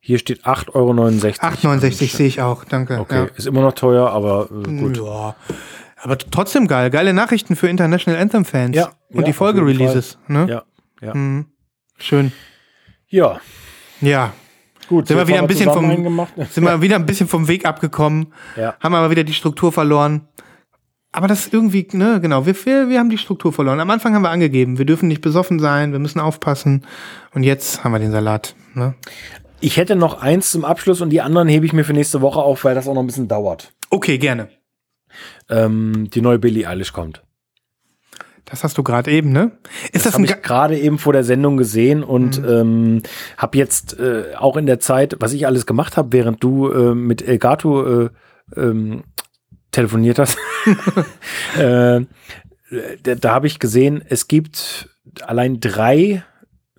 Hier steht 8,69 Euro. 8,69 sehe ich auch, danke. Okay, ist immer noch teuer, aber äh, Ja. gut. Ja. Aber trotzdem geil. Geile Nachrichten für International Anthem-Fans. Ja, Und ja, die Folge-Releases. Ne? Ja, ja. Mhm. Schön. Ja, Ja. gut. Sind wir wieder ein bisschen vom- gemacht. Sind wir wieder ein bisschen vom Weg abgekommen. Ja. Haben aber wieder die Struktur verloren. Aber das ist irgendwie, ne, genau, wir, wir, wir haben die Struktur verloren. Am Anfang haben wir angegeben, wir dürfen nicht besoffen sein, wir müssen aufpassen. Und jetzt haben wir den Salat. Ne? Ich hätte noch eins zum Abschluss und die anderen hebe ich mir für nächste Woche auf, weil das auch noch ein bisschen dauert. Okay, gerne. Ähm, die neue Billie Eilish kommt. Das hast du gerade eben, ne? Ist das, Das habe ich gerade eben vor der Sendung gesehen und ähm, habe jetzt äh, auch in der Zeit, was ich alles gemacht habe, während du äh, mit Elgato äh, ähm, telefoniert hast, äh, da, da habe ich gesehen, es gibt allein drei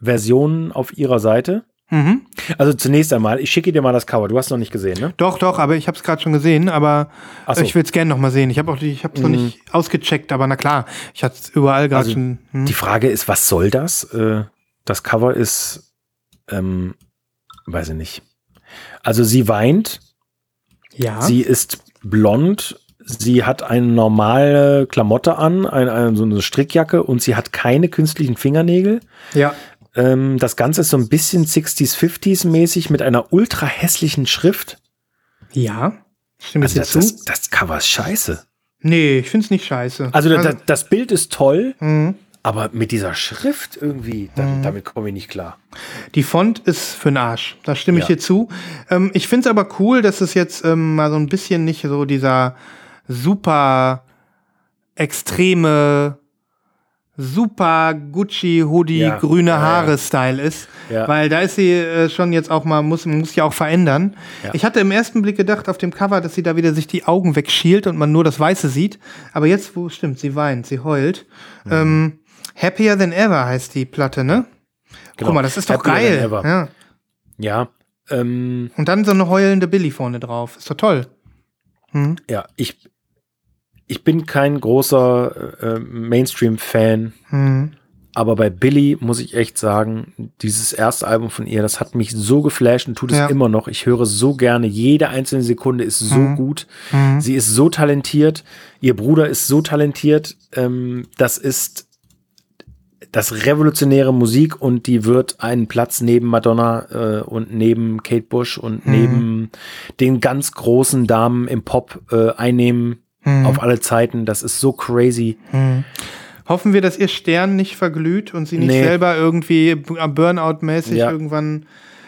Versionen auf ihrer Seite. Mhm. Also zunächst einmal, ich schicke dir mal das Cover. Du hast noch nicht gesehen, ne? Doch, doch, aber ich habe es gerade schon gesehen, aber so. ich will es gerne noch mal sehen. Ich habe auch ich habe es noch nicht ausgecheckt, aber na klar, ich hatte es überall gerade Also, schon. Hm. Die Frage ist, was soll das? Äh, das Cover ist, ähm, weiß ich nicht. Also sie weint, Ja. sie ist blond, sie hat eine normale Klamotte an, ein, ein, so eine Strickjacke und sie hat keine künstlichen Fingernägel. ja. Ähm, das Ganze ist so ein bisschen 60s, 50s mäßig mit einer ultra hässlichen Schrift. Ja. Stimme ich Also das, das, das Cover ist scheiße. nee, ich finde es nicht scheiße. Also, das, das Bild ist toll, Mhm. aber mit dieser Schrift irgendwie, da, damit komme ich nicht klar. Die Font ist für den Arsch. Da stimme ich Ja. dir zu. Ähm, ich finde es aber cool, dass es jetzt ähm, mal so ein bisschen nicht so dieser super extreme, super Gucci-Hoodie, Ja. grüne Ja, ja. Haare-Style ist. Ja. Weil da ist sie äh, schon jetzt auch mal, muss, muss ja auch verändern. Ich hatte im ersten Blick gedacht auf dem Cover, dass sie da wieder sich die Augen wegschielt und man nur das Weiße sieht. Aber jetzt, wo stimmt, sie weint, sie heult. Mhm. Ähm, Happier Than Ever heißt die Platte, ne? Guck mal, das ist doch Genau. Happier geil. Than Ever. Ja. Ja, ähm, Und dann so eine heulende Billy vorne drauf. Ist doch toll. ja, ich, ich bin kein großer äh, Mainstream-Fan, Hm. aber bei Billy muss ich echt sagen, dieses erste Album von ihr, das hat mich so geflasht und tut es Ja. immer noch. Ich höre so gerne, jede einzelne Sekunde ist so Mhm. gut. Sie ist so talentiert, ihr Bruder ist so talentiert. Ähm, das ist das revolutionäre Musik und die wird einen Platz neben Madonna äh, und neben Kate Bush und neben den ganz großen Damen im Pop äh, einnehmen auf alle Zeiten. Das ist so crazy. Hoffen wir, dass ihr Stern nicht verglüht und sie nicht Nee. selber irgendwie Burnout-mäßig Ja. irgendwann.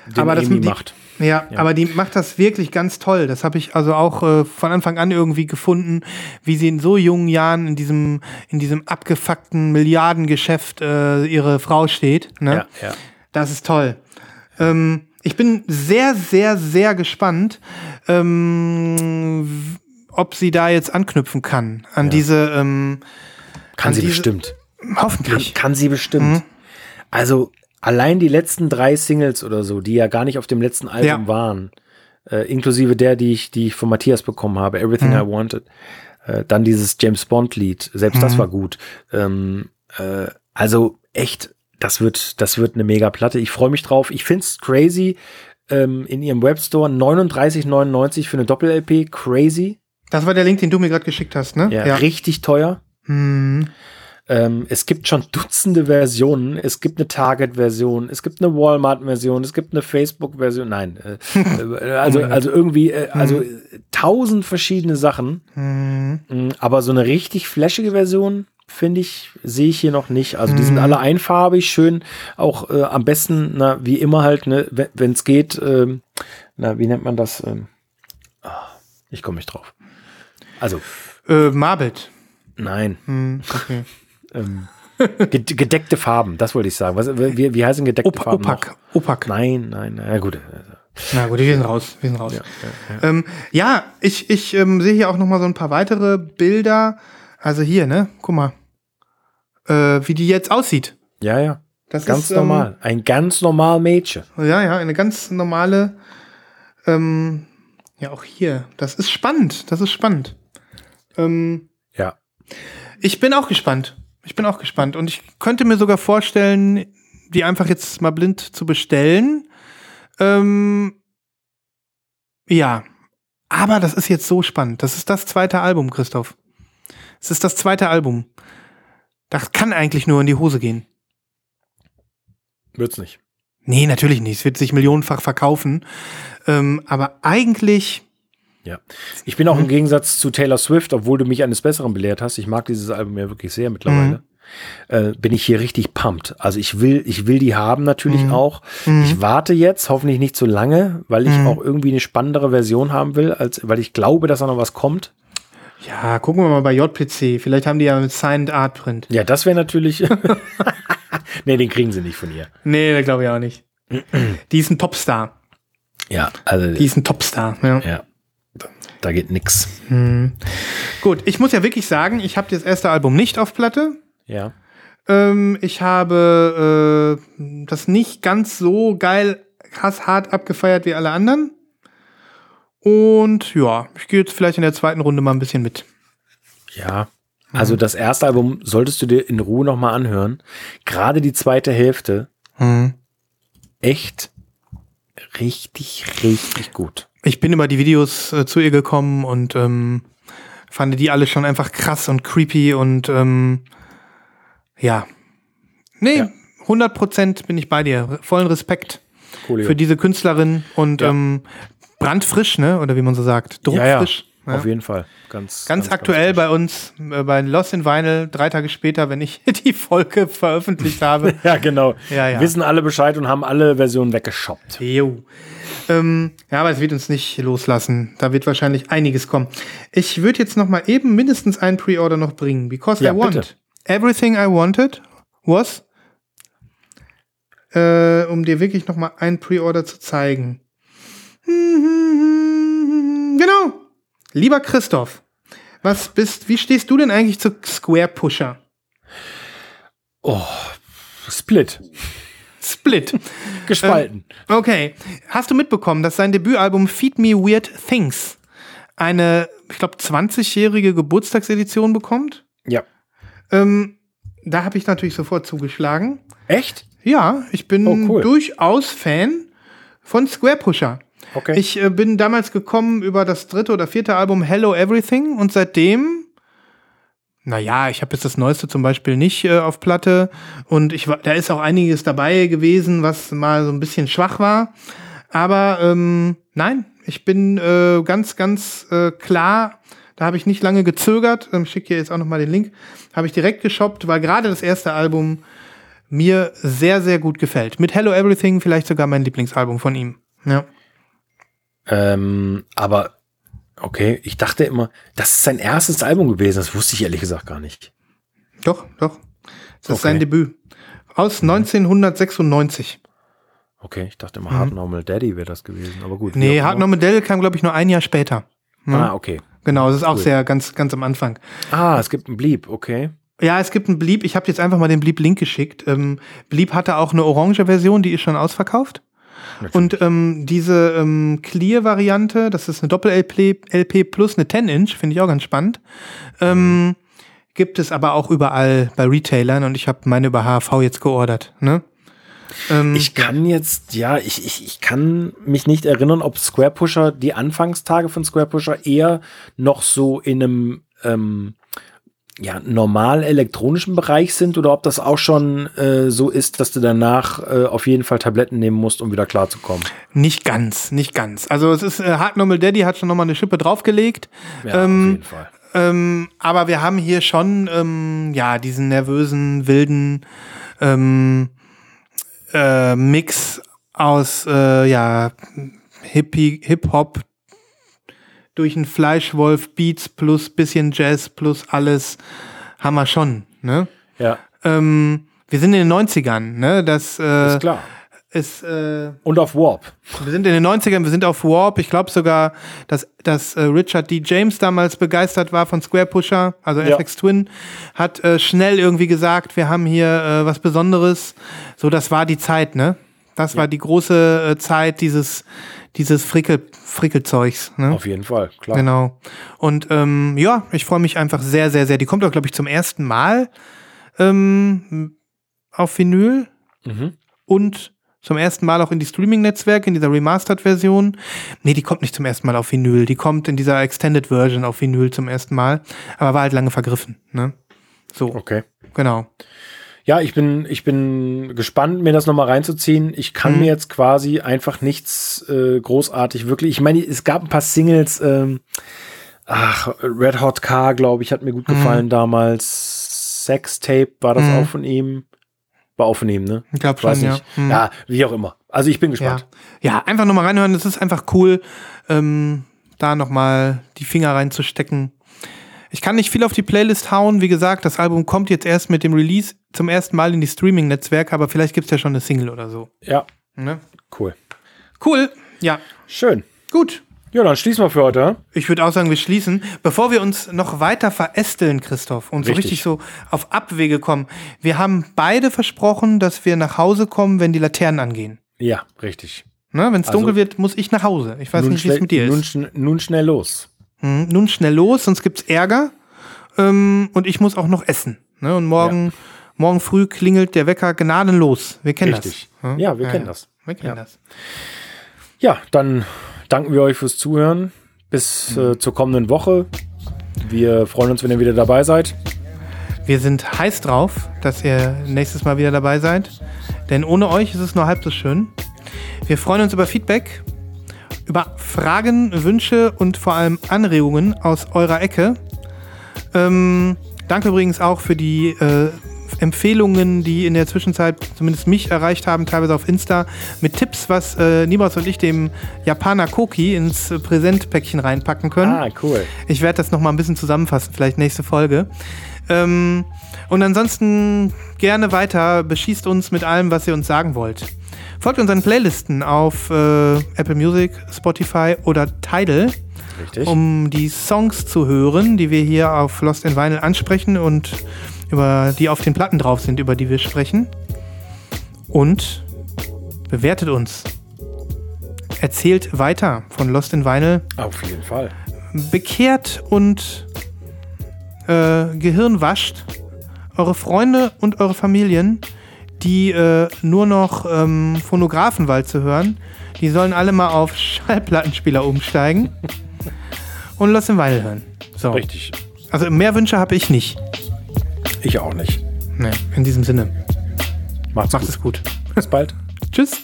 Den aber das die, macht. Ja, aber die macht das wirklich ganz toll. Das habe ich also auch äh, von Anfang an irgendwie gefunden, wie sie in so jungen Jahren in diesem in diesem abgefuckten Milliardengeschäft äh, ihre Frau steht. Ne? Ja, ja. Das ist toll. Ähm, ich bin sehr, sehr, sehr gespannt, ähm, ob sie da jetzt anknüpfen kann an diese. Ähm, Kann an sie diese- bestimmt. Kann, Hoffentlich. kann sie bestimmt. Mhm. Also allein die letzten drei Singles oder so, die ja gar nicht auf dem letzten Album Ja. waren, äh, inklusive der, die ich, die ich von Matthias bekommen habe, Everything Mhm. I Wanted, äh, dann dieses James Bond Lied, selbst Mhm. das war gut. Ähm, äh, also echt, das wird, das wird eine mega Platte. Ich freue mich drauf. Ich find's crazy. Ähm, in ihrem Webstore 39,99 für eine Doppel-LP, crazy. Das war der Link, den du mir gerade geschickt hast, ne? Ja, richtig teuer. Hm. Ähm, es gibt schon Dutzende Versionen. Es gibt eine Target-Version, es gibt eine Walmart-Version, es gibt eine Facebook-Version. Nein, äh, also, also irgendwie, äh, also tausend verschiedene Sachen. Mm, Aber so eine richtig flashige Version, finde ich, sehe ich hier noch nicht. Also die sind alle einfarbig, schön, auch äh, am besten, na, wie immer halt, ne, wenn es geht, ähm, na, wie nennt man das? Ähm, ah, ich komme nicht drauf. Also, Äh, Marbet. nein. Hm, okay. ähm, ged- gedeckte Farben, das wollte ich sagen. Was, wie, wie heißen gedeckte Op Farben? Opak. noch? Opak. Nein, nein, na gut. Na gut, wir sind raus. Wir sind raus. Ja, ähm, ja ich, ich ähm, sehe hier auch noch mal so ein paar weitere Bilder. Also hier, ne? Guck mal. Äh, wie die jetzt aussieht. Ja, ja. Das Ganz ist, ähm, normal. Ein ganz normal Mädchen. Ja, ja, eine ganz normale. Ähm, ja, auch hier. Das ist spannend. Das ist spannend. Ähm, Ja. ich bin auch gespannt. Ich bin auch gespannt. Und ich könnte mir sogar vorstellen, die einfach jetzt mal blind zu bestellen. Ähm, ja. Aber das ist jetzt so spannend. Das ist das zweite Album, Christoph. Es ist das zweite Album. Das kann eigentlich nur in die Hose gehen. Wird's nicht. Nee, natürlich nicht. Es wird sich millionenfach verkaufen. Ähm, aber eigentlich, Ja. Ich bin auch im Gegensatz zu Taylor Swift, obwohl du mich eines Besseren belehrt hast, ich mag dieses Album ja wirklich sehr mittlerweile, äh, bin ich hier richtig pumped. Also ich will, ich will die haben natürlich auch. Ich warte jetzt, hoffentlich nicht zu lange, weil ich auch irgendwie eine spannendere Version haben will, als, weil ich glaube, dass da noch was kommt. ja, gucken wir mal bei JPC. Vielleicht haben die ja mit Signed Art Print. Ja, das wäre natürlich. nee, den kriegen sie nicht von ihr. Nee, das glaube ich auch nicht. die ist ein Topstar. Ja, also. Die ist ein Topstar. Ja. ja. Da, geht nix. Gut, ich muss ja wirklich sagen, ich habe das erste Album nicht auf Platte. Ja. Ähm, ich habe äh, das nicht ganz so geil, krass hart abgefeiert wie alle anderen. Und ja, ich gehe jetzt vielleicht in der zweiten Runde mal ein bisschen mit. Ja. Also das erste Album solltest du dir in Ruhe nochmal anhören. Gerade die zweite Hälfte. Echt richtig, richtig gut. Ich bin über die Videos äh, zu ihr gekommen und ähm, fand die alle schon einfach krass und creepy und ähm, ja. Nee, Ja. 100% bin ich bei dir. Vollen Respekt Coolio. für diese Künstlerin und Ja. ähm, brandfrisch, ne? Oder wie man so sagt. Druckfrisch. Ja. auf jeden Fall. Ganz, Ganz, aktuell frisch. bei uns, äh, bei Lost in Vinyl, drei Tage später, wenn ich die Folge veröffentlicht habe. Ja, genau. Ja, ja. Wissen alle Bescheid und haben alle Versionen weggeschoppt. Jo. Ähm, ja, aber es wird uns nicht loslassen. Da wird wahrscheinlich einiges kommen. Ich würde jetzt noch mal eben mindestens einen Pre-Order noch bringen, because Ja, I want. bitte. Everything I wanted was, äh, um dir wirklich noch mal einen Pre-Order zu zeigen. Genau. Lieber Christoph, was bist, wie stehst du denn eigentlich zu Square Pusher? Oh, Split. Split. Gespalten. Okay. Hast du mitbekommen, dass sein Debütalbum Feed Me Weird Things eine, ich glaube, 20-jährige Geburtstagsedition bekommt? ja. Ähm, da habe ich natürlich sofort zugeschlagen. Echt? Ja, ich bin Oh, cool. durchaus Fan von Square Pusher. Okay. Ich äh, bin damals gekommen über das dritte oder vierte Album Hello Everything und seitdem, naja, ich habe jetzt das neueste zum Beispiel nicht äh, auf Platte und ich da ist auch einiges dabei gewesen, was mal so ein bisschen schwach war. Aber ähm, nein, ich bin äh, ganz, ganz äh, klar, da habe ich nicht lange gezögert, ähm, schicke hier jetzt auch noch mal den Link, habe ich direkt geshoppt, weil gerade das erste Album mir sehr, sehr gut gefällt. Mit Hello Everything vielleicht sogar mein Lieblingsalbum von ihm. Ja. Ähm, aber okay, ich dachte immer, das ist sein erstes Album gewesen. Das wusste ich ehrlich gesagt gar nicht. Doch, doch. Das ist Okay. sein Debüt. Aus 1996. Okay, ich dachte immer, Hard Normal Daddy wäre das gewesen. Aber gut. Mhm. Nee, Hard immer. No Modell kam, glaube ich, nur ein Jahr später. Ah, okay. Genau, das ist auch sehr ganz, ganz am Anfang. Ah, es gibt einen Bleep, okay. Ja, es gibt einen Bleep. Ich habe jetzt einfach mal den Bleep-Link geschickt. Ähm, Bleep hatte auch eine orange Version, die ist schon ausverkauft. Und ähm, diese ähm, Clear-Variante, das ist eine Doppel-LP LP plus eine 10-Inch, finde ich auch ganz spannend. Ähm, gibt es aber auch überall bei Retailern und ich habe meine über HV jetzt geordert. Ne? Ähm, Ich kann jetzt, ja, ich, ich, ich kann mich nicht erinnern, ob Square Pusher, die Anfangstage von Square Pusher eher noch so in einem, ähm, ja, normal elektronischen Bereich sind oder ob das auch schon äh, so ist, dass du danach äh, auf jeden Fall Tabletten nehmen musst, um wieder klarzukommen. Nicht ganz, nicht ganz. Also es ist, äh, Hard Normal Daddy hat schon nochmal eine Schippe draufgelegt. Ja, Ähm, auf jeden Fall. Ähm, aber wir haben hier schon, ähm, ja, diesen nervösen, wilden ähm, äh, Mix aus, äh, ja, Hippie, Hip-Hop durch einen Fleischwolf, Beats plus bisschen Jazz plus alles haben wir schon, ne? Ja, Ähm, wir sind in den 90ern, ne? Das äh, ist klar. ist äh, Und auf Warp. wir sind in den 90ern, wir sind auf Warp. Ich glaube sogar, dass, dass äh, Richard D. James damals begeistert war von Square Pusher, also Ja. FX Twin, hat äh, schnell irgendwie gesagt, wir haben hier äh, was Besonderes. So, das war die Zeit, ne? Das war die große äh, Zeit dieses, dieses Frickel, Frickelzeugs, ne? Auf jeden Fall, klar. Genau. Und ähm, ja, ich freue mich einfach sehr, sehr, sehr. Die kommt auch, glaube ich, zum ersten Mal ähm, auf Vinyl Mhm. und zum ersten Mal auch in die Streaming-Netzwerke, in dieser Remastered-Version. Nee, die kommt nicht zum ersten Mal auf Vinyl. Die kommt in dieser Extended Version auf Vinyl zum ersten Mal. Aber war halt lange vergriffen. Ne? So, Okay. genau. Ja, ich bin, ich bin gespannt, mir das nochmal reinzuziehen. Ich kann Mhm. mir jetzt quasi einfach nichts äh, großartig wirklich. Ich meine, es gab ein paar Singles, ähm, ach, Red Hot Car, glaube ich, hat mir gut Mhm. gefallen damals. Sextape war das Mhm. auch von ihm. War auch von ihm, ne? Ich glaube schon, ja. nicht. Mhm. Ja, wie auch immer. Also ich bin Ja, gespannt. ja einfach nochmal reinhören. Es ist einfach cool, ähm, da nochmal die Finger reinzustecken. Ich kann nicht viel auf die Playlist hauen. Wie gesagt, das Album kommt jetzt erst mit dem Release zum ersten Mal in die Streaming-Netzwerke, aber vielleicht gibt es ja schon eine Single oder so. Ja, Ne? cool. Cool. Ja, Schön. gut. Ja, dann schließen wir für heute. Ich würde auch sagen, wir schließen. Bevor wir uns noch weiter verästeln, Christoph, und so Richtig. richtig so auf Abwege kommen. Wir haben beide versprochen, dass wir nach Hause kommen, wenn die Laternen angehen. Ja, richtig. Ne? Wenn es Also- dunkel wird, muss ich nach Hause. Ich weiß nicht, wie es mit dir nun, ist. schn- nun schnell los. Hm, nun schnell los, sonst gibt's Ärger. Ähm, und ich muss auch noch essen. Ne? Und morgen, morgen früh klingelt der Wecker gnadenlos. Wir kennen Richtig. das. Hm? Ja, wir kennen das. Wir kennen Ja. das. Ja, dann danken wir euch fürs Zuhören. Bis Mhm. äh, zur kommenden Woche. Wir freuen uns, wenn ihr wieder dabei seid. Wir sind heiß drauf, dass ihr nächstes Mal wieder dabei seid. Denn ohne euch ist es nur halb so schön. Wir freuen uns über Feedback, über Fragen, Wünsche und vor allem Anregungen aus eurer Ecke. Ähm, danke übrigens auch für die äh, Empfehlungen, die in der Zwischenzeit zumindest mich erreicht haben, teilweise auf Insta, mit Tipps, was äh, Nibos und ich dem Japaner Koki ins Präsentpäckchen reinpacken können. Ah, cool. Ich werde das noch mal ein bisschen zusammenfassen, vielleicht nächste Folge. Ähm, und ansonsten gerne weiter, beschießt uns mit allem, was ihr uns sagen wollt. Folgt unseren Playlisten auf äh, Apple Music, Spotify oder Tidal, Richtig. um die Songs zu hören, die wir hier auf Lost in Vinyl ansprechen und über die auf den Platten drauf sind, über die wir sprechen. Und bewertet uns. Erzählt weiter von Lost in Vinyl Auf jeden Fall. bekehrt und äh, Gehirn wascht eure Freunde und eure Familien, die äh, nur noch ähm, Phonographenwalze hören, die sollen alle mal auf Schallplattenspieler umsteigen und Lost in Vinyl hören. So. Richtig. Also mehr Wünsche habe ich nicht. Ich auch nicht. Nee, in diesem Sinne. Macht's Macht gut. es gut. Bis bald. Tschüss.